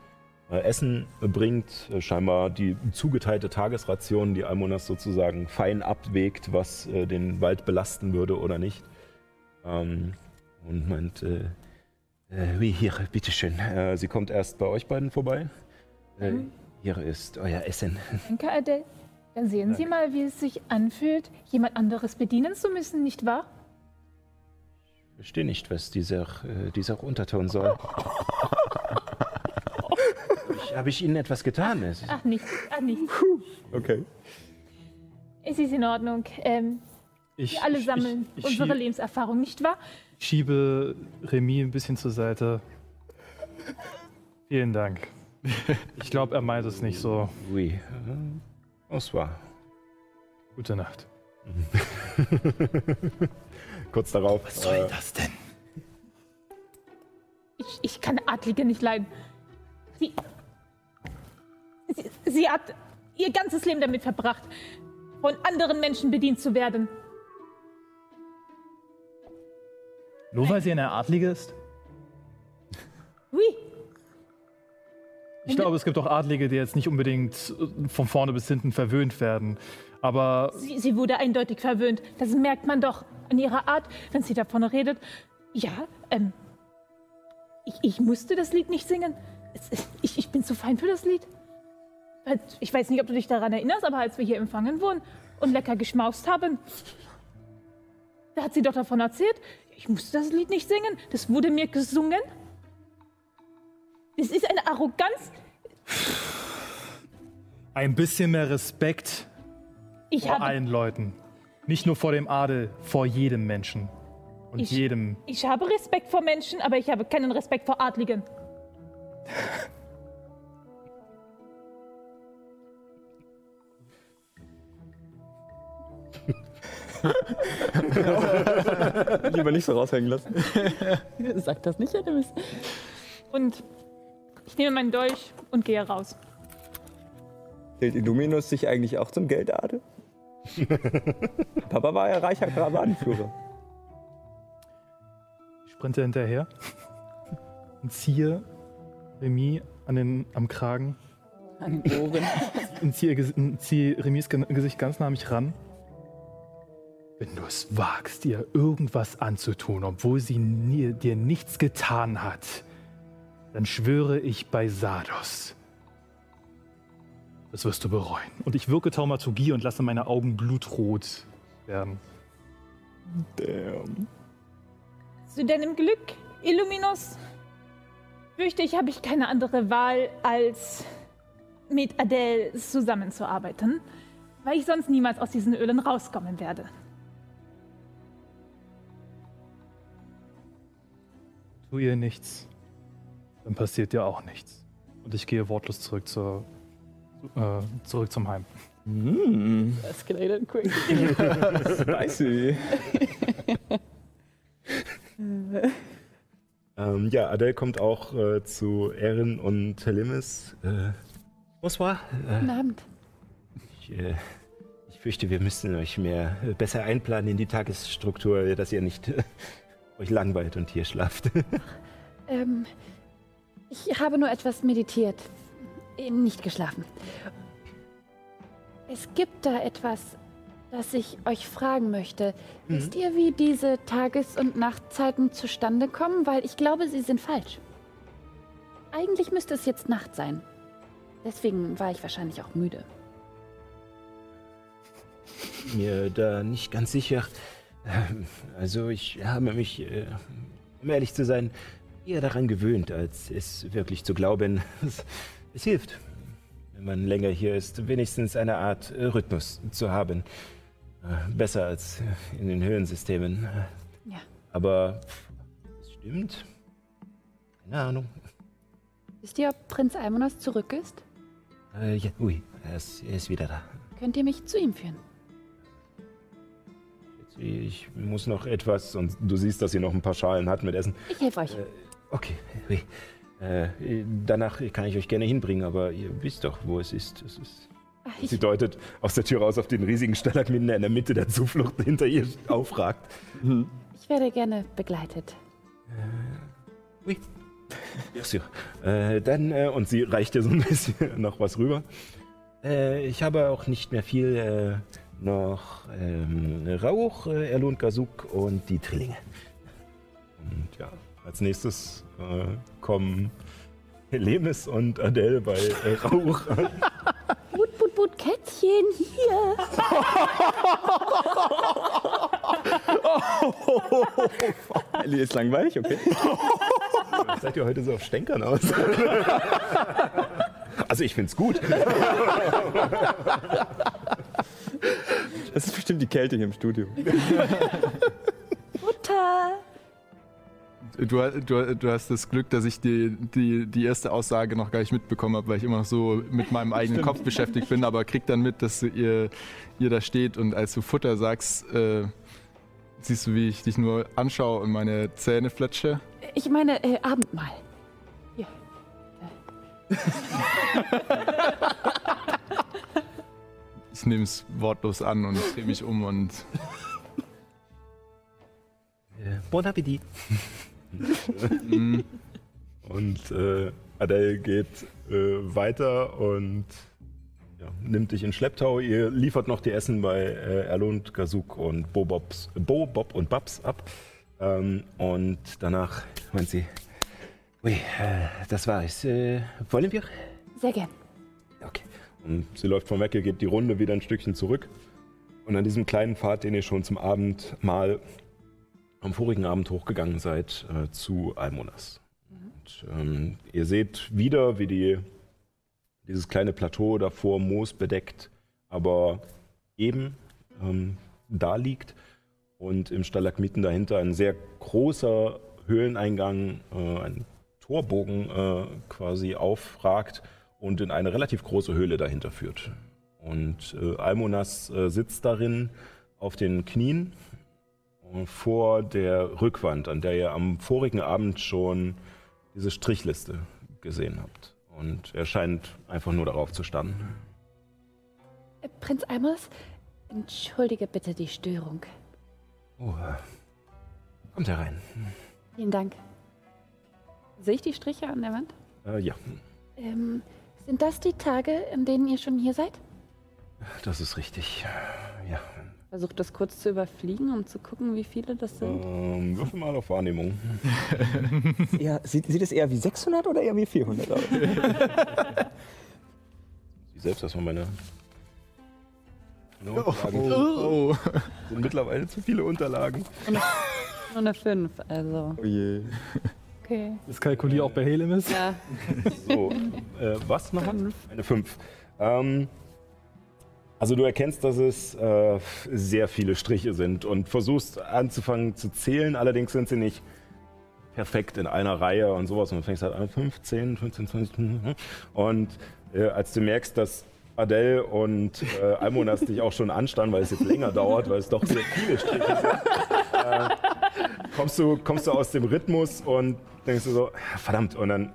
Essen bringt, äh, scheinbar die zugeteilte Tagesration, die Almonas sozusagen fein abwägt, was äh, den Wald belasten würde oder nicht. Ähm, und meint, äh, äh, wie hier, bitteschön. Äh, sie kommt erst bei euch beiden vorbei. Äh, Mhm. Hier ist euer Essen. Danke, Adele. Dann sehen Sie mal, wie es sich anfühlt, jemand anderes bedienen zu müssen, nicht wahr? Ich verstehe nicht, was dieser, äh, dieser Unterton soll. Ich- Habe ich Ihnen etwas getan? Es- Ach, nicht. Ach, nicht. Okay. Es ist in Ordnung. Ähm, Ich, wir alle ich- sammeln ich, ich, unsere Lebenserfahrung, nicht wahr? schiebe Remy ein bisschen zur Seite. Vielen Dank. Ich glaube, er meint es nicht so. Oui. Äh, Bonsoir. Gute Nacht. Kurz darauf. Was soll äh, das denn? Ich, ich kann Adlige nicht leiden. Sie, sie, hat ihr ganzes Leben damit verbracht, von anderen Menschen bedient zu werden. Nur weil sie eine Adlige ist? Hui, Ich glaube, es gibt auch Adlige, die jetzt nicht unbedingt äh, von vorne bis hinten verwöhnt werden. Aber sie, sie wurde eindeutig verwöhnt. Das merkt man doch an ihrer Art, wenn sie davon redet. Ja, ähm, ich, ich musste das Lied nicht singen. Es- ich, ich bin zu fein für das Lied. Ich weiß nicht, ob du dich daran erinnerst, aber als wir hier empfangen wurden und lecker geschmaust haben, Da hat sie doch davon erzählt. Ich musste das Lied nicht singen. Das wurde mir gesungen. Es ist eine Arroganz. Ein bisschen mehr Respekt Ich vor allen Leuten. Nicht nur vor dem Adel, vor jedem Menschen. Und Ich- jedem. ich habe Respekt vor Menschen, aber ich habe keinen Respekt vor Adligen. Lieber nicht so raushängen lassen. Sag das nicht, Artemis. Und ich nehme meinen Dolch und gehe raus. Zählt Illuminus sich eigentlich auch zum Geldadel? Papa war ja reicher Karawanenführer. Ich sprinte hinterher und ziehe Remy an den, am Kragen An den Ohren. und ziehe, ziehe Remis Ge- Gesicht ganz nah an mich ran. Wenn du es wagst, ihr irgendwas anzutun, obwohl sie nie, dir nichts getan hat, dann schwöre ich bei Sados. Das wirst du bereuen. Und ich wirke Taumaturgie und lasse meine Augen blutrot werden. Damn. Zu deinem Glück, Illuminus, fürchte ich, habe ich keine andere Wahl, als mit Adele zusammenzuarbeiten, weil ich sonst niemals aus diesen Ölen rauskommen werde. Tu ihr nichts, dann passiert dir auch nichts. Und ich gehe wortlos zurück, zur, äh, zurück zum Heim. Mm, Escalated quick. spicy. Ähm, ja, Adele kommt auch äh, zu Erin und Helimis. Äh, bonsoir. Guten Äh, Abend. ich, äh, ich fürchte, wir müssen euch mehr äh, besser einplanen in die Tagesstruktur, dass ihr nicht äh, euch langweilt und hier schlaft. Ähm, ich habe nur etwas meditiert. Nicht geschlafen. Es gibt da etwas, das ich euch fragen möchte. Wisst ihr, wie diese Tages- und Nachtzeiten zustande kommen? Weil ich glaube, sie sind falsch. Eigentlich müsste es jetzt Nacht sein. Deswegen war ich wahrscheinlich auch müde. Mir da nicht ganz sicher. Ähm, Also ich habe mich, äh, um ehrlich zu sein, eher daran gewöhnt, als es wirklich zu glauben. Es, es hilft, wenn man länger hier ist, wenigstens eine Art äh, Rhythmus zu haben. Äh, Besser als in den Höhensystemen. Ja. Aber es stimmt. Keine Ahnung. Wisst ihr, ob Prinz Almonas zurück ist? Äh, ja, ui, er ist, er ist wieder da. Könnt ihr mich zu ihm führen? Ich muss noch etwas, und du siehst, dass sie noch ein paar Schalen hat mit Essen. Ich helfe euch. Äh, Okay, ui. Äh, danach kann ich euch gerne hinbringen, aber ihr wisst doch, wo es ist. Es ist sie deutet aus der Tür raus auf den riesigen Stalagmiten, der in der Mitte der Zuflucht hinter ihr aufragt. ich werde gerne begleitet. Ui. Ja, sûr. Äh, dann, äh, und sie reicht dir so ein bisschen noch was rüber. Äh, ich habe auch nicht mehr viel, äh, noch ähm, Rauch, äh, Erlund Gazuk und die Trillinge. Und ja, als nächstes äh, kommen Lemis und Adele bei äh, Rauch. But, but, but, Kätzchen, hier. Ellie ist langweilig, okay. Seid ihr heute so auf Stänkern aus? also ich find's gut. Das ist bestimmt die Kälte hier im Studio. Mutter. Du, du, du hast das Glück, dass ich die, die, die erste Aussage noch gar nicht mitbekommen habe, weil ich immer noch so mit meinem eigenen Kopf beschäftigt bin, aber krieg dann mit, dass ihr, ihr da steht und als du Futter sagst, äh, siehst du, wie ich dich nur anschaue und meine Zähne fletsche. Ich meine, äh, Abendmahl. Hier. Ich nehme es wortlos an und drehe mich um und Bon Appetit. mm, Und äh, Adele geht äh, weiter und ja, nimmt dich in Schlepptau. Ihr liefert noch die Essen bei äh, Erlund, Gazuk und Bo, Bobs, Bo, Bob und Babs ab. Ähm, und danach meint sie, ui, äh, das war es. Äh, wollen wir? Sehr gern. Und sie läuft vom Weg, ihr geht die Runde wieder ein Stückchen zurück. Und an diesem kleinen Pfad, den ihr schon zum Abendmahl am vorigen Abend hochgegangen seid äh, zu Almonas. Und, ähm, ihr seht wieder, wie die, dieses kleine Plateau davor Moos bedeckt, aber eben ähm, da liegt und im Stalagmiten dahinter ein sehr großer Höhleneingang, äh, ein Torbogen äh, quasi aufragt und in eine relativ große Höhle dahinter führt. Und äh, Almonas äh, sitzt darin auf den Knien äh, vor der Rückwand, an der ihr am vorigen Abend schon diese Strichliste gesehen habt. Und er scheint einfach nur darauf zu starren. Äh, Prinz Almos, entschuldige bitte die Störung. Oh, kommt herein. Vielen Dank. Sehe ich die Striche an der Wand? Äh, ja, Ähm, sind das die Tage, in denen ihr schon hier seid? das ist richtig. Ja. Versucht das kurz zu überfliegen, um zu gucken, wie viele das sind. Ähm, würfel mal auf Wahrnehmung. Ja, sieht, sieht es eher wie 600 oder eher wie 400 aus? Ich selbst erstmal meine. meine Unterlagen. Oh. sind mittlerweile zu viele Unterlagen. Nur eine 5, also. Oh je. Okay. Das kalkuliere auch bei Helemis. Ja. So, äh, was nochmal? Eine 5. Ähm, also du erkennst, dass es äh, sehr viele Striche sind und versuchst anzufangen zu zählen, allerdings sind sie nicht perfekt in einer Reihe und sowas. Und du fängst halt an, 15, 15, 20. Und äh, als du merkst, dass Adele und äh, Almonas dich auch schon anstarren, weil es jetzt länger dauert, weil es doch sehr viele Striche sind, äh, kommst, du, kommst du aus dem Rhythmus und denkst du so, verdammt, und dann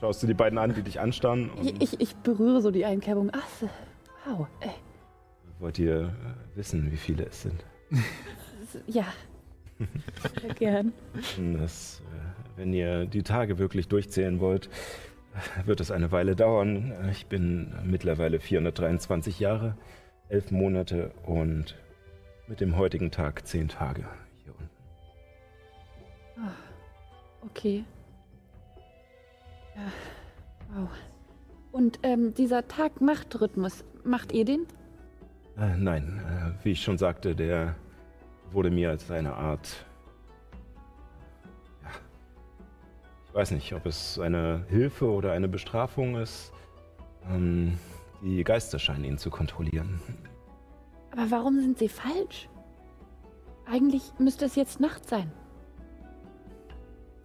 schaust du die beiden an, die dich anstarren. Ich, ich, ich berühre so die Einkerbung. Ach, wow. Äh, wollt ihr äh, wissen, wie viele es sind? ja. Sehr gern. Das, äh, wenn ihr die Tage wirklich durchzählen wollt, wird es eine Weile dauern. Äh, Ich bin mittlerweile 423 Jahre, elf Monate und mit dem heutigen Tag zehn Tage Okay. Ja. Wow. Und ähm, dieser Tag-Macht-Rhythmus, macht ihr den? Äh, nein, äh, wie ich schon sagte, der wurde mir als eine Art. Ja, ich weiß nicht, ob es eine Hilfe oder eine Bestrafung ist. Ähm, die Geister scheinen ihn zu kontrollieren. Aber warum sind sie falsch? Eigentlich müsste es jetzt Nacht sein.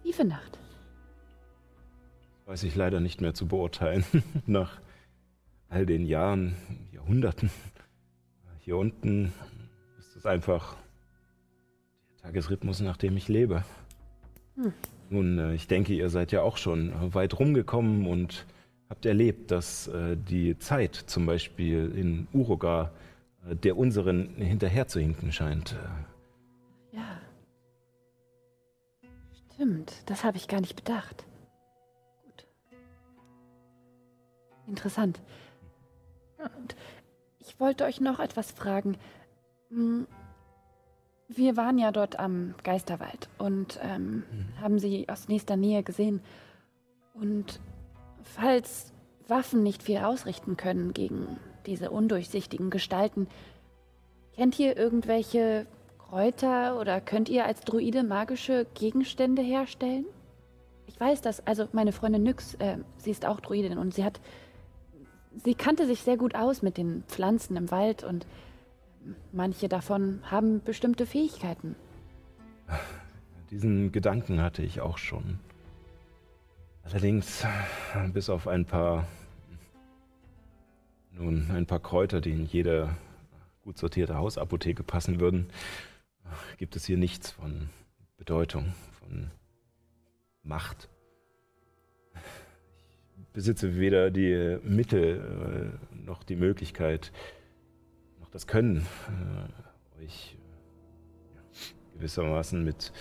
Tiefe Nacht. Weiß ich leider nicht mehr zu beurteilen. Nach all den Jahren, Jahrhunderten. Hier unten ist es einfach der Tagesrhythmus, nach dem ich lebe. Hm. Nun, äh, ich denke, ihr seid ja auch schon weit rumgekommen und habt erlebt, dass äh, die Zeit zum Beispiel in Uruga äh, der unseren hinterherzuhinken scheint. Stimmt, das habe ich gar nicht bedacht. Gut. Interessant. Und ich wollte euch noch etwas fragen. Hm, Wir waren ja dort am Geisterwald und ähm, haben sie aus nächster Nähe gesehen. Und falls Waffen nicht viel ausrichten können gegen diese undurchsichtigen Gestalten, kennt ihr irgendwelche Kräuter oder könnt ihr als Druide magische Gegenstände herstellen? Ich weiß das, also meine Freundin Nyx, äh, sie ist auch Druidin und sie hat, sie kannte sich sehr gut aus mit den Pflanzen im Wald und manche davon haben bestimmte Fähigkeiten. Diesen Gedanken hatte ich auch schon. Allerdings, bis auf ein paar, nun, ein paar Kräuter, die in jede gut sortierte Hausapotheke passen würden, gibt es hier nichts von Bedeutung, von Macht. Ich besitze weder die Mittel äh, noch die Möglichkeit, noch das Können, äh, euch gewissermaßen mit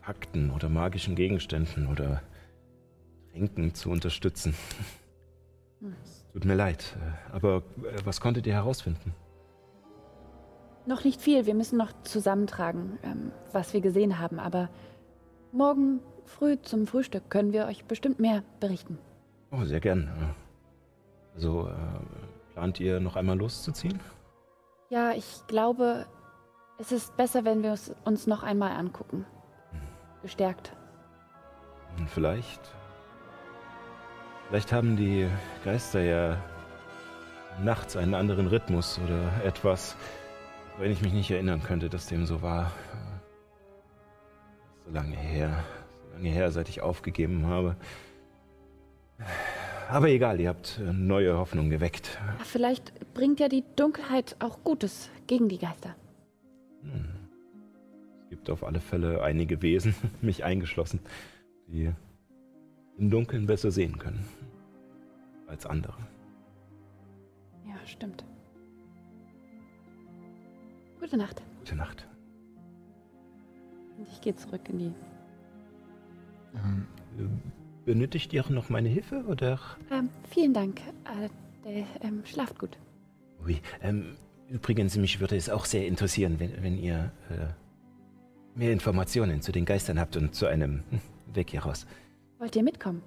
Fakten oder magischen Gegenständen oder Tränken zu unterstützen. Hm. Es tut mir leid, äh, aber was konntet ihr herausfinden? Noch nicht viel, wir müssen noch zusammentragen, ähm, was wir gesehen haben, aber morgen früh zum Frühstück können wir euch bestimmt mehr berichten. Oh, sehr gern. Also, äh, plant ihr noch einmal loszuziehen? Ja, ich glaube, es ist besser, wenn wir es uns noch einmal angucken. Gestärkt. Hm, Vielleicht. Vielleicht haben die Geister ja nachts einen anderen Rhythmus oder etwas, wenn ich mich nicht erinnern könnte, dass dem so war. So lange her. So lange her, seit ich aufgegeben habe. Aber egal, ihr habt äh, neue Hoffnung geweckt. Ja, vielleicht bringt ja die Dunkelheit auch Gutes gegen die Geister. Hm. Es gibt auf alle Fälle einige Wesen, mich eingeschlossen, die im Dunkeln besser sehen können als andere. Ja, stimmt. Gute Nacht. Gute Nacht. Und ich gehe zurück in die. Ähm, Benötigt ihr noch meine Hilfe oder? Ähm, vielen Dank. Äh, der ähm, schlaft gut. Ui, ähm, übrigens, mich würde es auch sehr interessieren, wenn, wenn ihr äh, mehr Informationen zu den Geistern habt und zu einem hm, Weg hier raus. Wollt ihr mitkommen?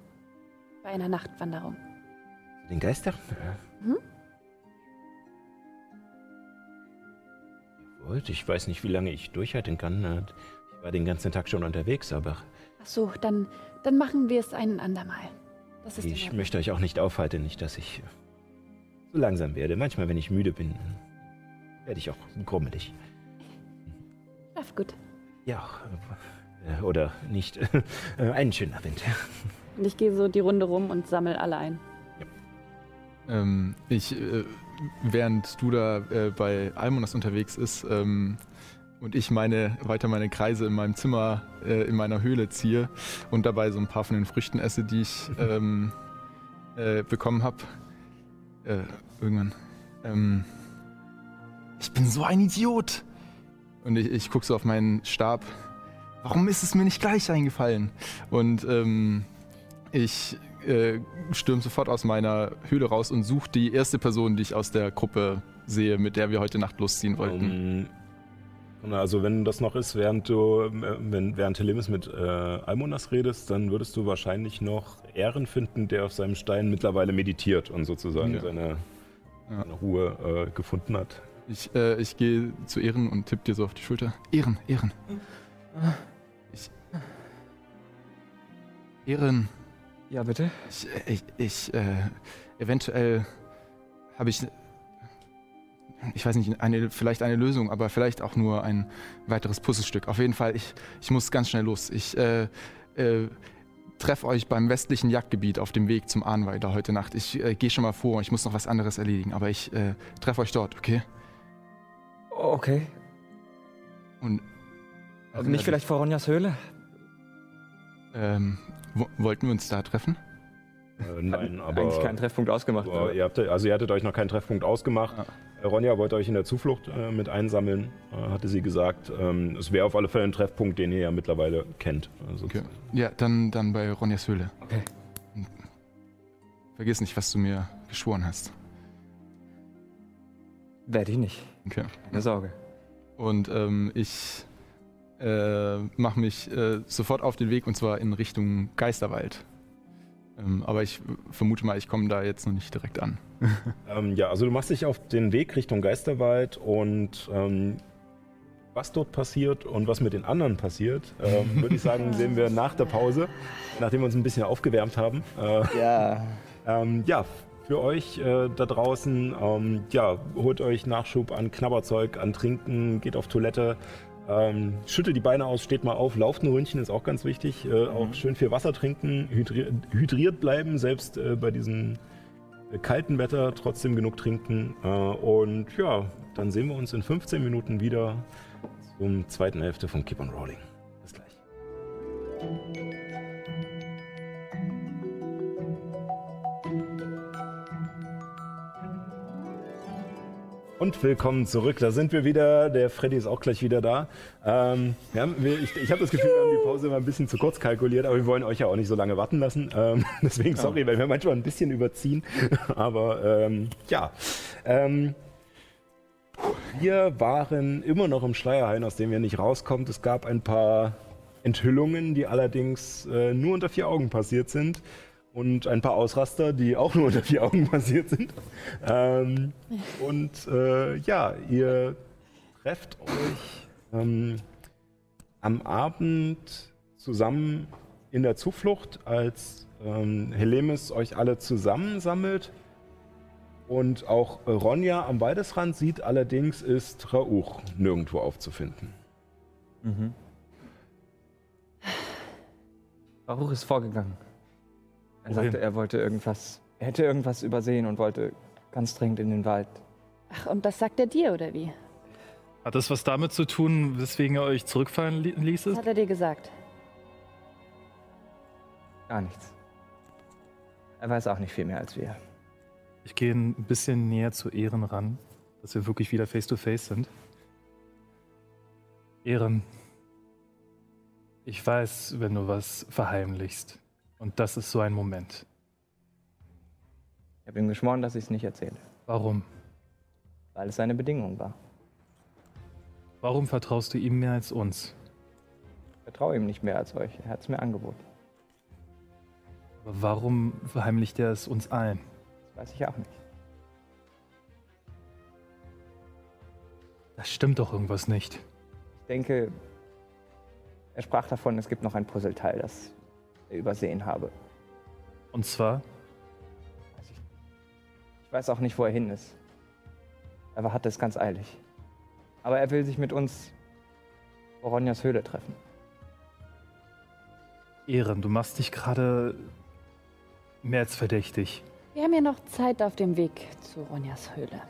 Bei einer Nachtwanderung. Zu den Geistern? Mhm. Ihr wollt? Ich weiß nicht, wie lange ich durchhalten kann. Äh, Ich war den ganzen Tag schon unterwegs, aber Ach so, dann, dann machen wir es ein andermal. Das ist ich möchte euch auch nicht aufhalten, nicht, dass ich so langsam werde. Manchmal, wenn ich müde bin, werde ich auch grummelig. Schlaf gut. Ja, äh, oder nicht. Äh, Einen schönen Abend. Und ich gehe so die Runde rum und sammle alle ein. Ähm, ich, äh, während du da äh, bei Almonas unterwegs ist ähm, und ich meine, weiter meine Kreise in meinem Zimmer, äh, in meiner Höhle ziehe und dabei so ein paar von den Früchten esse, die ich ähm, äh, bekommen habe, äh, irgendwann. Ähm, ich bin so ein Idiot! Und ich, ich gucke so auf meinen Stab. Warum ist es mir nicht gleich eingefallen? Und ähm, ich äh, stürme sofort aus meiner Höhle raus und suche die erste Person, die ich aus der Gruppe sehe, mit der wir heute Nacht losziehen wollten. Um, also wenn das noch ist, während du, äh, wenn, während Telemis mit äh, Almonas redest, dann würdest du wahrscheinlich noch Ehren finden, der auf seinem Stein mittlerweile meditiert und sozusagen Ja. seine, Ja. seine Ruhe äh, gefunden hat. Ich, äh, ich gehe zu Ehren und tipp dir so auf die Schulter. Ehren, Ehren. Ich. Ehren, Ja, bitte? ich, ich, ich äh, eventuell habe ich, ich weiß nicht, eine, vielleicht eine Lösung, aber vielleicht auch nur ein weiteres Puzzlestück. Auf jeden Fall, ich, ich muss ganz schnell los. Ich äh, äh, treffe euch beim westlichen Jagdgebiet auf dem Weg zum Ahnweiler heute Nacht. Ich äh, gehe schon mal vor, ich muss noch was anderes erledigen, aber ich äh, treffe euch dort, okay? Okay. Und Also nicht vielleicht vor Ronjas Höhle? Ähm, wo, wollten wir uns da treffen? Äh, nein, aber, Eigentlich keinen Treffpunkt ausgemacht. aber ihr habt, also ihr hattet euch noch keinen Treffpunkt ausgemacht. Ah. Äh, Ronja wollte euch in der Zuflucht äh, mit einsammeln, äh, hatte sie gesagt. Ähm, es wäre auf alle Fälle ein Treffpunkt, den ihr ja mittlerweile kennt. Also Okay. Ja, dann, dann bei Ronjas Höhle. Okay. Vergiss nicht, was du mir geschworen hast. Werde ich nicht. Okay. Keine Sorge. Und ähm, ich äh, mache mich äh, sofort auf den Weg und zwar in Richtung Geisterwald. Ähm, aber ich vermute mal, ich komme da jetzt noch nicht direkt an. Ähm, ja, also du machst dich auf den Weg Richtung Geisterwald und ähm, was dort passiert und was mit den anderen passiert, ähm, würde ich sagen, sehen wir nach der Pause, nachdem wir uns ein bisschen aufgewärmt haben. Äh, Ja. ähm, ja, für euch äh, da draußen, ähm, ja, holt euch Nachschub an Knabberzeug, an Trinken, geht auf Toilette, ähm, schüttelt die Beine aus, steht mal auf, lauft ein Ründchen, ist auch ganz wichtig. Äh, Auch schön viel Wasser trinken, hydri hydriert bleiben, selbst äh, bei diesem äh, kalten Wetter trotzdem genug trinken. Äh, und ja, dann sehen wir uns in 15 Minuten wieder zum zweiten Hälfte von Keep on Rolling. Bis gleich. Und willkommen zurück. Da sind wir wieder. Der Freddy ist auch gleich wieder da. Ähm, wir haben, wir, ich ich habe das Gefühl, wir haben die Pause mal ein bisschen zu kurz kalkuliert, aber wir wollen euch ja auch nicht so lange warten lassen. Ähm, deswegen sorry, weil wir manchmal ein bisschen überziehen. Aber ähm, ja. Ähm, wir waren immer noch im Schleierhain, aus dem wir nicht rauskommt. Es gab ein paar Enthüllungen, die allerdings äh, nur unter vier Augen passiert sind. Und ein paar Ausraster, die auch nur unter vier Augen passiert sind. Ähm, und äh, ja, ihr trefft euch ähm, am Abend zusammen in der Zuflucht, als ähm, Helemis euch alle zusammensammelt. Und auch Ronja am Waldesrand sieht, allerdings ist Rauch nirgendwo aufzufinden. Mhm. Baruch ist vorgegangen. Er Wohin? sagte, er wollte irgendwas, er hätte irgendwas übersehen und wollte ganz dringend in den Wald. Ach, und das sagt er dir, oder wie? Hat das was damit zu tun, weswegen er euch zurückfallen li- Was hat er dir gesagt? Gar nichts. Er weiß auch nicht viel mehr als wir. Ich gehe ein bisschen näher zu Ehren ran, dass wir wirklich wieder face to face sind. Ehren, ich weiß, wenn du was verheimlichst. Und das ist so ein Moment. Ich habe ihm geschworen, dass ich es nicht erzähle, Warum? weil es seine Bedingung war. Warum vertraust du ihm mehr als uns? Ich vertraue ihm nicht mehr als euch. Er hat es mir angeboten. Aber warum verheimlicht er es uns allen? Das weiß ich auch nicht. Das stimmt doch irgendwas nicht. Ich denke, er sprach davon, es gibt noch ein Puzzleteil, das übersehen habe. Und zwar, Weiß ich, ich weiß auch nicht, wo er hin ist. Er hatte es ganz eilig. Aber er will sich mit uns vor Ronjas Höhle treffen. Ehren, du machst dich gerade mehr als verdächtig. Wir haben ja noch Zeit auf dem Weg zu Ronjas Höhle.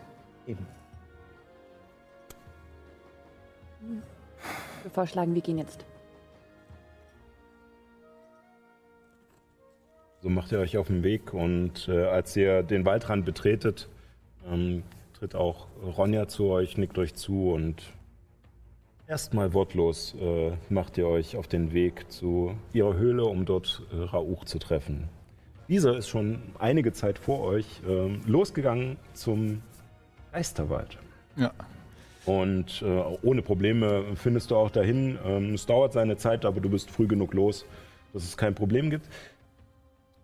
Eben. Ich würde vorschlagen, wir gehen jetzt. So macht ihr euch auf den Weg und äh, als ihr den Waldrand betretet, ähm, tritt auch Ronja zu euch, nickt euch zu und erstmal wortlos äh, macht ihr euch auf den Weg zu ihrer Höhle, um dort äh, Rauch zu treffen. Dieser ist schon einige Zeit vor euch ähm, losgegangen zum Geisterwald. Ja. Und äh, ohne Probleme findest du auch dahin. Ähm, es dauert seine Zeit, aber du bist früh genug los, dass es kein Problem gibt.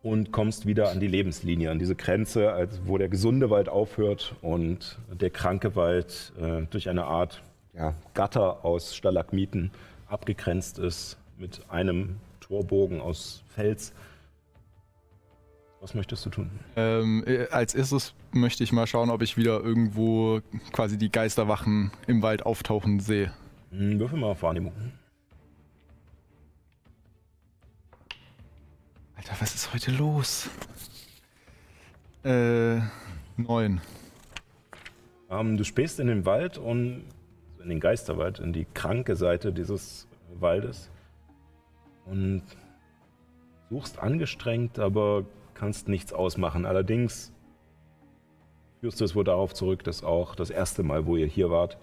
Und kommst wieder an die Lebenslinie, an diese Grenze, als, wo der gesunde Wald aufhört und der kranke Wald äh, durch eine Art ja, Gatter aus Stalagmiten abgegrenzt ist, mit einem Torbogen aus Fels. Was möchtest du tun? Ähm, äh, als erstes möchte ich mal schauen, ob ich wieder irgendwo quasi die Geisterwachen im Wald auftauchen sehe. Hm, würfel mal auf Wahrnehmung. Alter, was ist heute los? Äh, neun. Ähm, du spähst in den Wald und in den Geisterwald, in die kranke Seite dieses Waldes und suchst angestrengt, aber kannst nichts ausmachen. Allerdings führst du es wohl darauf zurück, dass auch das erste Mal, wo ihr hier wart,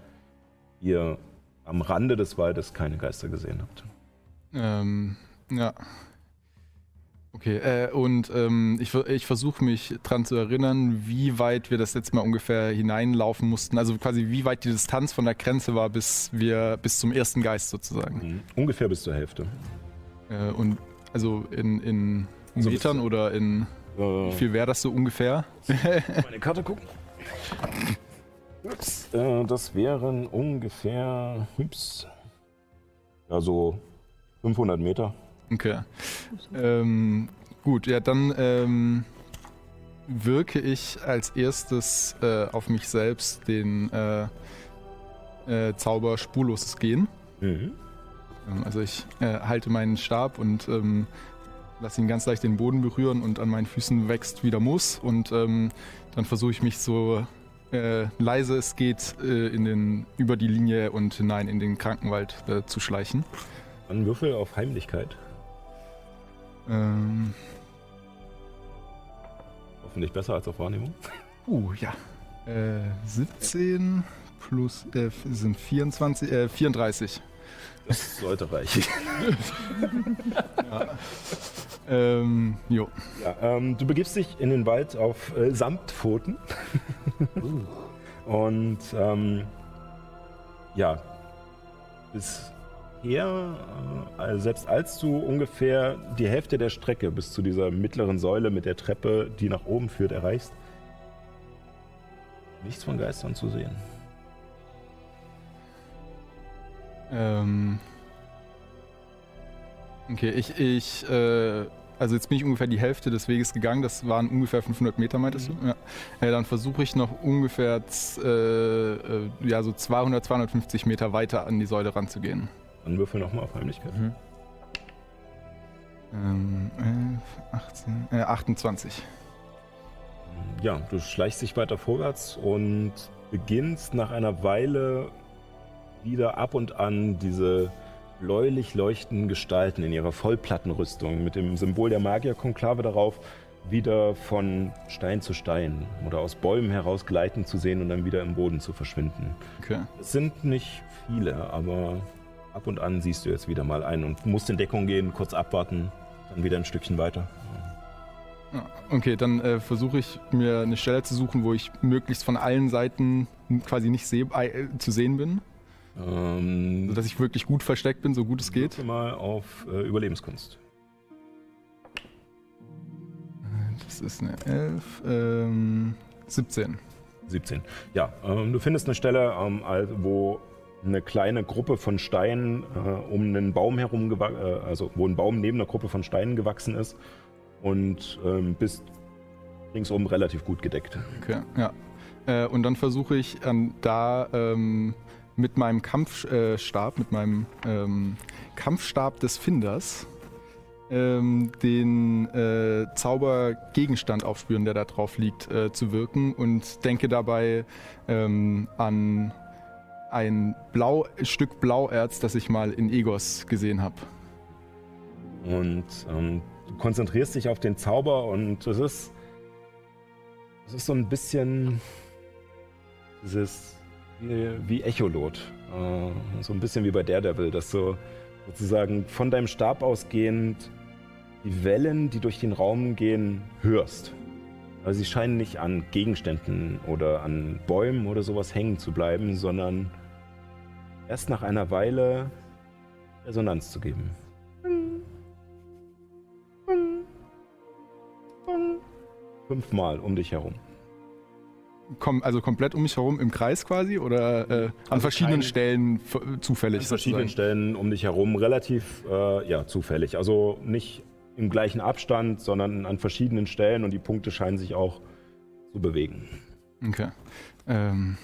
ihr am Rande des Waldes keine Geister gesehen habt. Ähm, ja. Okay, äh, und ähm, ich, ich versuche mich dran zu erinnern, wie weit wir das letzte Mal ungefähr hineinlaufen mussten. Also quasi wie weit die Distanz von der Grenze war, bis wir bis zum ersten Geist sozusagen. Mhm. Ungefähr bis zur Hälfte. Äh, und also in, in So Metern oder in Äh, wie viel wäre das so ungefähr? meine Karte gucken. Ups, äh, das wären ungefähr, ups, ja so 500 Meter. Okay. Ähm, gut, ja, dann ähm, wirke ich als erstes äh, auf mich selbst den äh, äh, Zauber spurloses Gehen. Mhm. Ähm, Also ich äh, halte meinen Stab und ähm, lasse ihn ganz leicht den Boden berühren und an meinen Füßen wächst wieder Moos und ähm, dann versuche ich mich so äh, leise es geht äh, in den, über die Linie und hinein in den Krankenwald zu schleichen. Dann Würfel auf Heimlichkeit. Ähm, Hoffentlich besser als auf Wahrnehmung. uh, ja. Äh, 17 plus 11 sind 24, äh, 34. Das sollte reichen. Ähm, jo. Ja, ähm, du begibst dich in den Wald auf äh, Samtpfoten. Und ähm, ja, bisher, äh, also selbst als du ungefähr die Hälfte der Strecke bis zu dieser mittleren Säule mit der Treppe, die nach oben führt, erreichst, nichts von Geistern zu sehen. Ähm. Okay, ich, ich, äh, also jetzt bin ich ungefähr die Hälfte des Weges gegangen. Das waren ungefähr 500 Meter, meintest du? Ja. Äh, dann versuche ich noch ungefähr, äh, äh, ja, so 200, 250 Meter weiter an die Säule ranzugehen. Dann würfel nochmal auf Heimlichkeit. Mhm. Ähm, 11, 18, äh, 28. Ja, du schleichst dich weiter vorwärts und beginnst nach einer Weile wieder ab und an diese bläulich leuchtenden Gestalten in ihrer Vollplattenrüstung mit dem Symbol der Magierkonklave darauf wieder von Stein zu Stein oder aus Bäumen heraus gleiten zu sehen und dann wieder im Boden zu verschwinden. Okay. Es sind nicht viele, aber ab und an siehst du jetzt wieder mal einen und musst in Deckung gehen, kurz abwarten, dann wieder ein Stückchen weiter. Okay, dann äh, versuche ich mir eine Stelle zu suchen, wo ich möglichst von allen Seiten quasi nicht seh äh, zu sehen bin, Ähm, sodass ich wirklich gut versteckt bin, so gut es geht. Mal auf äh, Überlebenskunst. Das ist eine 11, ähm, 17. 17. Ja, ähm, du findest eine Stelle, ähm, wo eine kleine Gruppe von Steinen äh, um einen Baum herum, äh, also wo ein Baum neben einer Gruppe von Steinen gewachsen ist und ähm, bist ringsum relativ gut gedeckt. Okay, ja. Äh, und dann versuche ich ähm, da ähm, mit meinem Kampfstab, äh, mit meinem ähm, Kampfstab des Finders ähm, den äh, Zaubergegenstand aufspüren, der da drauf liegt, äh, zu wirken und denke dabei ähm, an ein Blau, Stück Blauerz, das ich mal in Egos gesehen habe. Und ähm, du konzentrierst dich auf den Zauber und es ist, es ist so ein bisschen dieses wie, wie Echolot. Äh, so ein bisschen wie bei Daredevil, dass du sozusagen von deinem Stab ausgehend die Wellen, die durch den Raum gehen, hörst. Also sie scheinen nicht an Gegenständen oder an Bäumen oder sowas hängen zu bleiben, sondern erst nach einer Weile Resonanz zu geben. Fünfmal um dich herum. Kom also komplett um mich herum im Kreis quasi oder äh, an Also verschiedenen Stellen zufällig An verschiedenen? Stellen um dich herum, relativ äh, ja, zufällig. Also nicht im gleichen Abstand, sondern an verschiedenen Stellen und die Punkte scheinen sich auch zu bewegen. Okay. Ähm.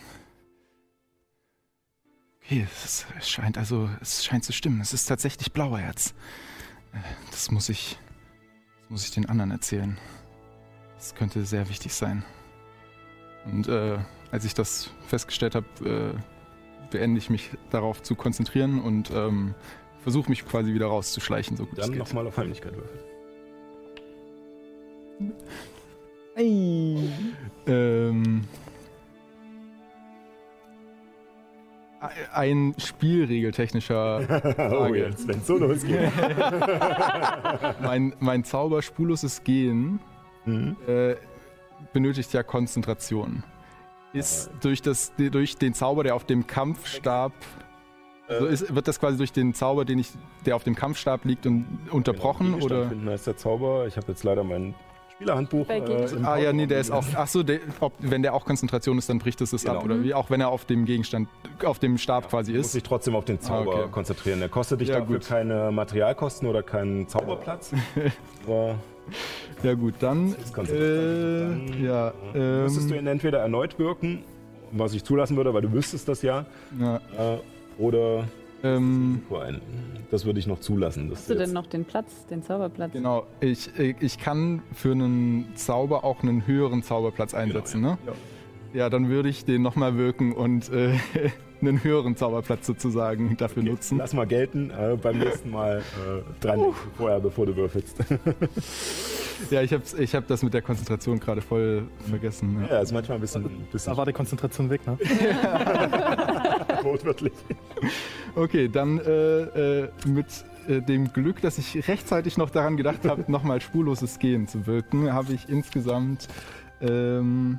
Okay, es, es scheint also, es scheint zu stimmen. Es ist tatsächlich Blauerz. Äh, Das muss ich, das muss ich den anderen erzählen. Das könnte sehr wichtig sein. Und äh, als ich das festgestellt habe, äh, beende ich mich darauf zu konzentrieren und ähm, versuche mich quasi wieder rauszuschleichen, so gut es Dann geht. nochmal auf Heimlichkeit würfeln. Ähm, ein spielregeltechnischer oh, Frage. jetzt, wenn es so losgeht. mein, mein Zauber spurloses Gehen mhm. äh, benötigt ja Konzentration. Ist durch, das, durch den Zauber, der auf dem Kampfstab. Also ist, wird das quasi durch den Zauber, den ich, der auf dem Kampfstab liegt, unterbrochen? Genau, oder? heißt der Zauber. Ich habe jetzt leider mein Spielerhandbuch. Im Ah ja, nee, der ist auch. Ach so, der, ob, wenn der auch Konzentration ist, dann bricht es das Genau. ab, oder wie? Auch wenn er auf dem Gegenstand, auf dem Stab quasi Du musst ist. dich trotzdem auf den Zauber Ah, okay. konzentrieren. Der kostet dich Ja, dafür gut. keine Materialkosten oder keinen Zauberplatz. Aber Ja gut, dann. ist konzentriert. Äh, ja. Ähm, müsstest du ihn entweder erneut wirken, was ich zulassen würde, weil du wüsstest das ja, ja, äh, oder ähm. Das würde ich noch zulassen. Das Hast du denn noch den Platz, den Zauberplatz? genau. Ich, ich kann für einen Zauber auch einen höheren Zauberplatz einsetzen, ne? Ja. Ja, dann würde ich den nochmal wirken und äh, einen höheren Zauberplatz sozusagen dafür Okay, nutzen. Lass mal gelten. Äh, beim nächsten Mal äh, dran denken, vorher, bevor du würfelst. Ja, ich habe ich hab das mit der Konzentration gerade voll vergessen. Ja. ja, ist manchmal ein bisschen, bisschen Da war die Konzentration weg, ne? wortwörtlich. Okay, dann äh, äh, mit äh, dem Glück, dass ich rechtzeitig noch daran gedacht habe, nochmal spurloses Gehen zu wirken, habe ich insgesamt ähm,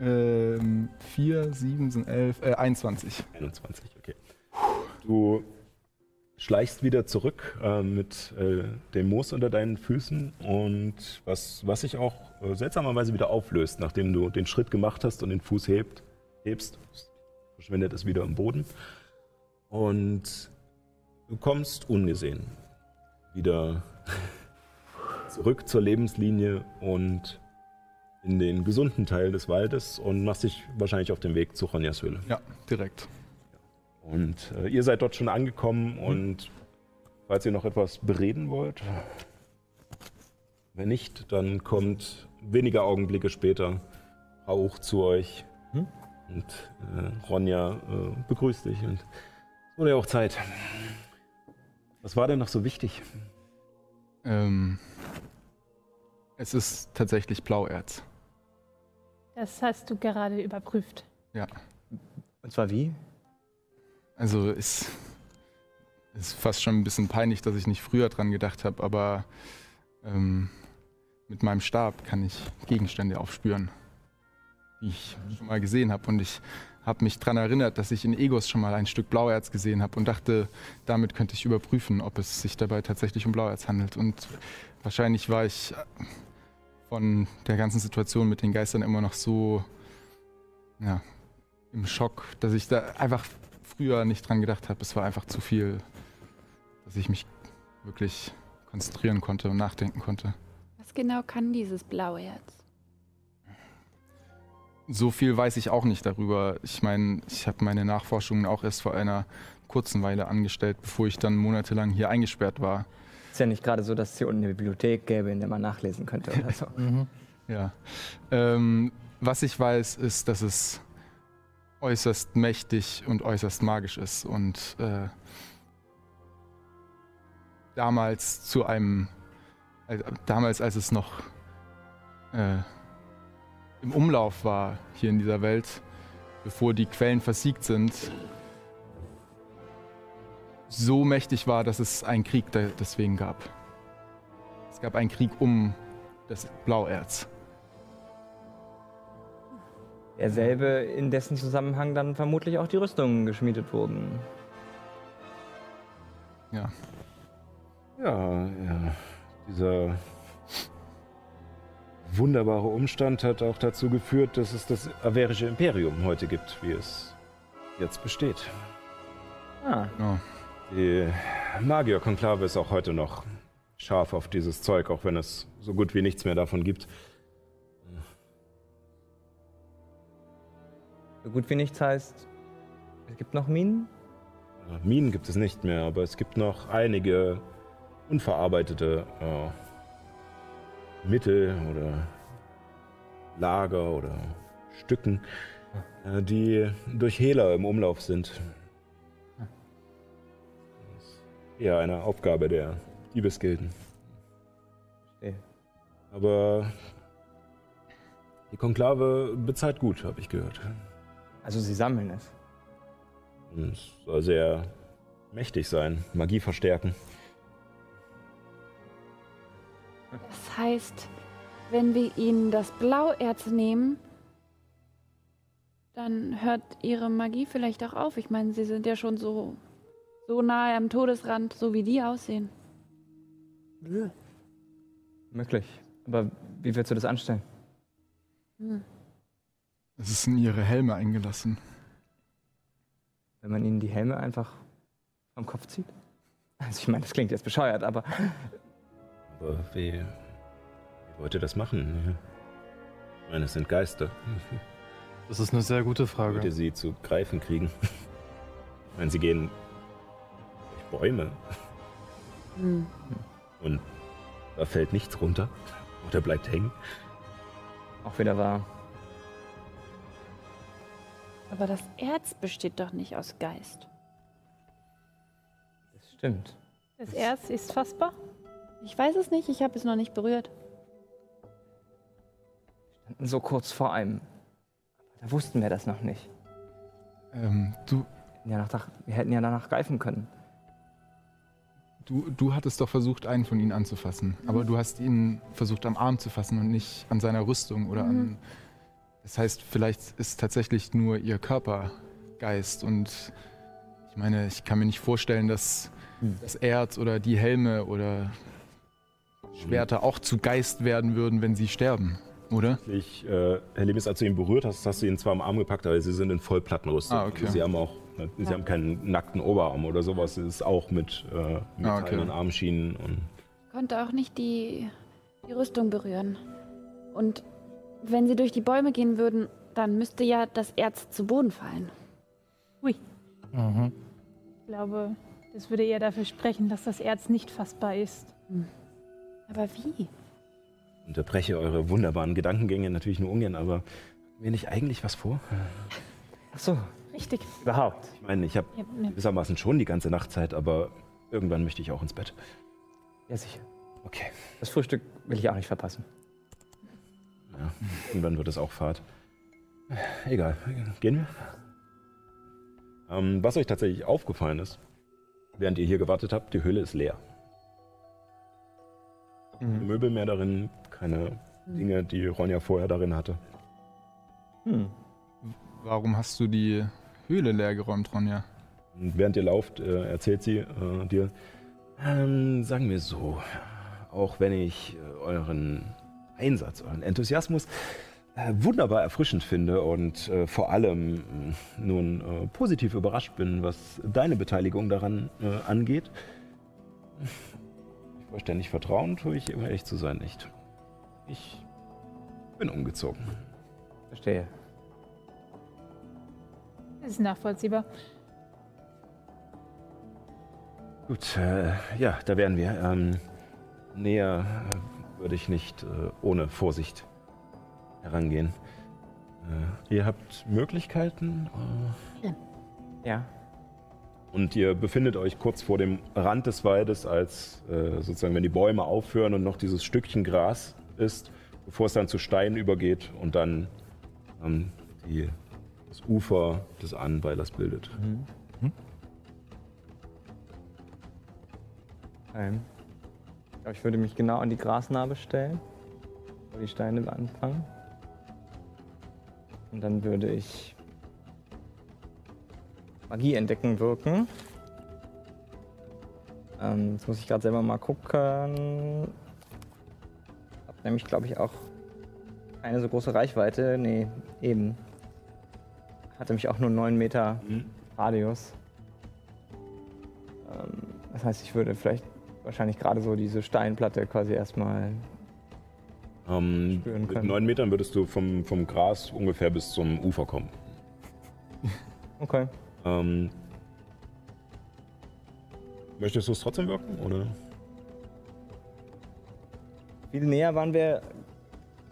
ähm, 4, 7 sind 11, äh, 21. 21, okay. Du schleichst wieder zurück äh, mit äh, dem Moos unter deinen Füßen und was, was sich auch äh, seltsamerweise wieder auflöst, nachdem du den Schritt gemacht hast und den Fuß hebt, hebst, verschwindet es wieder im Boden. Und du kommst ungesehen wieder zurück zur Lebenslinie und in den gesunden Teil des Waldes und machst dich wahrscheinlich auf den Weg zu Ronjas Höhle. Ja, direkt. Und äh, ihr seid dort schon angekommen und falls ihr noch etwas bereden wollt, wenn nicht, dann kommt wenige Augenblicke später Rauch zu euch Hm? Und äh, Ronja äh, begrüßt dich und es wurde ja auch Zeit. Was war denn noch so wichtig? Ähm, es ist tatsächlich Blauerz. Das hast du gerade überprüft. Ja. Und zwar wie? Also es ist fast schon ein bisschen peinlich, dass ich nicht früher dran gedacht habe, aber ähm, mit meinem Stab kann ich Gegenstände aufspüren, die ich schon mal gesehen habe. Und ich habe mich daran erinnert, dass ich in Egos schon mal ein Stück Blauerz gesehen habe und dachte, damit könnte ich überprüfen, ob es sich dabei tatsächlich um Blauerz handelt. Und wahrscheinlich war ich von der ganzen Situation mit den Geistern immer noch so ja, im Schock, dass ich da einfach früher nicht dran gedacht habe. Es war einfach zu viel, dass ich mich wirklich konzentrieren konnte und nachdenken konnte. Was genau kann dieses Blauerz? So viel weiß ich auch nicht darüber. Ich meine, ich habe meine Nachforschungen auch erst vor einer kurzen Weile angestellt, bevor ich dann monatelang hier eingesperrt war. Ist ja nicht gerade so, dass es hier unten eine Bibliothek gäbe, in der man nachlesen könnte oder so. Ja. Ähm, was ich weiß, ist, dass es äußerst mächtig und äußerst magisch ist und äh, damals zu einem, äh, damals als es noch äh, im Umlauf war hier in dieser Welt, bevor die Quellen versiegt sind, so mächtig war, dass es einen Krieg deswegen gab. Es gab einen Krieg um das Blauerz. Derselbe, in dessen Zusammenhang dann vermutlich auch die Rüstungen geschmiedet wurden. Ja. Ja, ja. Dieser wunderbare Umstand hat auch dazu geführt, dass es das Averische Imperium heute gibt, wie es jetzt besteht. Ah, ja. Die Magier-Konklave ist auch heute noch scharf auf dieses Zeug, auch wenn es so gut wie nichts mehr davon gibt. so gut wie nichts heißt, es gibt noch Minen? Minen gibt es nicht mehr, aber es gibt noch einige unverarbeitete äh, Mittel oder Lager oder Stücken, äh, die durch Hehler im Umlauf sind. Das ist eher eine Aufgabe der Diebesgilden. Verstehe. Aber die Konklave bezahlt gut, habe ich gehört. Also sie sammeln es. Es soll sehr mächtig sein, Magie verstärken. Das heißt, wenn wir ihnen das Blauerz nehmen, dann hört ihre Magie vielleicht auch auf. Ich meine, sie sind ja schon so, so nahe am Todesrand, so wie die aussehen. Möglich. Aber wie willst du das anstellen? Hm. Es ist in ihre Helme eingelassen. Wenn man ihnen die Helme einfach vom Kopf zieht? Also ich meine, das klingt jetzt bescheuert, aber Aber wie, wie wollt ihr das machen? Ich meine, es sind Geister. Das ist eine sehr gute Wollt ihr Frage. sie zu greifen kriegen? Ich meine, sie gehen durch Bäume Hm. und da fällt nichts runter oder bleibt hängen. auch wieder wahr. Aber das Erz besteht doch nicht aus Geist. Das stimmt. Das Erz ist fassbar. Ich weiß es nicht, ich habe es noch nicht berührt. Standen so kurz vor einem. Aber da wussten wir das noch nicht. Ähm, du, Wir hätten ja, nach, wir hätten ja danach greifen können. du, du hattest doch versucht, einen von ihnen anzufassen. Aber du hast ihn versucht, am Arm zu fassen und nicht an seiner Rüstung oder an. Das heißt, vielleicht ist tatsächlich nur ihr Körper Geist. Und ich meine, ich kann mir nicht vorstellen, dass das Erz oder die Helme oder Schwerter auch zu Geist werden würden, wenn sie sterben, oder? Ich, äh, Herr Lemis, als du ihn berührt hast, hast du ihn zwar am Arm gepackt, aber sie sind in Vollplattenrüstung. Ah, okay. Also sie haben auch Sie Ja. haben keinen nackten Oberarm oder sowas. Es ist auch mit äh, metallenen Armschienen und Ich konnte auch nicht die, die Rüstung berühren. Und wenn sie durch die Bäume gehen würden, dann müsste ja das Erz zu Boden fallen. Mhm. Ich glaube, das würde eher dafür sprechen, dass das Erz nicht fassbar ist. Aber wie? unterbreche eure wunderbaren Gedankengänge natürlich nur ungern, aber mir nicht eigentlich was vor? Ach so, Richtig. überhaupt. Ich meine, ich habe Ja, ja. gewissermaßen schon die ganze Nachtzeit, aber irgendwann möchte ich auch ins Bett. Ja, sicher. Okay. Das Frühstück will ich auch nicht verpassen. Ja, irgendwann wird es auch Fahrt. Egal, gehen wir. Ähm, was euch tatsächlich aufgefallen ist, während ihr hier gewartet habt, die Höhle ist leer. Mhm. Möbel mehr darin, keine Dinge, die Ronja vorher darin hatte. Hm. Warum hast du die Höhle leer geräumt, Ronja? Und während ihr lauft, äh, erzählt sie äh, dir, ähm, sagen wir so, auch wenn ich äh, euren Einsatz, euren Enthusiasmus äh, wunderbar erfrischend finde und äh, vor allem mh, nun äh, positiv überrascht bin, was deine Beteiligung daran äh, angeht. Vollständig vertrauen tue ich, um ehrlich zu sein, nicht. Ich bin umgezogen. Verstehe. Das ist nachvollziehbar. Gut, äh, ja, da wären wir. Ähm, näher äh, würde ich nicht äh, ohne Vorsicht herangehen. Äh, ihr habt Möglichkeiten äh, Ja. Und ihr befindet euch kurz vor dem Rand des Waldes, als äh, sozusagen, wenn die Bäume aufhören und noch dieses Stückchen Gras ist, bevor es dann zu Steinen übergeht und dann ähm, die, das Ufer des Ahnenweilers bildet. Ähm, ich glaube, ich würde mich genau an die Grasnarbe stellen, wo die Steine anfangen. Und dann würde ich Magie entdecken wirken. Ähm, jetzt muss ich gerade selber mal gucken. Hab nämlich, glaube ich, auch keine so große Reichweite. Nee, eben. Hatte mich auch nur 9 Meter Radius. Ähm, das heißt, ich würde vielleicht wahrscheinlich gerade so diese Steinplatte quasi erstmal. Ähm, mit können. neun Metern würdest du vom, vom Gras ungefähr bis zum Ufer kommen. Okay. Ähm, möchtest du es trotzdem wirken? Oder? Viel näher waren wir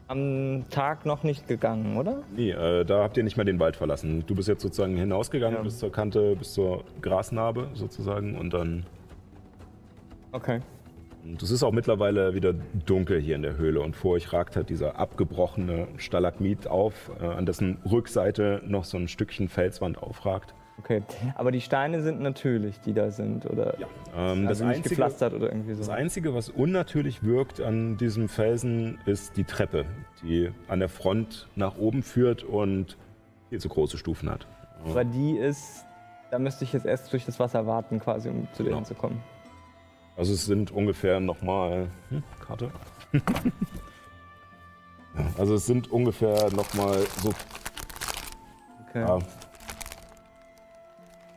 am Tag noch nicht gegangen, oder? Nee, äh, da habt ihr nicht mal den Wald verlassen. Du bist jetzt sozusagen hinausgegangen Ja. bis zur Kante, bis zur Grasnarbe sozusagen und dann. Okay. Und es ist auch mittlerweile wieder dunkel hier in der Höhle und vor euch ragt halt dieser abgebrochene Stalagmit auf, äh, an dessen Rückseite noch so ein Stückchen Felswand aufragt. Okay. Aber die Steine sind natürlich, die da sind, oder? Ja. Ähm, Also nicht gepflastert oder irgendwie so. Das Einzige, was unnatürlich wirkt an diesem Felsen, ist die Treppe, die an der Front nach oben führt und viel zu große Stufen hat. Aber die ist. Da müsste ich jetzt erst durch das Wasser warten, quasi, um zu Genau. denen zu kommen. Also es sind ungefähr nochmal... Hm, Karte? ja, also es sind ungefähr nochmal so, Okay. ja,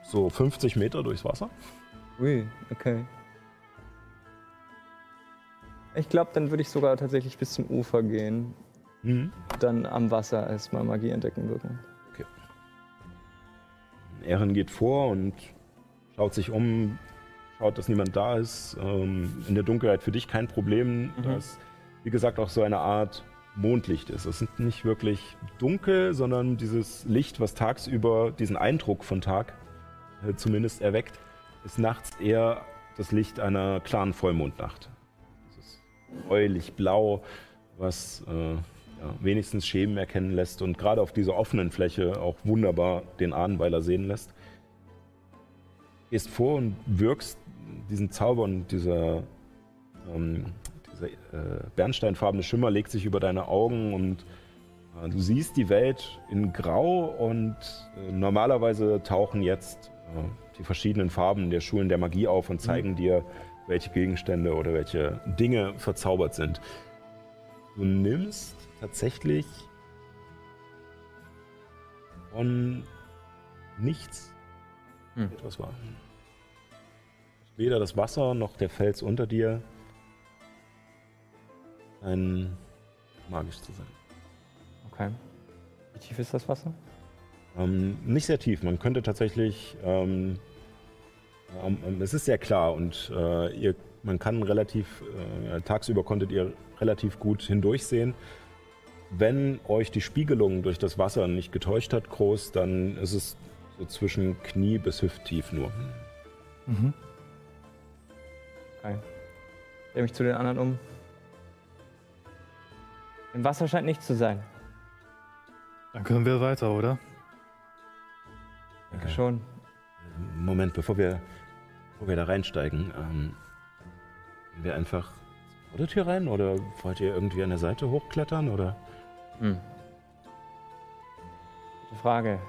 so 50 Meter durchs Wasser. Ui, okay. Ich glaube, dann würde ich sogar tatsächlich bis zum Ufer gehen. Mhm. Dann am Wasser erstmal Magie entdecken wirken. Erin geht vor und schaut sich um, schaut, dass niemand da ist. Ähm, in der Dunkelheit für dich kein Problem, Mhm. dass, wie gesagt, auch so eine Art Mondlicht ist. Es ist nicht wirklich dunkel, sondern dieses Licht, was tagsüber diesen Eindruck von Tag zumindest erweckt, ist nachts eher das Licht einer klaren Vollmondnacht. Dieses bläulich blau, was äh, ja, wenigstens Schemen erkennen lässt und gerade auf dieser offenen Fläche auch wunderbar den Ahnenweiler sehen lässt. Gehst vor und wirkst diesen Zauber und dieser, ähm, dieser äh, bernsteinfarbene Schimmer legt sich über deine Augen und äh, du siehst die Welt in Grau und äh, normalerweise tauchen jetzt äh, die verschiedenen Farben der Schulen der Magie auf und zeigen dir, welche Gegenstände oder welche Dinge verzaubert sind. Du nimmst tatsächlich von nichts Hm. Etwas war. Weder das Wasser noch der Fels unter dir ein magisch zu sein. Okay. Wie tief ist das Wasser? Ähm, nicht sehr tief. Man könnte tatsächlich. Ähm, ähm, es ist sehr klar und äh, ihr, man kann relativ. Äh, tagsüber konntet ihr relativ gut hindurchsehen. Wenn euch die Spiegelung durch das Wasser nicht getäuscht hat, groß, dann ist es so zwischen Knie bis Hüfttief nur. Mhm. Okay. Ich drehe mich zu den anderen um. Im Wasser scheint nichts zu sein. Dann können wir weiter, oder? Danke schon. Moment, bevor wir, bevor wir da reinsteigen, ähm, gehen wir einfach vor der Tür rein oder wollt ihr irgendwie an der Seite hochklettern oder? Hm. Gute Frage.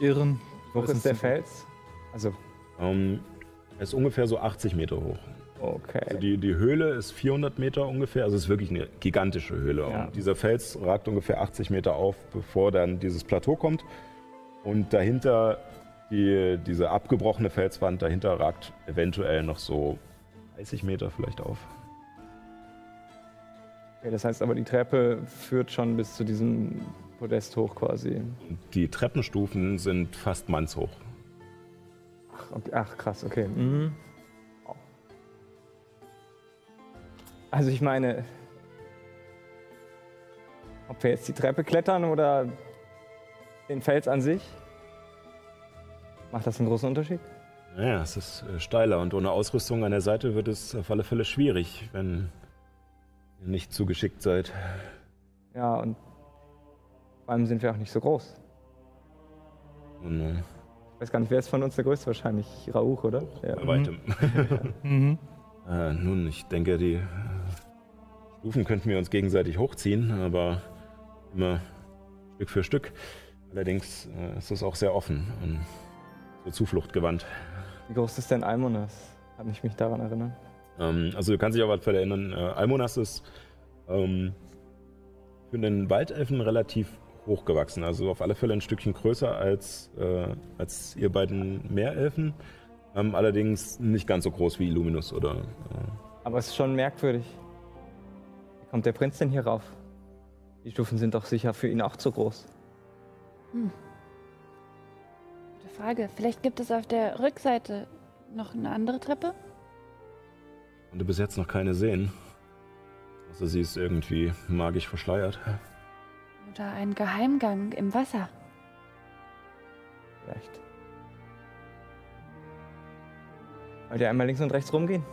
Ehren. Wo ist der Fels? Also. Um, er ist ungefähr so 80 Meter hoch. Okay. Also die, die Höhle ist 400 Meter ungefähr, also es ist wirklich eine gigantische Höhle. Ja. Und dieser Fels ragt ungefähr 80 Meter auf, bevor dann dieses Plateau kommt. Und dahinter, die, diese abgebrochene Felswand, dahinter ragt eventuell noch so 30 Meter vielleicht auf. Okay, das heißt aber, die Treppe führt schon bis zu diesem Podest hoch quasi. Die Treppenstufen sind fast mannshoch. Ach, okay. Ach krass, okay. Mhm. Also ich meine, ob wir jetzt die Treppe klettern oder den Fels an sich, macht das einen großen Unterschied? Naja, es ist äh, steiler und ohne Ausrüstung an der Seite wird es auf alle Fälle schwierig, wenn ihr nicht zugeschickt seid. Ja, und vor allem sind wir auch nicht so groß. Und, äh, ich weiß gar nicht, wer ist von uns der größte? Wahrscheinlich Rauch, oder? Ja. Bei weitem. mhm. äh, nun, ich denke, die Stufen könnten wir uns gegenseitig hochziehen, aber immer Stück für Stück. Allerdings äh, ist es auch sehr offen und zur Zuflucht gewandt. Wie groß ist denn Almonas? Kann ich mich daran erinnern? Ähm, also du kannst dich auf jeden Fall erinnern, äh, Almonas ist ähm, für den Waldelfen relativ hochgewachsen. Also auf alle Fälle ein Stückchen größer als, äh, als ihr beiden Meerelfen. Ähm, allerdings nicht ganz so groß wie Illuminus oder. Äh Aber es ist schon merkwürdig kommt der Prinz denn hier rauf? Die Stufen sind doch sicher für ihn auch zu groß. Hm. Gute Frage. Vielleicht gibt es auf der Rückseite noch eine andere Treppe? Und du bis jetzt noch keine sehen. Außer sie ist irgendwie magisch verschleiert. Oder ein Geheimgang im Wasser. Vielleicht. Wollt ihr einmal links und rechts rumgehen?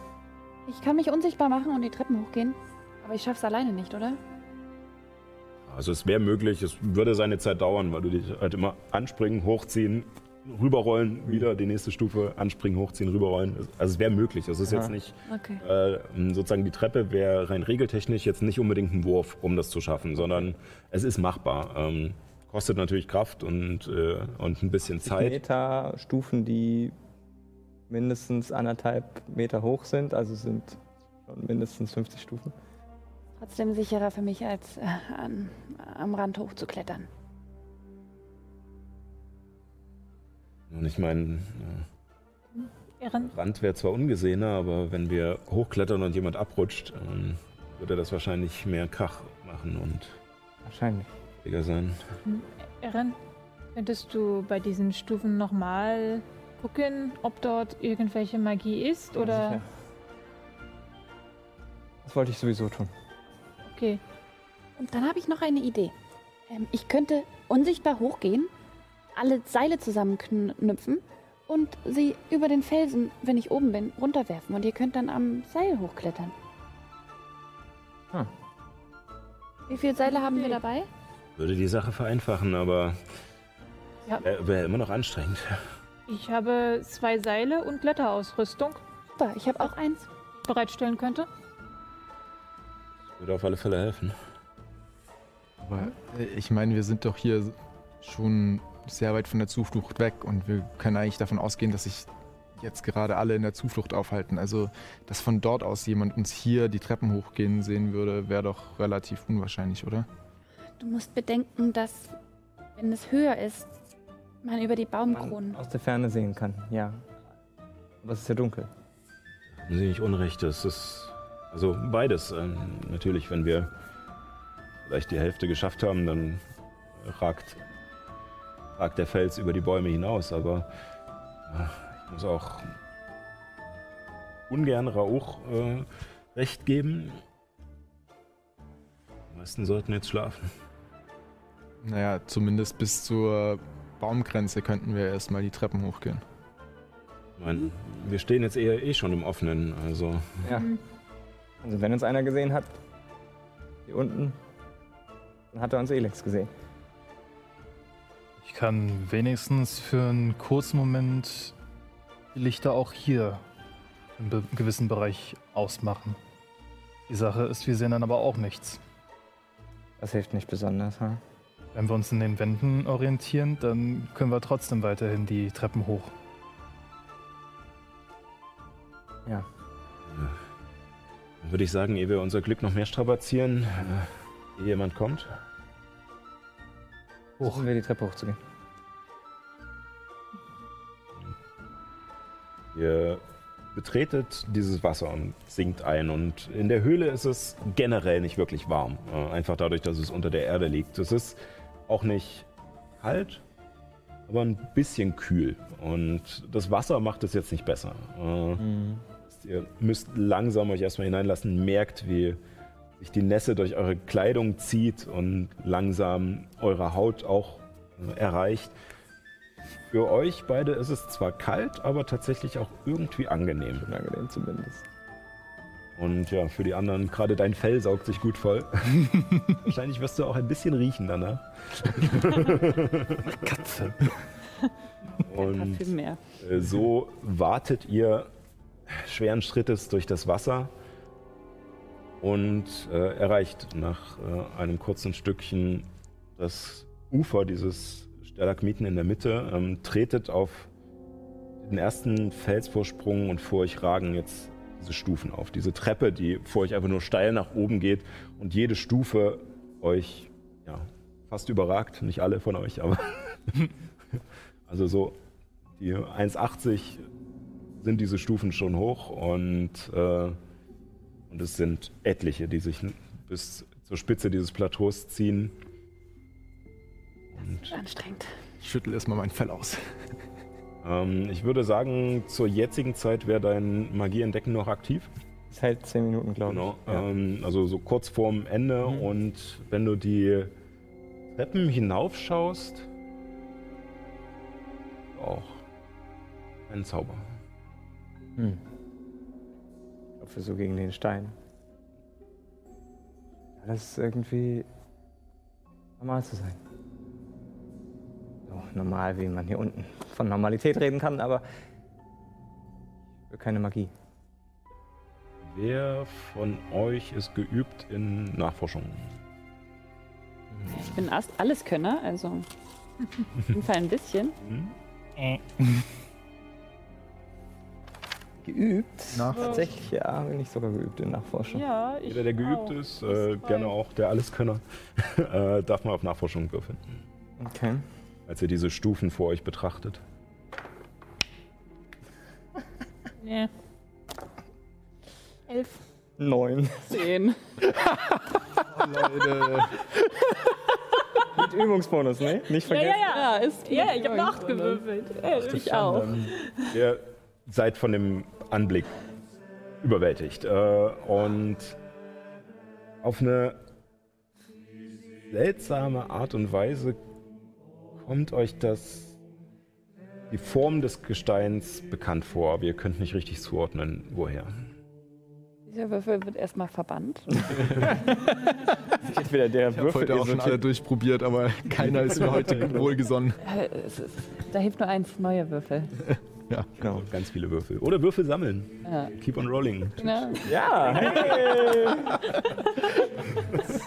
Ich kann mich unsichtbar machen und die Treppen hochgehen. Aber ich schaff's alleine nicht, oder? Also es wäre möglich, es würde seine Zeit dauern, weil du dich halt immer anspringen, hochziehen, rüberrollen, wieder die nächste Stufe anspringen, hochziehen, rüberrollen. Also es wäre möglich. Es ist Aha. jetzt nicht okay. äh, sozusagen die Treppe wäre rein regeltechnisch jetzt nicht unbedingt ein Wurf, um das zu schaffen, sondern es ist machbar. Ähm, kostet natürlich Kraft und, äh, und ein bisschen Zeit. Meter Stufen, die mindestens anderthalb Meter hoch sind, also sind schon mindestens 50 Stufen. Trotzdem sicherer für mich, als äh, an, am Rand hochzuklettern. Und ich meine, äh, Rand wäre zwar ungesehener, aber wenn wir hochklettern und jemand abrutscht, ähm, würde das wahrscheinlich mehr Krach machen und wahrscheinlich sein. Erin, könntest du bei diesen Stufen nochmal gucken, ob dort irgendwelche Magie ist oder? Das wollte ich sowieso tun. Okay. Und dann habe ich noch eine Idee. Ähm, ich könnte unsichtbar hochgehen, alle Seile zusammenknüpfen und sie über den Felsen, wenn ich oben bin, runterwerfen. Und ihr könnt dann am Seil hochklettern. Hm. Wie viele Seile haben wir dabei? Würde die Sache vereinfachen, aber ja. wäre immer noch anstrengend. Ich habe zwei Seile und Kletterausrüstung. Super, ich habe auch eins. Bereitstellen könnte. Würde auf alle Fälle helfen. Aber äh, ich meine, wir sind doch hier schon sehr weit von der Zuflucht weg und wir können eigentlich davon ausgehen, dass sich jetzt gerade alle in der Zuflucht aufhalten. Also, dass von dort aus jemand uns hier die Treppen hochgehen sehen würde, wäre doch relativ unwahrscheinlich, oder? Du musst bedenken, dass wenn es höher ist, Man über die Baumkronen. aus der Ferne sehen kann, ja. Aber es ist ja dunkel. Haben Sie nicht Unrecht, es ist also beides. Ähm, natürlich, wenn wir vielleicht die Hälfte geschafft haben, dann ragt, ragt der Fels über die Bäume hinaus, aber ja, ich muss auch ungern Rauch äh, recht geben. Die meisten sollten jetzt schlafen. Naja, zumindest bis zur Baumgrenze könnten wir erstmal die Treppen hochgehen. Ich meine, wir stehen jetzt eher eh schon im Offenen, also Ja. Also wenn uns einer gesehen hat, hier unten, dann hat er uns Elex gesehen. Ich kann wenigstens für einen kurzen Moment die Lichter auch hier im be gewissen Bereich ausmachen. Die Sache ist, wir sehen dann aber auch nichts. Das hilft nicht besonders, ha? Wenn wir uns in den Wänden orientieren, dann können wir trotzdem weiterhin die Treppen hoch. Ja. dann würde ich sagen, ehe wir unser Glück noch mehr strapazieren, äh, ehe jemand kommt. Versuchen wir die Treppe hochzugehen. Ihr betretet dieses Wasser und sinkt ein. Und in der Höhle ist es generell nicht wirklich warm. Äh, Einfach dadurch, dass es unter der Erde liegt. Es ist auch nicht kalt, aber ein bisschen kühl. Und das Wasser macht es jetzt nicht besser. Äh, Ihr müsst langsam euch erstmal hineinlassen, merkt, wie sich die Nässe durch eure Kleidung zieht und langsam eure Haut auch erreicht. Für euch beide ist es zwar kalt, aber tatsächlich auch irgendwie angenehm. Unangenehm zumindest. Und ja, für die anderen, gerade dein Fell saugt sich gut voll. Wahrscheinlich wirst du auch ein bisschen riechen danach. Katze. Und äh, so wartet ihr schweren Schrittes durch das Wasser und äh, erreicht nach äh, einem kurzen Stückchen das Ufer dieses Stalagmiten in der Mitte, ähm, tretet auf den ersten Felsvorsprung und vor euch ragen jetzt diese Stufen auf. Diese Treppe, die vor euch einfach nur steil nach oben geht und jede Stufe euch ja, fast überragt. Nicht alle von euch, aber also so die 1,80 sind diese Stufen schon hoch und, äh, und es sind etliche, die sich bis zur Spitze dieses Plateaus ziehen. Und Anstrengend. Ich schüttel erstmal mein Fell aus. ähm, ich würde sagen, zur jetzigen Zeit wäre dein Magieentdecken noch aktiv. Es hält zehn Minuten, glaube Genau. ich. Ja. Ähm, also so kurz vorm Ende. Mhm. Und wenn du die Treppen hinaufschaust, auch ein Zauber. Hm. Ich hoffe so gegen den Stein. Das ist irgendwie normal zu sein. So normal, wie man hier unten von Normalität reden kann, aber ich will keine Magie. Wer von euch ist geübt in Nachforschung? Ich bin Ast Alleskönner, also auf jeden Fall ein bisschen. Geübt? Nach- Tatsächlich, ja, bin ich sogar geübt in Nachforschung. Ja, ich Jeder, der geübt auch. ist, äh, gerne auch der Alleskönner, äh, darf mal auf Nachforschung würfeln, Okay. als ihr diese Stufen vor euch betrachtet. Nee. Elf. Neun. Zehn. Leute. Mit Übungsbonus, ne? Nicht vergessen. ja, ja. Ja, ist Ja, ich habe nachgewürfelt. Elf. Ich auch. Ihr seid von dem Anblick überwältigt. Äh, und auf eine seltsame Art und Weise kommt euch das die Form des Gesteins bekannt vor, aber ihr könnt nicht richtig zuordnen, woher. Dieser Würfel wird erstmal verbannt. Entweder der Ich habe heute auch schon alle durchprobiert, aber keiner ist mir heute wohlgesonnen. Äh, da hilft nur eins, neue Würfel. Genau. Ganz viele Würfel. Oder Würfel sammeln. Ja. Keep on rolling. Genau. Ja, hey.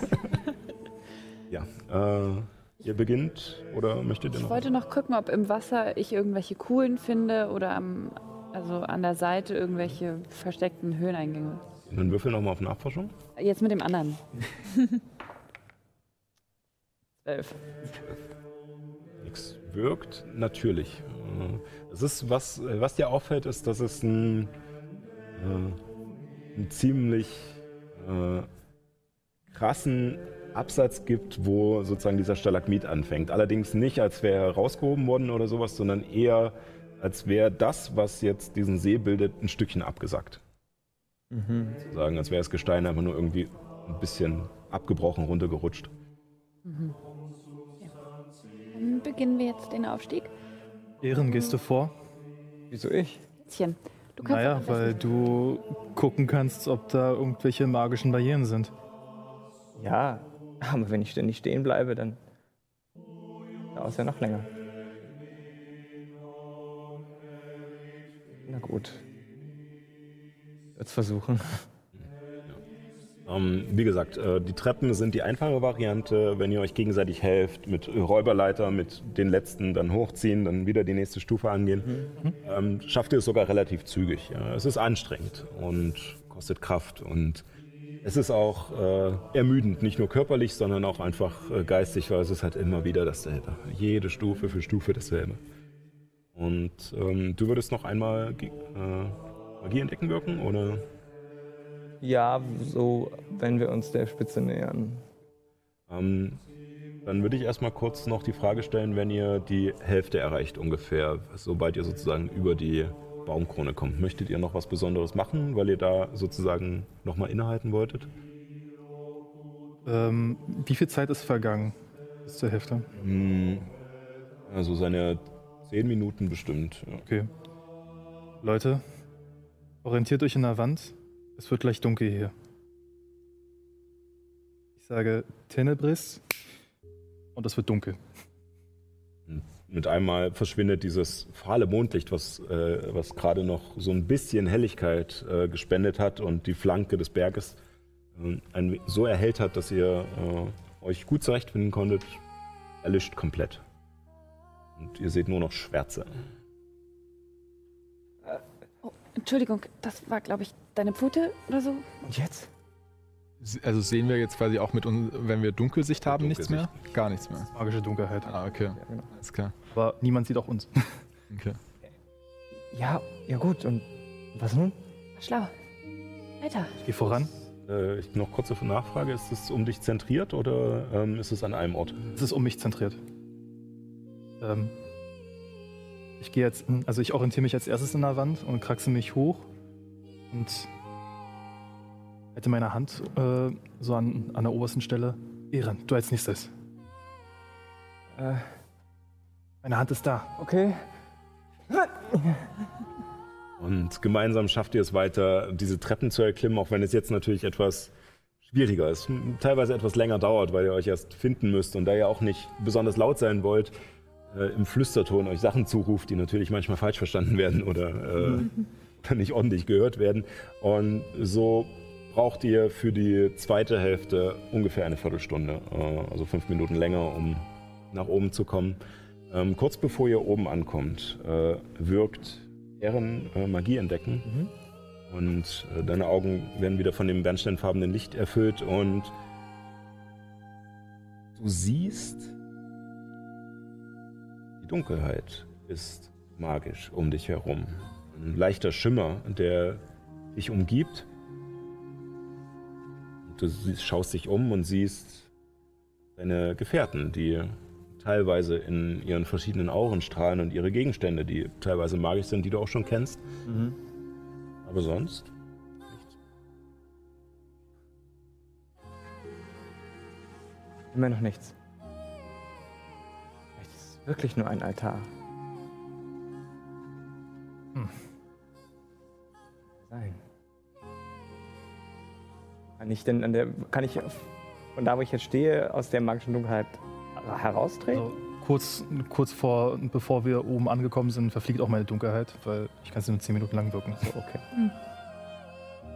Ja. Äh, ihr beginnt oder möchtet ihr Ich noch? wollte noch gucken, ob im Wasser ich irgendwelche Kuhlen finde oder am, also an der Seite irgendwelche versteckten Höhleneingänge. Dann würfel nochmal auf Nachforschung. Jetzt mit dem anderen. Zwölf. Nix. wirkt natürlich. Es ist, was, äh, was dir auffällt, ist, dass es ein, äh, einen ziemlich äh, krassen Absatz gibt, wo sozusagen dieser Stalagmit anfängt. Allerdings nicht, als wäre er rausgehoben worden oder sowas, sondern eher, als wäre das, was jetzt diesen See bildet, ein Stückchen abgesackt. Sozusagen, als wäre das Gestein einfach nur irgendwie ein bisschen abgebrochen, runtergerutscht. Dann beginnen wir jetzt den Aufstieg. Ehren, gehst du vor? Wieso ich? Kätzchen, du kannst Naja, weil du gucken kannst, ob da irgendwelche magischen Barrieren sind. Ja, aber wenn ich ständig stehen bleibe, dann dauert es ja noch länger. Na gut. Jetzt versuchen. Ähm, wie gesagt, äh, die Treppen sind die einfache Variante, wenn ihr euch gegenseitig helft, mit Räuberleiter, mit den letzten dann hochziehen, dann wieder die nächste Stufe angehen, ähm, schafft ihr es sogar relativ zügig. Ja. Es ist anstrengend und kostet Kraft und es ist auch äh, ermüdend, nicht nur körperlich, sondern auch einfach äh, geistig, weil es ist halt immer wieder dasselbe. Jede Stufe für Stufe dasselbe. Und ähm, du würdest noch einmal äh, Magie entdecken wirken, oder? Ja, so, wenn wir uns der Spitze nähern. Ähm, dann würde ich erstmal kurz noch die Frage stellen, wenn ihr die Hälfte erreicht ungefähr, sobald ihr sozusagen über die Baumkrone kommt. Möchtet ihr noch was Besonderes machen, weil ihr da sozusagen nochmal innehalten wolltet? Ähm, wie viel Zeit ist vergangen bis zur Hälfte? Hm, also seine zehn Minuten bestimmt. Ja. Okay. Leute, orientiert euch in der Wand. Es wird gleich dunkel hier. Ich sage Tenebris und es wird dunkel. Mit einmal verschwindet dieses fahle Mondlicht, was, äh, was gerade noch so ein bisschen Helligkeit äh, gespendet hat und die Flanke des Berges äh, ein, so erhellt hat, dass ihr äh, euch gut zurechtfinden konntet, erlischt komplett. Und ihr seht nur noch Schwärze. Entschuldigung, das war, glaube ich, deine Pfote oder so? Und jetzt? Also sehen wir jetzt quasi auch mit uns, wenn wir Dunkelsicht haben, nichts mehr? Gar nichts mehr. Magische Dunkelheit. Ah, okay. Ja, genau. Alles klar. Aber niemand sieht auch uns. Okay. Ja, ja gut. Und was nun? Schlau. Weiter. Ich gehe voran. Äh, ich noch kurze Nachfrage: Ist es um dich zentriert oder ähm, ist es an einem Ort? Es ist um mich zentriert. Ähm, ich gehe jetzt, also ich orientiere mich als erstes in der Wand und kraxe mich hoch und halte meine Hand äh, so an, an der obersten Stelle. Ehren, du als nächstes. Äh, Meine Hand ist da. okay. Und gemeinsam schafft ihr es weiter, diese Treppen zu erklimmen, auch wenn es jetzt natürlich etwas schwieriger ist, teilweise etwas länger dauert, weil ihr euch erst finden müsst und da ihr auch nicht besonders laut sein wollt, äh, im Flüsterton euch Sachen zuruft, die natürlich manchmal falsch verstanden werden oder, äh, nicht ordentlich gehört werden. Und so braucht ihr für die zweite Hälfte ungefähr eine Viertelstunde, äh, also fünf Minuten länger, um nach oben zu kommen. Ähm, kurz bevor ihr oben ankommt, äh, wirkt Ehren äh, Magie entdecken. Und äh, deine Augen werden wieder von dem bernsteinfarbenen Licht erfüllt und du siehst, Dunkelheit ist magisch um dich herum. Ein leichter Schimmer, der dich umgibt. Und du schaust dich um und siehst deine Gefährten, die teilweise in ihren verschiedenen Auren strahlen und ihre Gegenstände, die teilweise magisch sind, die du auch schon kennst. Aber sonst nichts. Immer noch nichts. Wirklich nur ein Altar. Hm. Sein. Kann ich denn an der. Kann ich von da, wo ich jetzt stehe, aus der magischen Dunkelheit heraustreten? Also kurz, kurz vor, bevor wir oben angekommen sind, verfliegt auch meine Dunkelheit, weil ich kann sie nur 10 Minuten lang wirken. So, okay.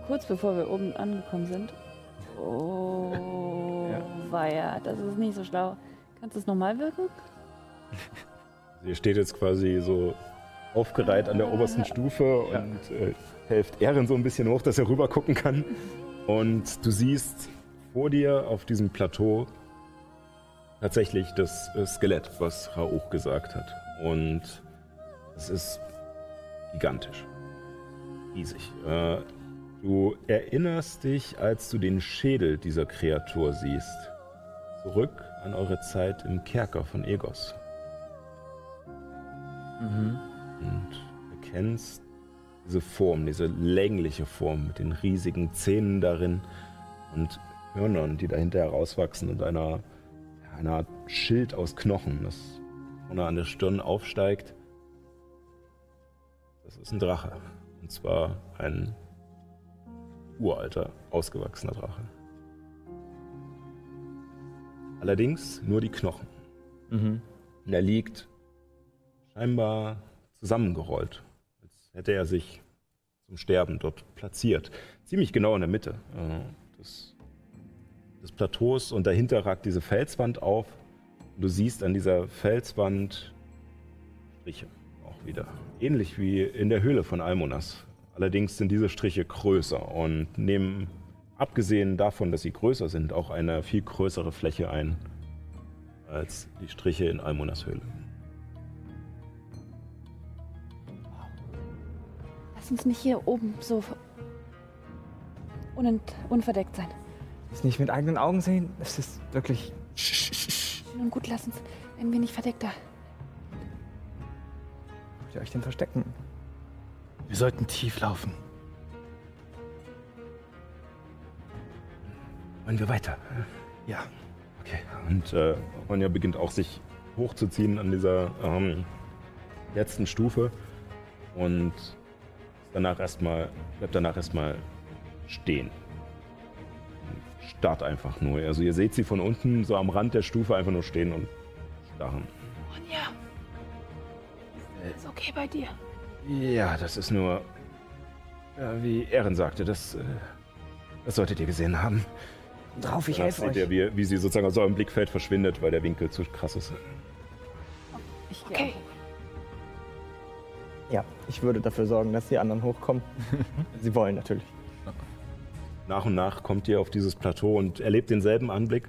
Kurz bevor wir oben angekommen sind. Oh, Ja. weia, das ist nicht so schlau. Kannst du es nochmal wirken? Ihr steht jetzt quasi so aufgereiht an der obersten Stufe und äh, helft Ehren so ein bisschen hoch, dass er rüber gucken kann. Und du siehst vor dir auf diesem Plateau tatsächlich das äh, Skelett, was Rauch gesagt hat. Und es ist gigantisch. Riesig. Äh, du erinnerst dich, als du den Schädel dieser Kreatur siehst, zurück an eure Zeit im Kerker von Egos. Mhm. Und erkennst diese Form, diese längliche Form mit den riesigen Zähnen darin und Hörnern, die dahinter herauswachsen und einer, einer Art Schild aus Knochen, das vorne an der Stirn aufsteigt. Das ist ein Drache. Und zwar ein uralter, ausgewachsener Drache. Allerdings nur die Knochen. Mhm. Und er liegt scheinbar zusammengerollt, als hätte er sich zum Sterben dort platziert. Ziemlich genau in der Mitte äh, des, des Plateaus und dahinter ragt diese Felswand auf. Du siehst an dieser Felswand Striche auch wieder. Ähnlich wie in der Höhle von Almonas. Allerdings sind diese Striche größer und nehmen, abgesehen davon, dass sie größer sind, auch eine viel größere Fläche ein als die Striche in Almonas Höhle. Lass uns nicht hier oben so unent unverdeckt sein. Das nicht mit eigenen Augen sehen, das ist wirklich. Schön und gut, lass uns ein wenig verdeckter. Wollt ihr euch denn verstecken? Wir sollten tief laufen. Wollen wir weiter? Ja. Okay. Und äh, Ronja beginnt auch sich hochzuziehen an dieser ähm, letzten Stufe und danach erstmal, bleibt danach erstmal stehen. Und Starrt einfach nur. Also ihr seht sie von unten so am Rand der Stufe einfach nur stehen und starren. Ronja. Ist okay bei dir? Ja, das ist nur, ja, wie Ehren sagte, das, äh, das solltet ihr gesehen haben. Drauf, ich helfe seht euch. ihr, wie, wie sie sozusagen aus eurem Blickfeld verschwindet, weil der Winkel zu krass ist. Ich gehe Okay. Ja, ich würde dafür sorgen, dass die anderen hochkommen. Sie wollen natürlich. Nach und nach kommt ihr auf dieses Plateau und erlebt denselben Anblick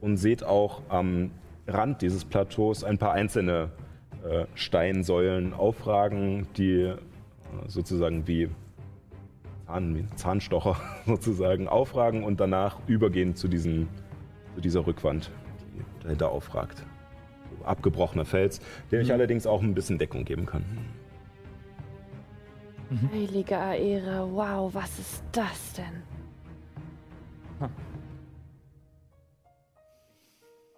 und seht auch am Rand dieses Plateaus ein paar einzelne äh, Steinsäulen aufragen, die äh, sozusagen wie, Zahn, wie Zahnstocher sozusagen aufragen und danach übergehen zu, diesem, zu dieser Rückwand, die dahinter aufragt. So abgebrochener Fels, der euch allerdings auch ein bisschen Deckung geben kann. Heilige Aera, wow, was ist das denn?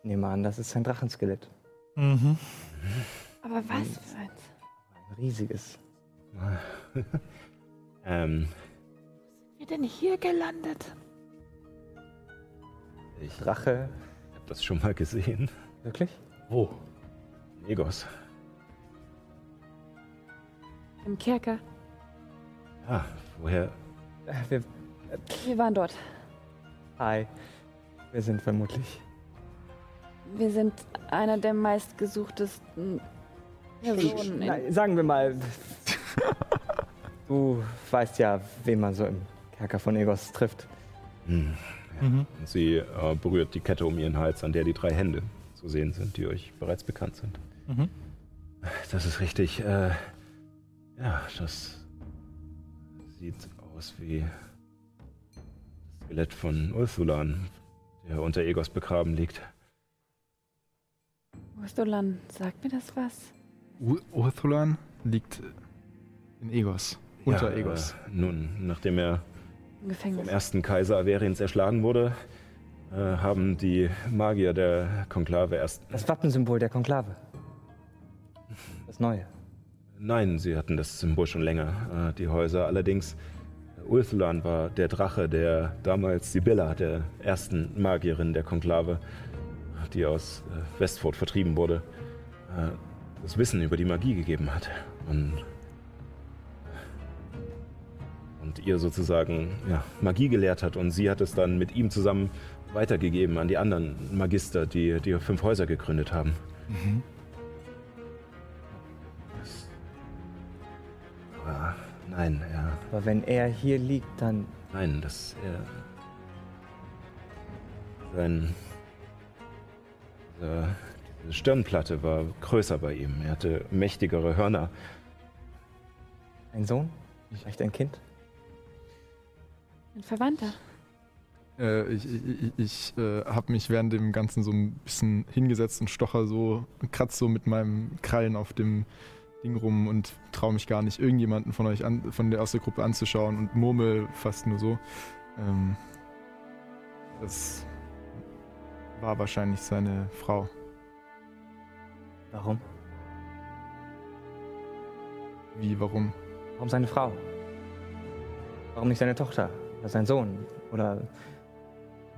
Nehme an, das ist ein Drachenskelett. Mhm. Aber was für eins? Ein riesiges. Ähm, Wir denn hier gelandet? ich Drache. habe das schon mal gesehen. Wirklich? Wo? Egos. Im Kerker. Ja, woher? Äh, Wir, Wir waren dort. hi. Wir sind vermutlich. Wir sind einer der meistgesuchtesten Personen. in- Nein, sagen wir mal. Du weißt ja, wen man so im Kerker von Egos trifft. Hm. Mhm. Und sie äh, berührt die Kette um ihren Hals, an der die drei Hände zu sehen sind, die euch bereits bekannt sind. Mhm. Das ist richtig. Äh, ja, das sieht aus wie das Skelett von Ursulan, der unter Egos begraben liegt. Ursulan, sagt mir das was? U Urthulan liegt in Egos. Unter ja, Egos. Äh, nun, nachdem er Im vom ersten Kaiser Averiens erschlagen wurde, äh, haben die Magier der Konklave erst Das Wappensymbol der Konklave. Das neue. Nein, sie hatten das Symbol schon länger, äh, die Häuser. Allerdings, Ulthulan war der Drache, der damals Sibylla, der ersten Magierin der Konklave, die aus äh, Westford vertrieben wurde, äh, das Wissen über die Magie gegeben hat. Und, und ihr sozusagen ja, Magie gelehrt hat. Und sie hat es dann mit ihm zusammen weitergegeben an die anderen Magister, die die fünf Häuser gegründet haben. Das- Aber nein, ja. Aber wenn er hier liegt, dann. Nein, das er sein Diese, diese Stirnplatte war größer bei ihm. Er hatte mächtigere Hörner. Ein Sohn? Vielleicht ein Kind? Ein Verwandter. Äh, ich ich, ich äh, habe mich während dem Ganzen so ein bisschen hingesetzt und stocher so, kratz so mit meinem Krallen auf dem Ding rum und traue mich gar nicht, irgendjemanden von euch an, von der aus der Gruppe anzuschauen und murmel fast nur so. Ähm, das war wahrscheinlich seine Frau. Warum? Wie, warum? Warum seine Frau? Warum nicht seine Tochter? Oder sein Sohn? Oder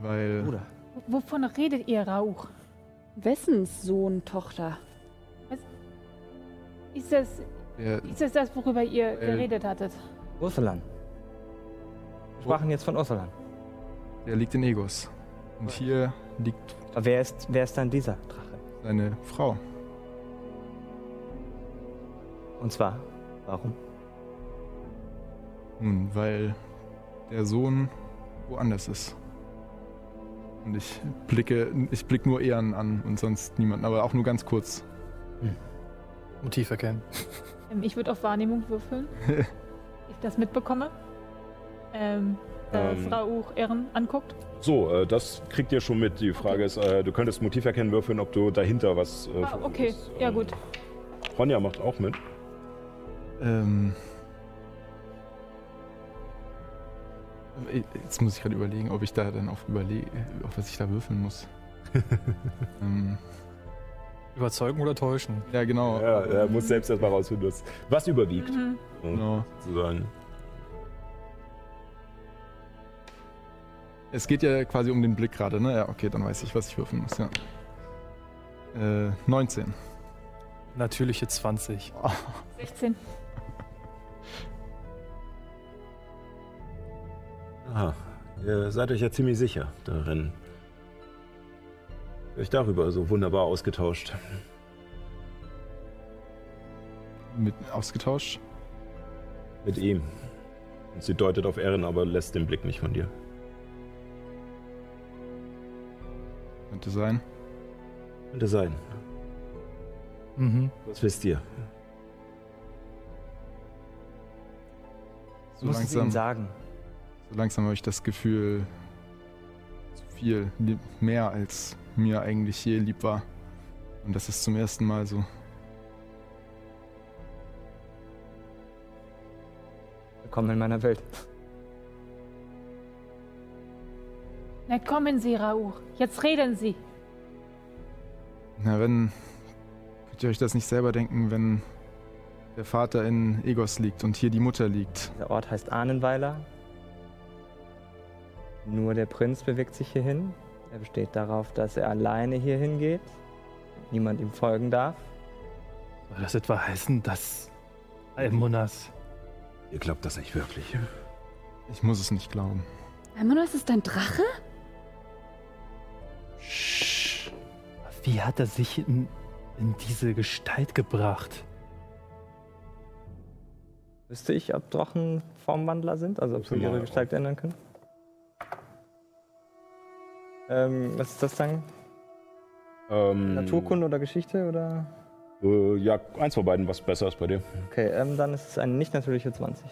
Weil Bruder? Wovon redet ihr, Rauch? Wessens Sohn, Tochter? Ist das, der, ist das das, worüber ihr Äh, geredet hattet? Ursulan. Wir sprachen jetzt von Ursulan. der liegt in Egos. Und hier liegt Aber wer ist, wer ist dann dieser Drache? seine Frau. Und zwar, warum? Nun, weil der Sohn woanders ist. Und ich blicke, ich blick nur Ehren an und sonst niemanden, aber auch nur ganz kurz. Motiv erkennen. Ähm, ich würde auf Wahrnehmung würfeln. ich das mitbekomme. Ähm, da Ähm. Frau Uch Ehren anguckt. So, äh, das kriegt ihr schon mit. Die Frage ist, äh, du könntest Motiv erkennen würfeln, ob du dahinter was. Äh, Ah, okay. ist. Ja, Ähm, gut. Ronja macht auch mit. Ähm, jetzt muss ich gerade überlegen, ob ich da dann auf überlege, auf was ich da würfeln muss. ähm, Überzeugen oder täuschen? ja, genau. Ja, er muss selbst erstmal rausfinden, was, was überwiegt. Mhm. So, genau. Sozusagen. Es geht ja quasi um den Blick gerade, ne? Ja, okay, dann weiß ich, was ich würfeln muss, ja. Äh, 19. Natürliche 20. 16. Aha. Ihr seid euch ja ziemlich sicher darin. Euch darüber so wunderbar ausgetauscht. Mit ausgetauscht. Mit ihm. Und sie deutet auf Ehren, aber lässt den Blick nicht von dir. Könnte sein. Könnte sein. Mhm. Was wisst ihr? So musst es ihnen langsam, sagen. so langsam habe ich das Gefühl, zu viel, mehr als mir eigentlich je lieb war. Und das ist zum ersten Mal so. Willkommen in meiner Welt. Na kommen Sie, Rauch. Jetzt reden Sie. Na, wenn. Könnt ihr euch das nicht selber denken, wenn der Vater in Egos liegt und hier die Mutter liegt? Der Ort heißt Ahnenweiler. Nur der Prinz bewegt sich hierhin. Er besteht darauf, dass er alleine hier hingeht. Niemand ihm folgen darf. Soll das etwa heißen, dass Almonas Ihr glaubt das nicht wirklich. Ich muss es nicht glauben. Almonas ist ein Drache? Wie hat er sich in, in diese Gestalt gebracht? Wüsste ich, ob Drachen Formwandler sind? Also ob sie ihre Gestalt ändern können? Ähm, was ist das dann? Ähm, Naturkunde oder Geschichte oder? Äh, ja, eins von beiden, was besser ist bei dir. Okay, ähm, dann ist es eine nicht natürliche 20.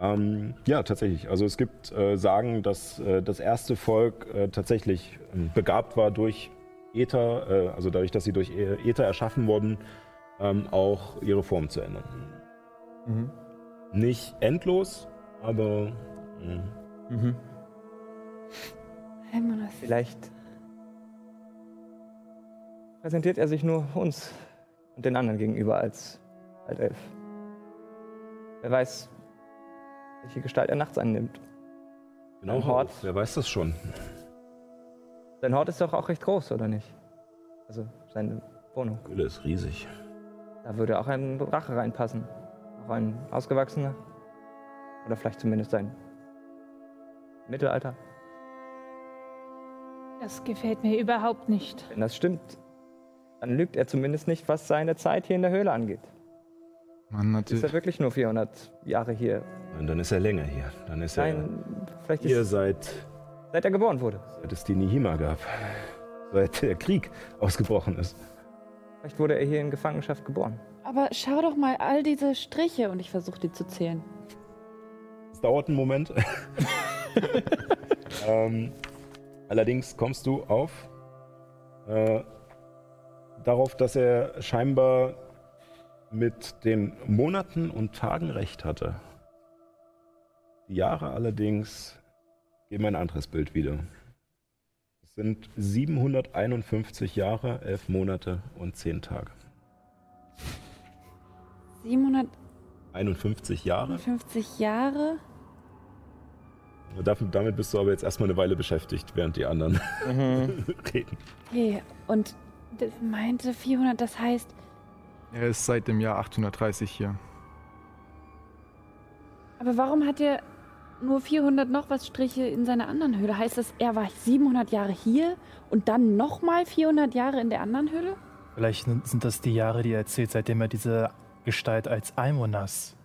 Ähm, ja, tatsächlich. Also es gibt äh, Sagen, dass äh, das erste Volk äh, tatsächlich ähm, begabt war durch Äther, äh, also dadurch, dass sie durch Äther erschaffen wurden, ähm, auch ihre Form zu ändern. Mhm. Nicht endlos, aber mh, Mhm. Vielleicht präsentiert er sich nur uns und den anderen gegenüber als Altelf. Wer weiß, welche Gestalt er nachts annimmt. genau. Hort. Wer weiß das schon? Sein Hort ist doch auch recht groß, oder nicht? Also seine Wohnung. Gülle ist riesig. Da würde auch ein Drache reinpassen. Auch ein ausgewachsener. Oder vielleicht zumindest ein Mittelalter. Das gefällt mir überhaupt nicht. Wenn das stimmt, dann lügt er zumindest nicht, was seine Zeit hier in der Höhle angeht. Mann, Ist er natürlich. wirklich nur 400 Jahre hier? Und dann ist er länger hier. Dann ist Nein, vielleicht er hier ist, seit, seit er geboren wurde. seit es die Nihima gab. seit der Krieg ausgebrochen ist. Vielleicht wurde er hier in Gefangenschaft geboren. Aber schau doch mal all diese Striche und ich versuche die zu zählen. Es dauert einen Moment. ähm, allerdings kommst du auf äh, darauf, dass er scheinbar mit den Monaten und Tagen recht hatte. Die Jahre allerdings geben ein anderes Bild wieder. Es sind 751 Jahre, 11 Monate und 10 Tage. 51 Jahre. 750 Jahre. Damit bist du aber jetzt erstmal eine Weile beschäftigt, während die anderen reden. Okay, und das meinte 400, das heißt, Er ist seit dem Jahr 830 hier. aber warum hat er nur 400 noch was Striche in seiner anderen Höhle? Heißt das, er war 700 Jahre hier und dann nochmal 400 Jahre in der anderen Höhle? Vielleicht sind das die Jahre, die er erzählt, seitdem er diese Gestalt als Aimonas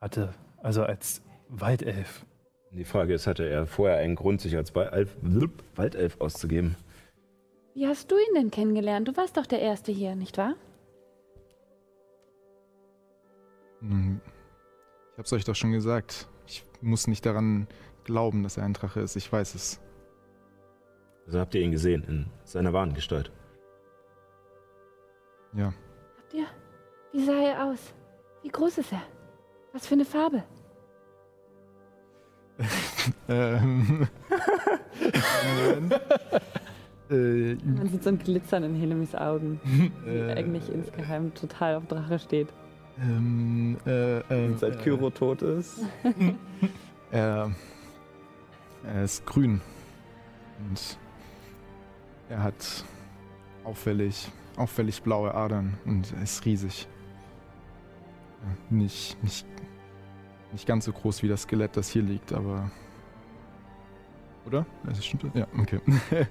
hatte. Also als Waldelf. Die Frage ist, hatte er vorher einen Grund, sich als Waldelf, Waldelf auszugeben? Wie hast du ihn denn kennengelernt? Du warst doch der Erste hier, nicht wahr? Nun, Ich hab's euch doch schon gesagt. Ich muss nicht daran glauben, dass er ein Drache ist. Ich weiß es. Also habt ihr ihn gesehen, in seiner wahren Gestalt. Ja. Habt ihr? Wie sah er aus? Wie groß ist er? Was für eine Farbe? Ähm. Äh, Man sieht so ein Glitzern in Helemis Augen, die äh, eigentlich insgeheim total auf Drache steht. Ähm, äh, ähm, Seit Kyro tot ist. Er, er ist grün. Und er hat auffällig, auffällig blaue Adern und er ist riesig. Nicht, nicht, nicht ganz so groß wie das Skelett, das hier liegt, aber. Oder? Das stimmt. Ja, okay.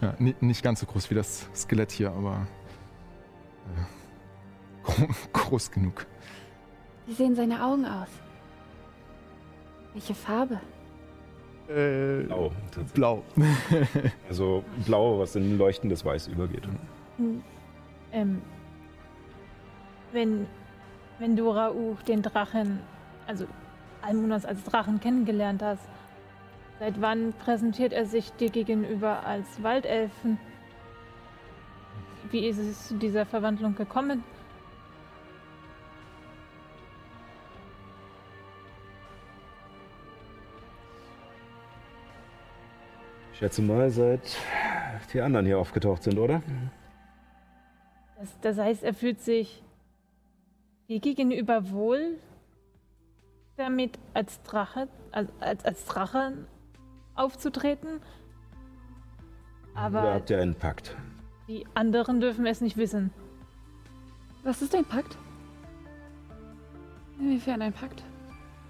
ja, ni- nicht ganz so groß wie das Skelett hier, aber. Äh, gro groß genug. Wie sehen seine Augen aus? Welche Farbe? Äh, Blau. Blau. Also blau, was in leuchtendes Weiß übergeht. Ähm, wenn, wenn du Rauch den Drachen, also Almunas als Drachen kennengelernt hast, seit wann präsentiert er sich dir gegenüber als Waldelfen? Wie ist es zu dieser Verwandlung gekommen? Ich schätze mal, seit die anderen hier aufgetaucht sind, oder? Das, das heißt, er fühlt sich dir gegenüber wohl damit, als Drache, als, als, als Drache aufzutreten. Oder Aber habt ihr einen Pakt? die anderen dürfen es nicht wissen. Was ist ein Pakt? Inwiefern ein Pakt?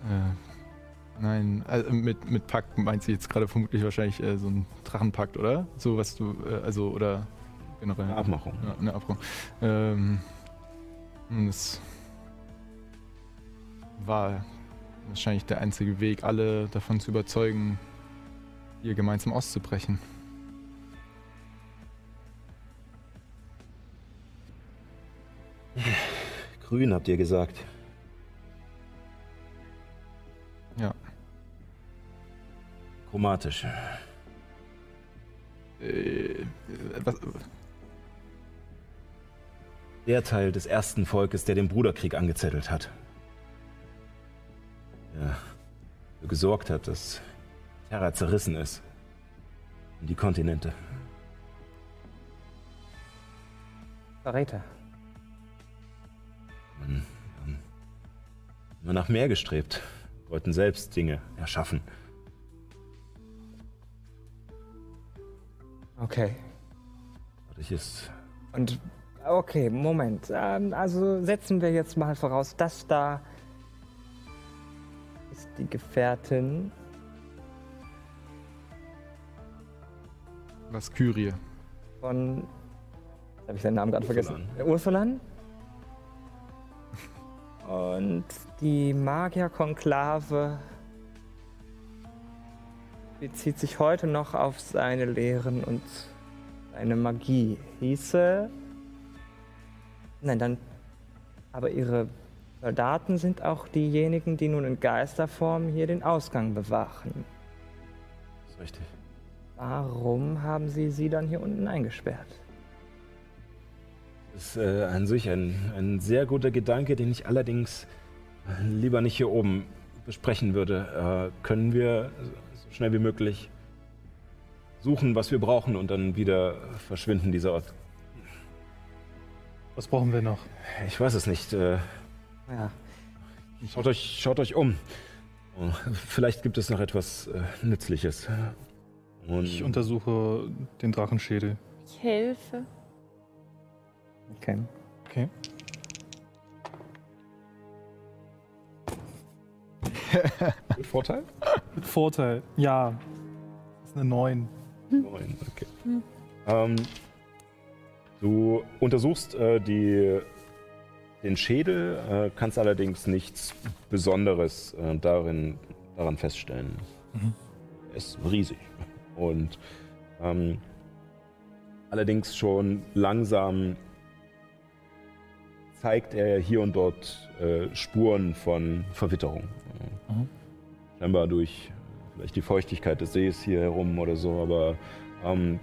Äh, nein, also mit, mit Pakt meint sie jetzt gerade vermutlich wahrscheinlich äh, so ein Drachenpakt, oder? So was du, äh, also, oder generell. Eine Abmachung. Ja, eine Abmachung. Ähm, und es war wahrscheinlich der einzige Weg, alle davon zu überzeugen, hier gemeinsam auszubrechen. Grün, habt ihr gesagt. Ja. Chromatisch. Äh, was, Der Teil des ersten Volkes, der den Bruderkrieg angezettelt hat. Der gesorgt hat, dass Terra zerrissen ist. Und die Kontinente. Verräter. Man, haben immer nach mehr gestrebt. Wollten selbst Dinge erschaffen. Okay. Dadurch ist Und okay, Moment. Ähm, also setzen wir jetzt mal voraus, das da ist die Gefährtin. was Kyrie. von. Habe ich seinen Namen gerade vergessen. Ursulan. Äh. Und die Magierkonklave bezieht sich heute noch auf seine Lehren und Eine Magie hieße. Nein, dann. Aber ihre Soldaten sind auch diejenigen, die nun in Geisterform hier den Ausgang bewachen. Das ist richtig. Warum haben sie sie dann hier unten eingesperrt? Das ist äh, an sich ein, ein sehr guter Gedanke, den ich allerdings äh, lieber nicht hier oben besprechen würde. Äh, können wir so schnell wie möglich suchen, was wir brauchen und dann wieder verschwinden, dieser Ort? Was brauchen wir noch? Ich weiß es nicht. Äh, Ja, schaut, euch, schaut euch um. Oh, Vielleicht gibt es noch etwas äh, Nützliches. Und Ich untersuche den Drachenschädel. Ich helfe. okay. Okay. Mit Vorteil? Mit Vorteil. Ja. Das ist eine 9. Neun, okay. Ähm, du untersuchst äh, die, den Schädel, äh, kannst allerdings nichts Besonderes äh, darin, daran feststellen. Mhm. Er ist riesig. Und ähm, allerdings schon langsam zeigt er hier und dort äh, Spuren von Verwitterung. Mhm. Scheinbar durch vielleicht die Feuchtigkeit des Sees hier herum oder so, aber ähm,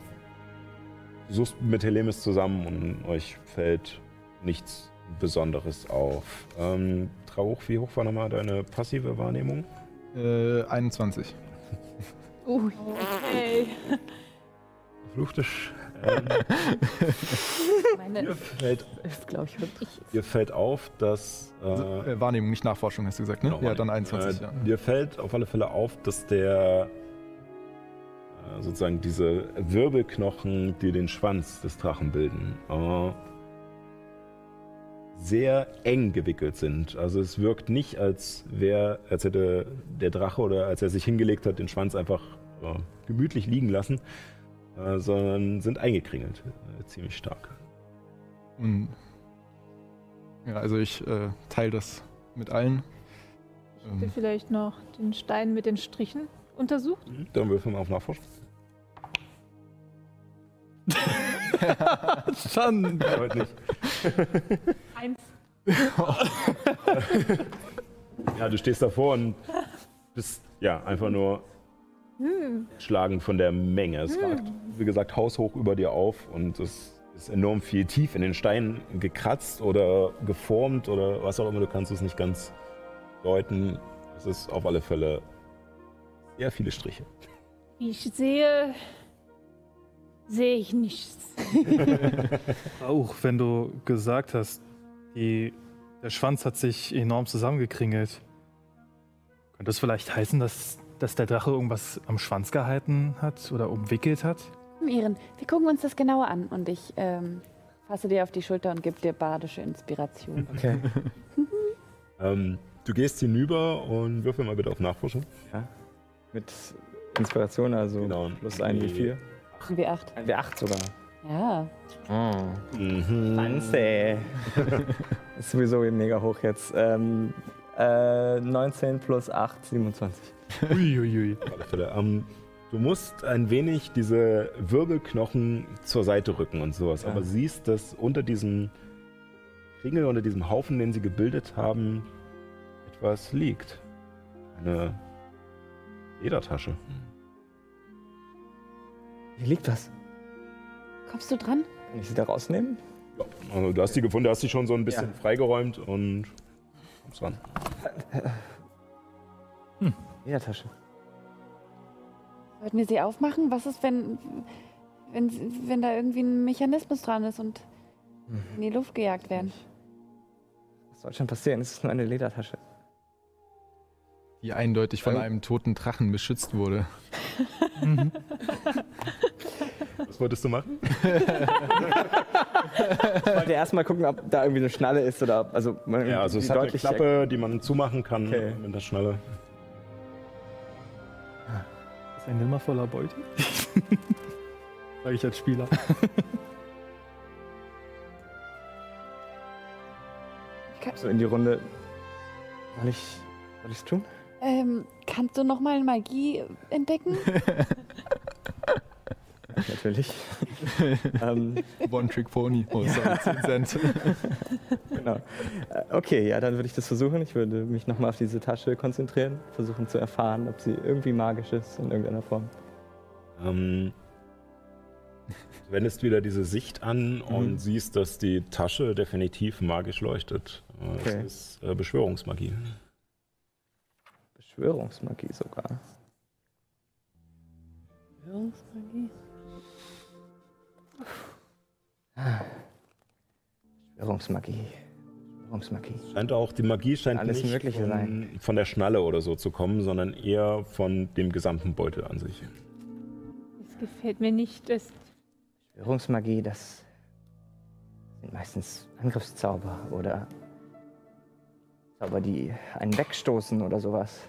du suchst mit Helemis zusammen und euch fällt nichts Besonderes auf. Ähm, Trauch, wie hoch war nochmal deine passive Wahrnehmung? Äh, 21. Uh, Hey. Verfluchte Sch ähm, meine fällt, ist, glaube ich, wirklich. dir fällt auf, dass äh, Also, äh, Wahrnehmung, nicht Nachforschung, hast du gesagt, ne? Genau, ja, dann Wahrnehmung. 21, Äh, ja. Dir fällt auf alle Fälle auf, dass der äh, sozusagen diese Wirbelknochen, die den Schwanz des Drachen bilden, äh, sehr eng gewickelt sind. Also es wirkt nicht, als wäre, als hätte der Drache oder als er sich hingelegt hat, den Schwanz einfach äh, gemütlich liegen lassen, äh, sondern sind eingekringelt, äh, ziemlich stark. Und, ja, also ich äh, teile das mit allen. Ich hätte vielleicht noch den Stein mit den Strichen untersucht. Dann würfeln wir auf Nachforschung. Schon. Heute nicht. Eins. Ja, du stehst davor und bist ja einfach nur schlagen von der Menge. Es ragt, wie gesagt, haushoch über dir auf und es ist enorm viel tief in den Stein gekratzt oder geformt oder was auch immer. Du kannst es nicht ganz deuten. Es ist auf alle Fälle sehr viele Striche. Wie ich sehe, sehe ich nichts. Auch wenn du gesagt hast, die, der Schwanz hat sich enorm zusammengekringelt. Könnte das vielleicht heißen, dass, dass der Drache irgendwas am Schwanz gehalten hat oder umwickelt hat? Iren, wir gucken uns das genauer an und ich ähm, fasse dir auf die Schulter und gebe dir badische Inspiration. Okay. Ähm, du gehst hinüber und würfel mal bitte auf Nachforschung. Ja. Mit Inspiration, also Genau. plus ein wie vier. W8. Ein W8 sogar. Ja. Oh. Mhm. Fancy. ist sowieso mega hoch jetzt. Ähm, äh, 19 plus 8, 27. Uiuiui. Auf alle Fälle. Ähm, du musst ein wenig diese Wirbelknochen zur Seite rücken und sowas, Ja. aber siehst, dass unter diesem Kringel, unter diesem Haufen, den sie gebildet haben, etwas liegt. Eine Ledertasche. Hier liegt was. Kommst du dran? Kann ich sie da rausnehmen? Ja, also du hast die gefunden, du hast die schon so ein bisschen Ja. freigeräumt und kommst ran. Ledertasche. Sollten wir sie aufmachen? Was ist, wenn, wenn, wenn da irgendwie ein Mechanismus dran ist und in die Luft gejagt werden? Was soll schon passieren? Es ist nur eine Ledertasche. Die eindeutig von Ähm. einem toten Drachen beschützt wurde. Was wolltest du machen? Ich wollte erstmal gucken, ob da irgendwie eine Schnalle ist oder ob. Also, man Ja, also es hat eine Klappe, die man zumachen kann Okay. mit der Schnalle. Ist ein Nimmer voller Beute? Sag ich als Spieler. So in die Runde. Soll ich. Soll ich's tun? Ähm, kannst du nochmal Magie entdecken? natürlich. ähm, One-Trick-Pony. Oh, sorry, 10 Cent. genau. Äh, Okay, ja, dann würde ich das versuchen. Ich würde mich nochmal auf diese Tasche konzentrieren, versuchen zu erfahren, ob sie irgendwie magisch ist in irgendeiner Form. Ähm, du wendest wieder diese Sicht an und siehst, dass die Tasche definitiv magisch leuchtet. Äh, Okay. Es ist äh, Beschwörungsmagie. Beschwörungsmagie sogar. Beschwörungsmagie. Beschwörungsmagie. Beschwörungsmagie. Scheint auch, die Magie scheint Alles nicht Mögliche von, sein. von der Schnalle oder so zu kommen, sondern eher von dem gesamten Beutel an sich. Es gefällt mir nicht, dass Beschwörungsmagie, das sind meistens Angriffszauber oder Zauber, die einen wegstoßen oder sowas.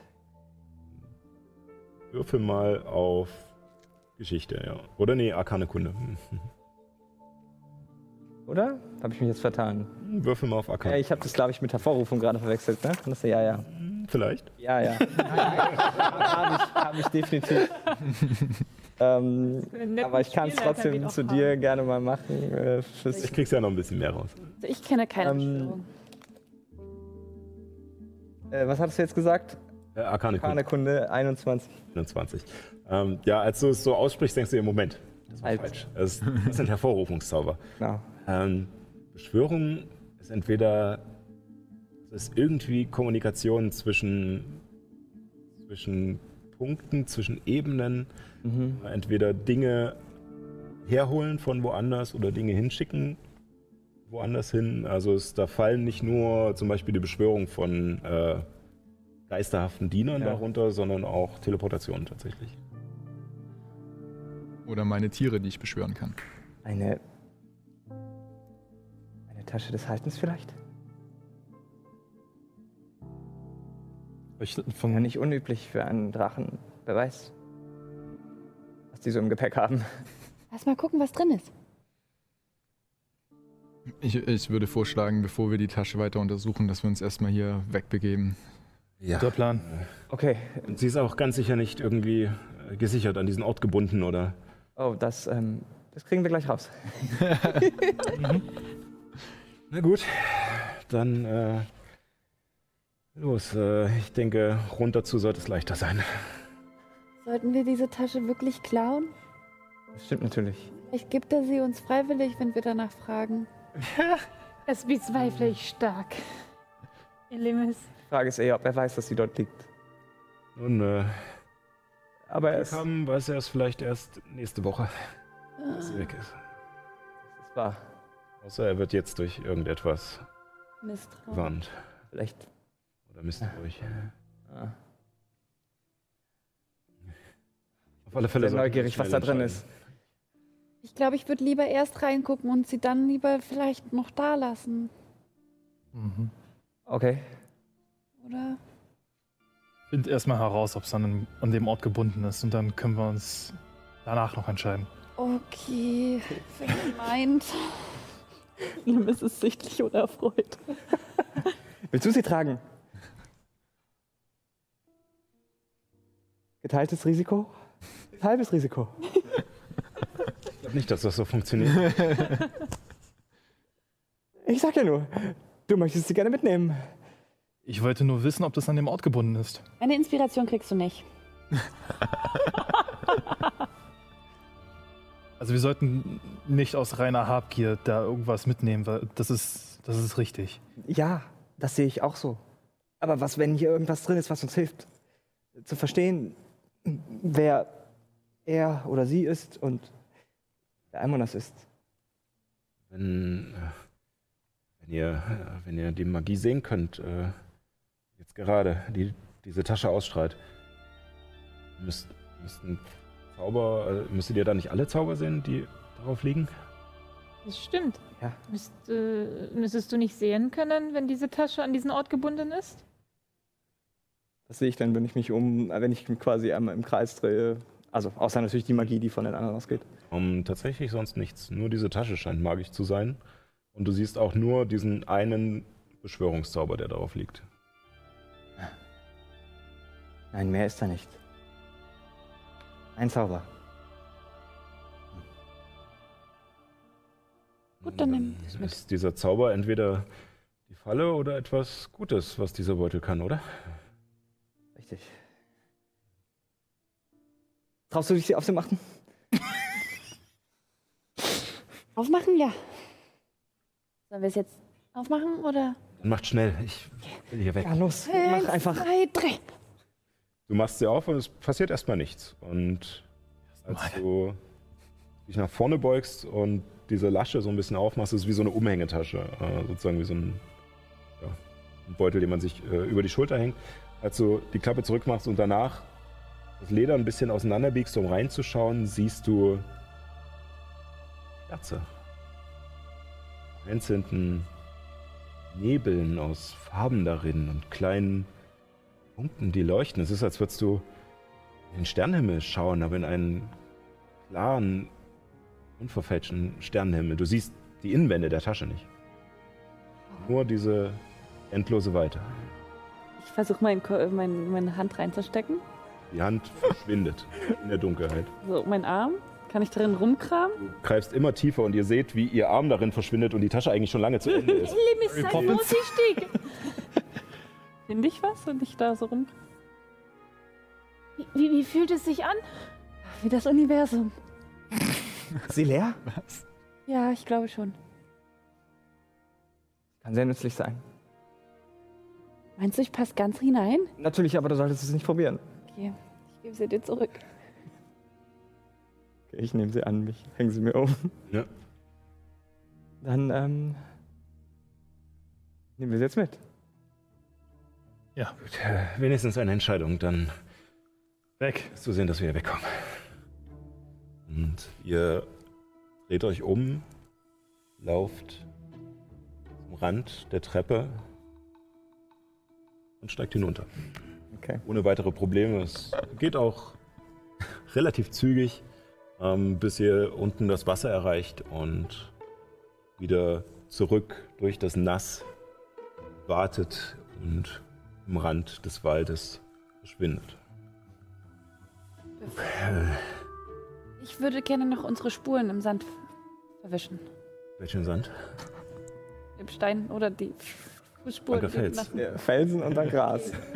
Würfel mal auf Geschichte, ja. Oder nee, Arkane Kunde. Oder? Habe ich mich jetzt vertan? Würfel mal auf Ja, Arkane. ich habe das, glaube ich, mit Hervorrufung gerade verwechselt, ne? Das, ja, ja. Vielleicht. Ja, ja. habe ich, hab ich definitiv. ähm, aber ich kann es trotzdem zu dir haben. gerne mal machen. Äh, Ich krieg's ja noch ein bisschen mehr raus. Also ich kenne keine Ähm, äh, was hattest du jetzt gesagt? Äh, Arkane Kunde. Kunde 21. 21. Ähm, ja, als du es so aussprichst, denkst du dir, Moment, das war falsch. Das, das sind Hervorrufungszauber. Genau. Ähm, Beschwörung ist entweder es ist irgendwie Kommunikation zwischen, zwischen Punkten, zwischen Ebenen, Mhm. entweder Dinge herholen von woanders oder Dinge hinschicken woanders hin. Also es, da fallen nicht nur zum Beispiel die Beschwörung von äh, geisterhaften Dienern Ja. darunter, sondern auch Teleportation tatsächlich. Oder meine Tiere, die ich beschwören kann. Eine. Eine Tasche des Haltens vielleicht? Ich, Ja, von, nicht unüblich für einen Drachen. Wer weiß, was die so im Gepäck haben. Lass mal gucken, was drin ist. Ich, ich würde vorschlagen, bevor wir die Tasche weiter untersuchen, dass wir uns erstmal hier wegbegeben. Ja. guter Plan. Okay. Und sie ist auch ganz sicher nicht irgendwie äh, gesichert an diesen Ort gebunden oder. Oh, das, ähm, das kriegen wir gleich raus. Na gut, dann äh, los. Äh, ich denke, runter zu sollte es leichter sein. Sollten wir diese Tasche wirklich klauen? Das stimmt natürlich. Vielleicht gibt er sie uns freiwillig, wenn wir danach fragen. Das bezweifle ich stark. Elemis. Die Frage ist eher, ob er weiß, dass sie dort liegt. Nun, äh, Aber es, es kam, weiß er es vielleicht erst nächste Woche, dass sie weg ist. war Außer er wird jetzt durch irgendetwas Misstrauen. gewarnt. vielleicht. Oder misstrauisch. Ah, Auf alle Fälle sehr neugierig, was da drin ist. Ich glaube, ich würde lieber erst reingucken und sie dann lieber vielleicht noch da lassen. Mhm. Okay. Oder? Find erstmal heraus, ob es an- an dem Ort gebunden ist und dann können wir uns danach noch entscheiden. Okay, wenn ihr Limis ist sichtlich unerfreut. Willst du sie tragen? Geteiltes Risiko? Halbes Risiko. Ich glaube nicht, dass das so funktioniert. Ich sag ja nur, du möchtest sie gerne mitnehmen. Ich wollte nur wissen, ob das an dem Ort gebunden ist. Eine Inspiration kriegst du nicht. Also wir sollten nicht aus reiner Habgier da irgendwas mitnehmen, weil das ist, das ist richtig. Ja, das sehe ich auch so. Aber was, wenn hier irgendwas drin ist, was uns hilft, zu verstehen, wer er oder sie ist und wer Almonas ist? Wenn, äh, wenn, ihr, äh, wenn ihr die Magie sehen könnt, äh, jetzt gerade, die diese Tasche ausstrahlt, müsst, müssten Zauber, äh, müsstet ihr da nicht alle Zauber sehen, die darauf liegen? Das stimmt. Ja. Müsst, äh, müsstest du nicht sehen können, wenn diese Tasche an diesen Ort gebunden ist? Das sehe ich dann, wenn ich mich um, äh, wenn ich quasi einmal im Kreis drehe. Also, außer natürlich die Magie, die von den anderen ausgeht. Um, tatsächlich sonst nichts. Nur diese Tasche scheint magisch zu sein. Und du siehst auch nur diesen einen Beschwörungszauber, der darauf liegt. Nein, mehr ist da nicht. Ein Zauber. Gut, dann wir es mit. Ist dieser Zauber entweder die Falle oder etwas Gutes, was dieser Beutel kann, oder? Richtig. Traust du dich, sie aufzumachen? Aufmachen, ja. Sollen wir es jetzt aufmachen oder? Dann macht schnell, ich will hier weg. Ja, los. Eins, Mach einfach. Zwei, drei. Du machst sie auf und es passiert erstmal nichts. Und als du dich nach vorne beugst und diese Lasche so ein bisschen aufmachst, ist es wie so eine Umhängetasche. Äh, sozusagen wie so ein, ja, ein Beutel, den man sich äh, über die Schulter hängt. Als du die Klappe zurückmachst und danach das Leder ein bisschen auseinanderbiegst, um reinzuschauen, siehst du Kerze. Einzelnen Nebeln aus Farben darin und kleinen Punkten, die leuchten. Es ist, als würdest du in den Sternenhimmel schauen, aber in einen klaren, unverfälschten Sternenhimmel. Du siehst die Innenwände der Tasche nicht. Nur diese endlose Weite. Ich versuche mein, Ko- mein, meine Hand reinzustecken. Die Hand verschwindet in der Dunkelheit. So, mein Arm. Kann ich darin rumkramen? Du greifst immer tiefer und ihr seht, wie ihr Arm darin verschwindet und die Tasche eigentlich schon lange zu Ende ist. Lim ist vorsichtig. Finde ich was, wenn ich da so rum. Wie, wie, fühlt es sich an? Wie das Universum. Ist sie leer? Ja, ich glaube schon. Kann sehr nützlich sein. Meinst du, ich passe ganz hinein? Natürlich, aber du solltest es nicht probieren. Okay, ich gebe sie dir zurück. Okay, ich nehme sie an mich, hänge sie mir um. Ja. Dann, ähm. Nehmen wir sie jetzt mit. Gut, äh, wenigstens eine Entscheidung, dann Weg. zu sehen, dass wir hier wegkommen. Und ihr dreht euch um, lauft zum Rand der Treppe und steigt hinunter. Okay. Ohne weitere Probleme. Es geht auch relativ zügig, ähm, bis ihr unten das Wasser erreicht und wieder zurück durch das Nass wartet und am Rand des Waldes verschwindet. Ich würde gerne noch unsere Spuren im Sand verwischen. Welchen Sand? Im Stein oder die. Danke, Fels. Ja, Felsen und dann Gras.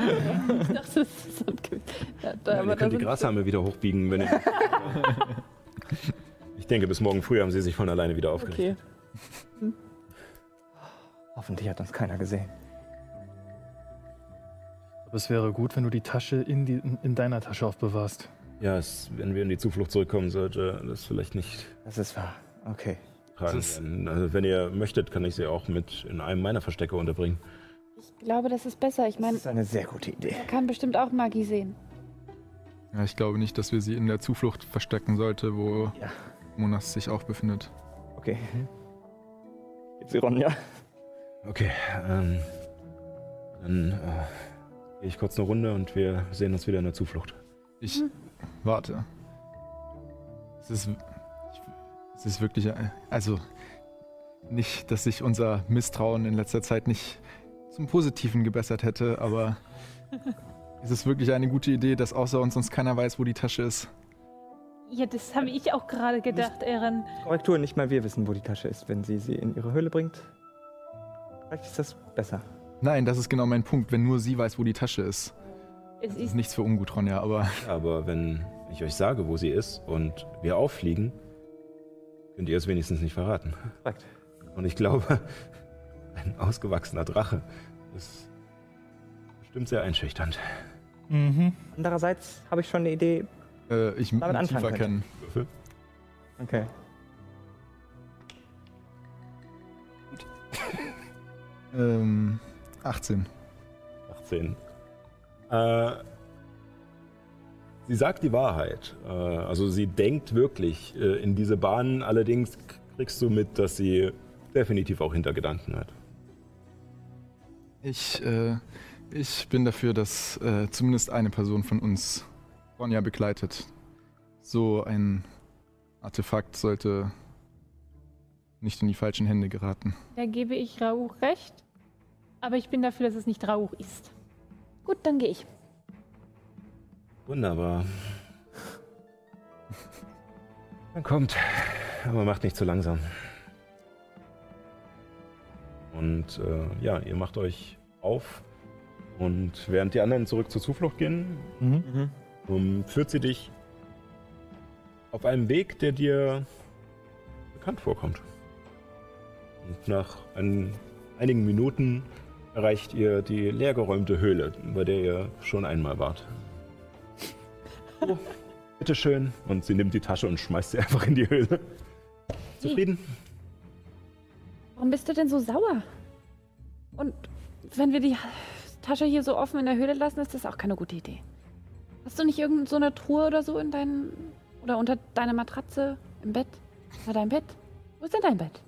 Ich dachte, das ist Sand gewesen. Ja, da, aber ihr könnt die Grashalme wieder hochbiegen, wenn ihr. ich denke, bis morgen früh haben sie sich von alleine wieder aufgerichtet. Okay. Hoffentlich hat uns keiner gesehen. Aber es wäre gut, wenn du die Tasche in, die, in, in deiner Tasche aufbewahrst. Ja, es, wenn wir in die Zuflucht zurückkommen, sollte das vielleicht nicht Das ist wahr. Okay. Das. Also, wenn ihr möchtet, kann ich sie auch mit in einem meiner Verstecke unterbringen. Ich glaube, das ist besser. Ich Das meine, ist eine sehr gute Idee. er kann bestimmt auch Magie sehen. Ja, ich glaube nicht, dass wir sie in der Zuflucht verstecken sollte, wo Ja. Monas sich auch befindet. Okay. Gib sie Ronja. Okay, ähm, dann äh, gehe ich kurz eine Runde und wir sehen uns wieder in der Zuflucht. Ich warte. Es ist, ich, es ist wirklich, äh, also nicht, dass sich unser Misstrauen in letzter Zeit nicht zum Positiven gebessert hätte, aber es ist wirklich eine gute Idee, dass außer uns sonst keiner weiß, wo die Tasche ist. Ja, das habe ich auch gerade gedacht, Ehren. Korrektur, nicht mal wir wissen, wo die Tasche ist, wenn sie sie in ihre Höhle bringt. Vielleicht ist das besser. Nein, das ist genau mein Punkt, wenn nur sie weiß, wo die Tasche ist. Es Das ist ist nichts für ungut, Ronja, aber Aber wenn ich euch sage, wo sie ist und wir auffliegen, könnt ihr es wenigstens nicht verraten. Korrekt. Und ich glaube, ein ausgewachsener Drache ist bestimmt sehr einschüchternd. Mhm. Andererseits habe ich schon eine Idee. äh, ich Damit anfangen tiefer kennen. Okay. Ähm, 18. 18. Äh, sie sagt die Wahrheit. Äh, also sie denkt wirklich äh, in diese Bahnen. Allerdings kriegst du mit, dass sie definitiv auch Hintergedanken hat. Ich, äh, ich bin dafür, dass äh, zumindest eine Person von uns Ronja begleitet. So ein Artefakt sollte nicht in die falschen Hände geraten. Da gebe ich Rauch recht. Aber ich bin dafür, dass es nicht Rauch ist. Gut, dann gehe ich. Wunderbar. Dann kommt. Aber macht nicht zu langsam. Und äh, ja, ihr macht euch auf. Und während die anderen zurück zur Zuflucht gehen, Mhm. um, führt sie dich auf einem Weg, der dir bekannt vorkommt. Und nach ein, einigen Minuten erreicht ihr die leergeräumte Höhle, bei der ihr schon einmal wart. Oh, bitteschön. Und sie nimmt die Tasche und schmeißt sie einfach in die Höhle. Zufrieden? Warum bist du denn so sauer? Und wenn wir die Tasche hier so offen in der Höhle lassen, ist das auch keine gute Idee. Hast du nicht irgendeine so eine Truhe oder so in deinem. oder unter deiner Matratze im Bett? Unter deinem Bett? Wo ist denn dein Bett?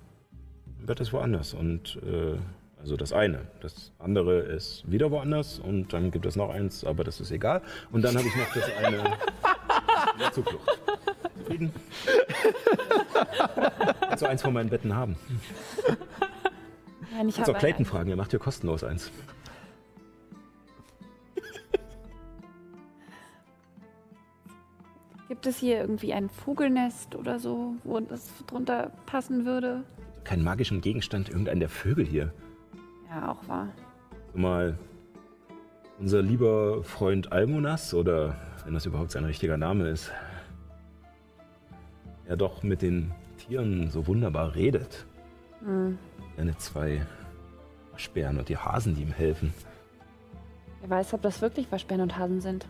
Mein Bett ist woanders. Und äh, also das eine. Das andere ist wieder woanders. Und dann gibt es noch eins, aber das ist egal. Und dann habe ich noch das eine in der Zuflucht. Zufrieden? Kannst du eins von meinen Betten haben? Nein, ich Kannst auch habe. Clayton fragen, er macht dir kostenlos eins. Gibt es hier irgendwie ein Vogelnest oder so, wo das drunter passen würde? Keinen magischen Gegenstand, irgendein der Vögel hier. Ja, auch wahr. Mal unser lieber Freund Almonas, oder wenn das überhaupt sein richtiger Name ist, der doch mit den Tieren so wunderbar redet. Hm. Seine zwei Waschbären und die Hasen, die ihm helfen. Wer weiß, ob das wirklich Waschbären und Hasen sind.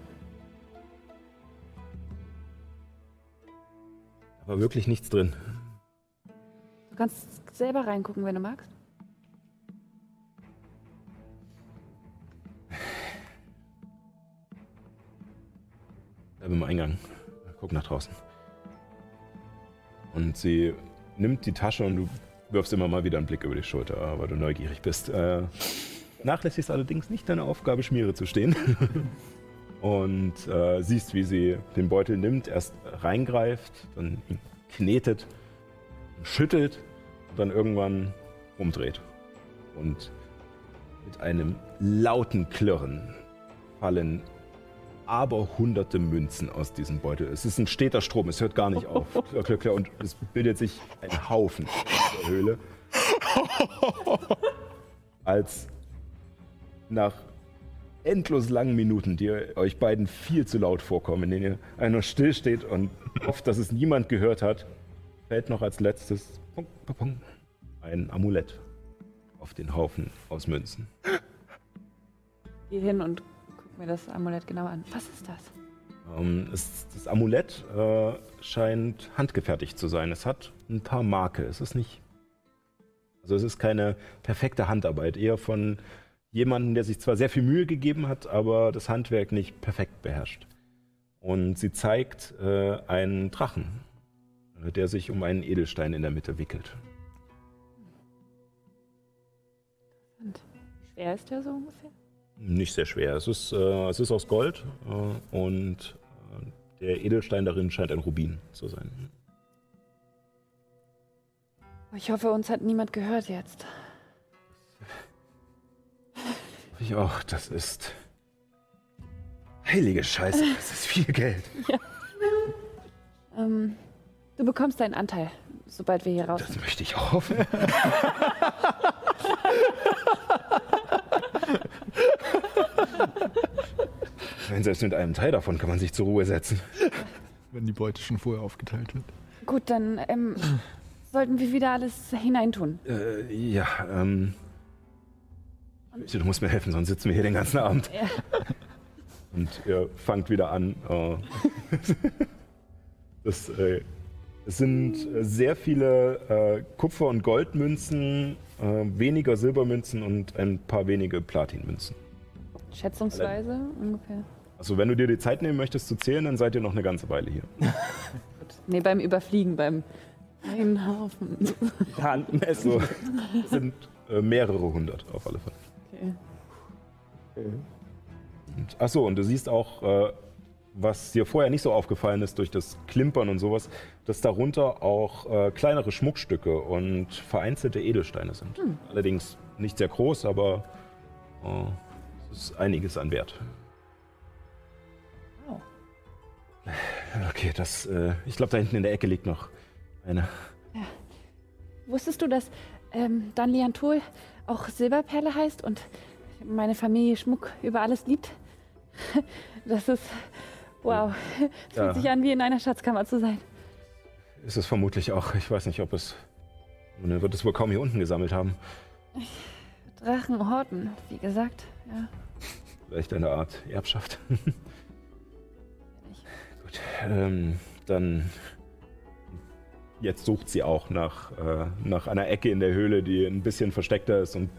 Aber wirklich nichts drin. Du kannst selber reingucken, wenn du magst. Bleib im Eingang. Guck nach draußen. Und sie nimmt die Tasche und du wirfst immer mal wieder einen Blick über die Schulter, weil du neugierig bist. Äh, nachlässigst allerdings nicht deine Aufgabe, Schmiere zu stehen. und äh, siehst, wie sie den Beutel nimmt, erst reingreift, dann ihn knetet, schüttelt und dann irgendwann umdreht. Und mit einem lauten Klirren fallen aber hunderte Münzen aus diesem Beutel. Es ist ein steter Strom, es hört gar nicht auf. Klirr, klirr, klirr, und es bildet sich ein Haufen in der Höhle. Als nach endlos langen Minuten, die euch beiden viel zu laut vorkommen, in denen ihr einfach nur still steht und hofft, dass es niemand gehört hat, fällt noch als letztes ein Amulett auf den Haufen aus Münzen. Geh hin und guck mir das Amulett genau an. Was ist das? Ähm, es, das Amulett äh, scheint handgefertigt zu sein. Es hat ein paar Marke. Es ist nicht. Also es ist keine perfekte Handarbeit. Eher von jemandem, der sich zwar sehr viel Mühe gegeben hat, aber das Handwerk nicht perfekt beherrscht. Und sie zeigt äh, einen Drachen, der sich um einen Edelstein in der Mitte wickelt. Schwer ist der so ungefähr? Nicht sehr schwer. Es ist, äh, es ist aus Gold äh, und äh, der Edelstein darin scheint ein Rubin zu sein. Ich hoffe, uns hat niemand gehört jetzt. Ich auch, das ist. Heilige Scheiße, das ist viel Geld. Ähm, du bekommst deinen Anteil, sobald wir hier raus Das sind. möchte ich auch hoffen. Nein, selbst mit einem Teil davon kann man sich zur Ruhe setzen. Wenn die Beute schon vorher aufgeteilt wird. Gut, dann ähm, sollten wir wieder alles hineintun. Äh, ja, ähm. Du musst mir helfen, sonst sitzen wir hier den ganzen Abend. Ja. Und ihr fangt wieder an. Äh, das, äh, es sind äh, sehr viele äh, Kupfer- und Goldmünzen, äh, weniger Silbermünzen und ein paar wenige Platinmünzen. Schätzungsweise ungefähr. Also wenn du dir die Zeit nehmen möchtest zu zählen, dann seid ihr noch eine ganze Weile hier. Nee, beim Überfliegen, beim einen Haufen. Handmessen. Also, es sind äh, mehrere hundert auf alle Fälle. Okay. Und, ach so, und du siehst auch, äh, was dir vorher nicht so aufgefallen ist durch das Klimpern und sowas, dass darunter auch äh, kleinere Schmuckstücke und vereinzelte Edelsteine sind. Allerdings nicht sehr groß, aber äh, ist einiges an Wert. Wow. Okay, das, äh, ich glaube, da hinten in der Ecke liegt noch eine. Wusstest du, dass ähm, Dan Liantul auch Silberperle heißt und meine Familie Schmuck über alles liebt. Das ist, wow, fühlt Ja. sich an, wie in einer Schatzkammer zu sein. Ist es vermutlich auch. Ich weiß nicht, ob es. Nun, er wird es wohl kaum hier unten gesammelt haben. Drachen horten, wie gesagt. Ja. Vielleicht eine Art Erbschaft. Gut, ähm, dann. Jetzt sucht sie auch nach, äh, nach einer Ecke in der Höhle, die ein bisschen versteckter ist und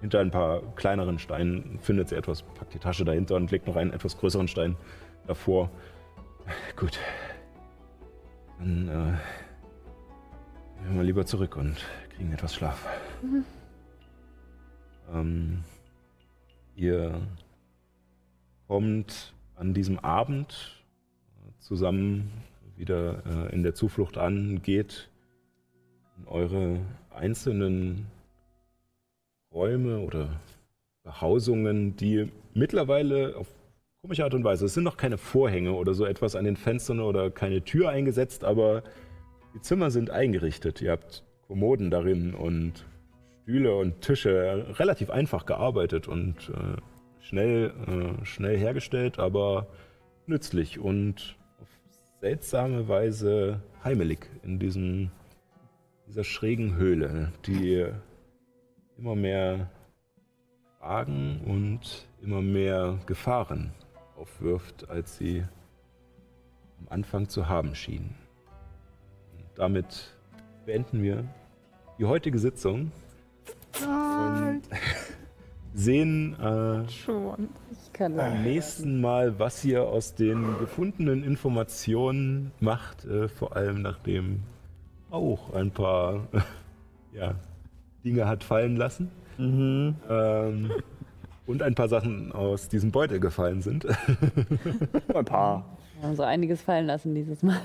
hinter ein paar kleineren Steinen findet sie etwas, packt die Tasche dahinter und legt noch einen etwas größeren Stein davor. Gut. Dann äh, gehen wir lieber zurück und kriegen etwas Schlaf. Ähm, ihr kommt an diesem Abend zusammen wieder äh, in der Zuflucht an, geht in eure einzelnen Räume oder Behausungen, die mittlerweile auf komische Art und Weise, es sind noch keine Vorhänge oder so etwas an den Fenstern oder keine Tür eingesetzt, aber die Zimmer sind eingerichtet. Ihr habt Kommoden darin und Stühle und Tische, relativ einfach gearbeitet und äh, schnell, äh, schnell hergestellt, aber nützlich und auf seltsame Weise heimelig in diesem, dieser schrägen Höhle, die immer mehr Fragen und immer mehr Gefahren aufwirft, als sie am Anfang zu haben schien. Und damit beenden wir die heutige Sitzung und sehen äh, Schon. Ich kann beim nächsten Mal, was ihr aus den gefundenen Informationen macht, äh, vor allem nachdem auch ein paar ja, Dinge hat fallen lassen. Ähm, und ein paar Sachen aus diesem Beutel gefallen sind. Ein paar. Wir haben so einiges fallen lassen dieses Mal.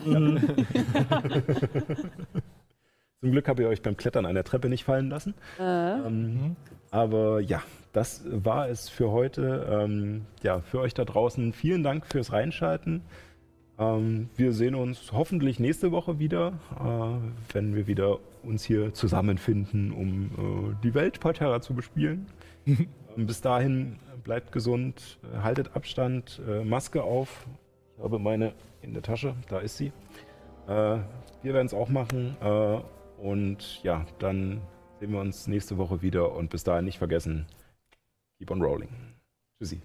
Zum Glück habt ihr euch beim Klettern an der Treppe nicht fallen lassen. Ähm, aber ja, das war es für heute. Ähm, ja, für euch da draußen vielen Dank fürs Reinschalten. Ähm, wir sehen uns hoffentlich nächste Woche wieder, äh, wenn wir wieder uns hier zusammenfinden, um äh, die Welt Parterra zu bespielen. ähm, bis dahin bleibt gesund, äh, haltet Abstand, äh, Maske auf. Ich habe meine in der Tasche, da ist sie. Äh, wir werden es auch machen. Und ja, dann sehen wir uns nächste Woche wieder. Und bis dahin nicht vergessen, keep on rolling. Tschüssi.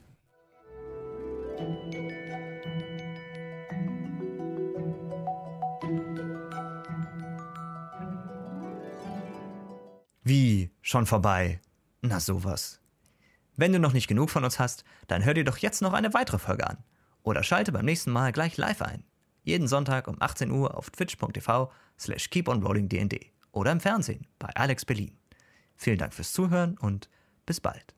Wie? Schon vorbei? Na sowas. Wenn du noch nicht genug von uns hast, dann hör dir doch jetzt noch eine weitere Folge an. Oder schalte beim nächsten Mal gleich live ein. Jeden Sonntag um 18 Uhr auf twitch.tv slash keeponrollingdnd oder im Fernsehen bei Alex Berlin. Vielen Dank fürs Zuhören und bis bald.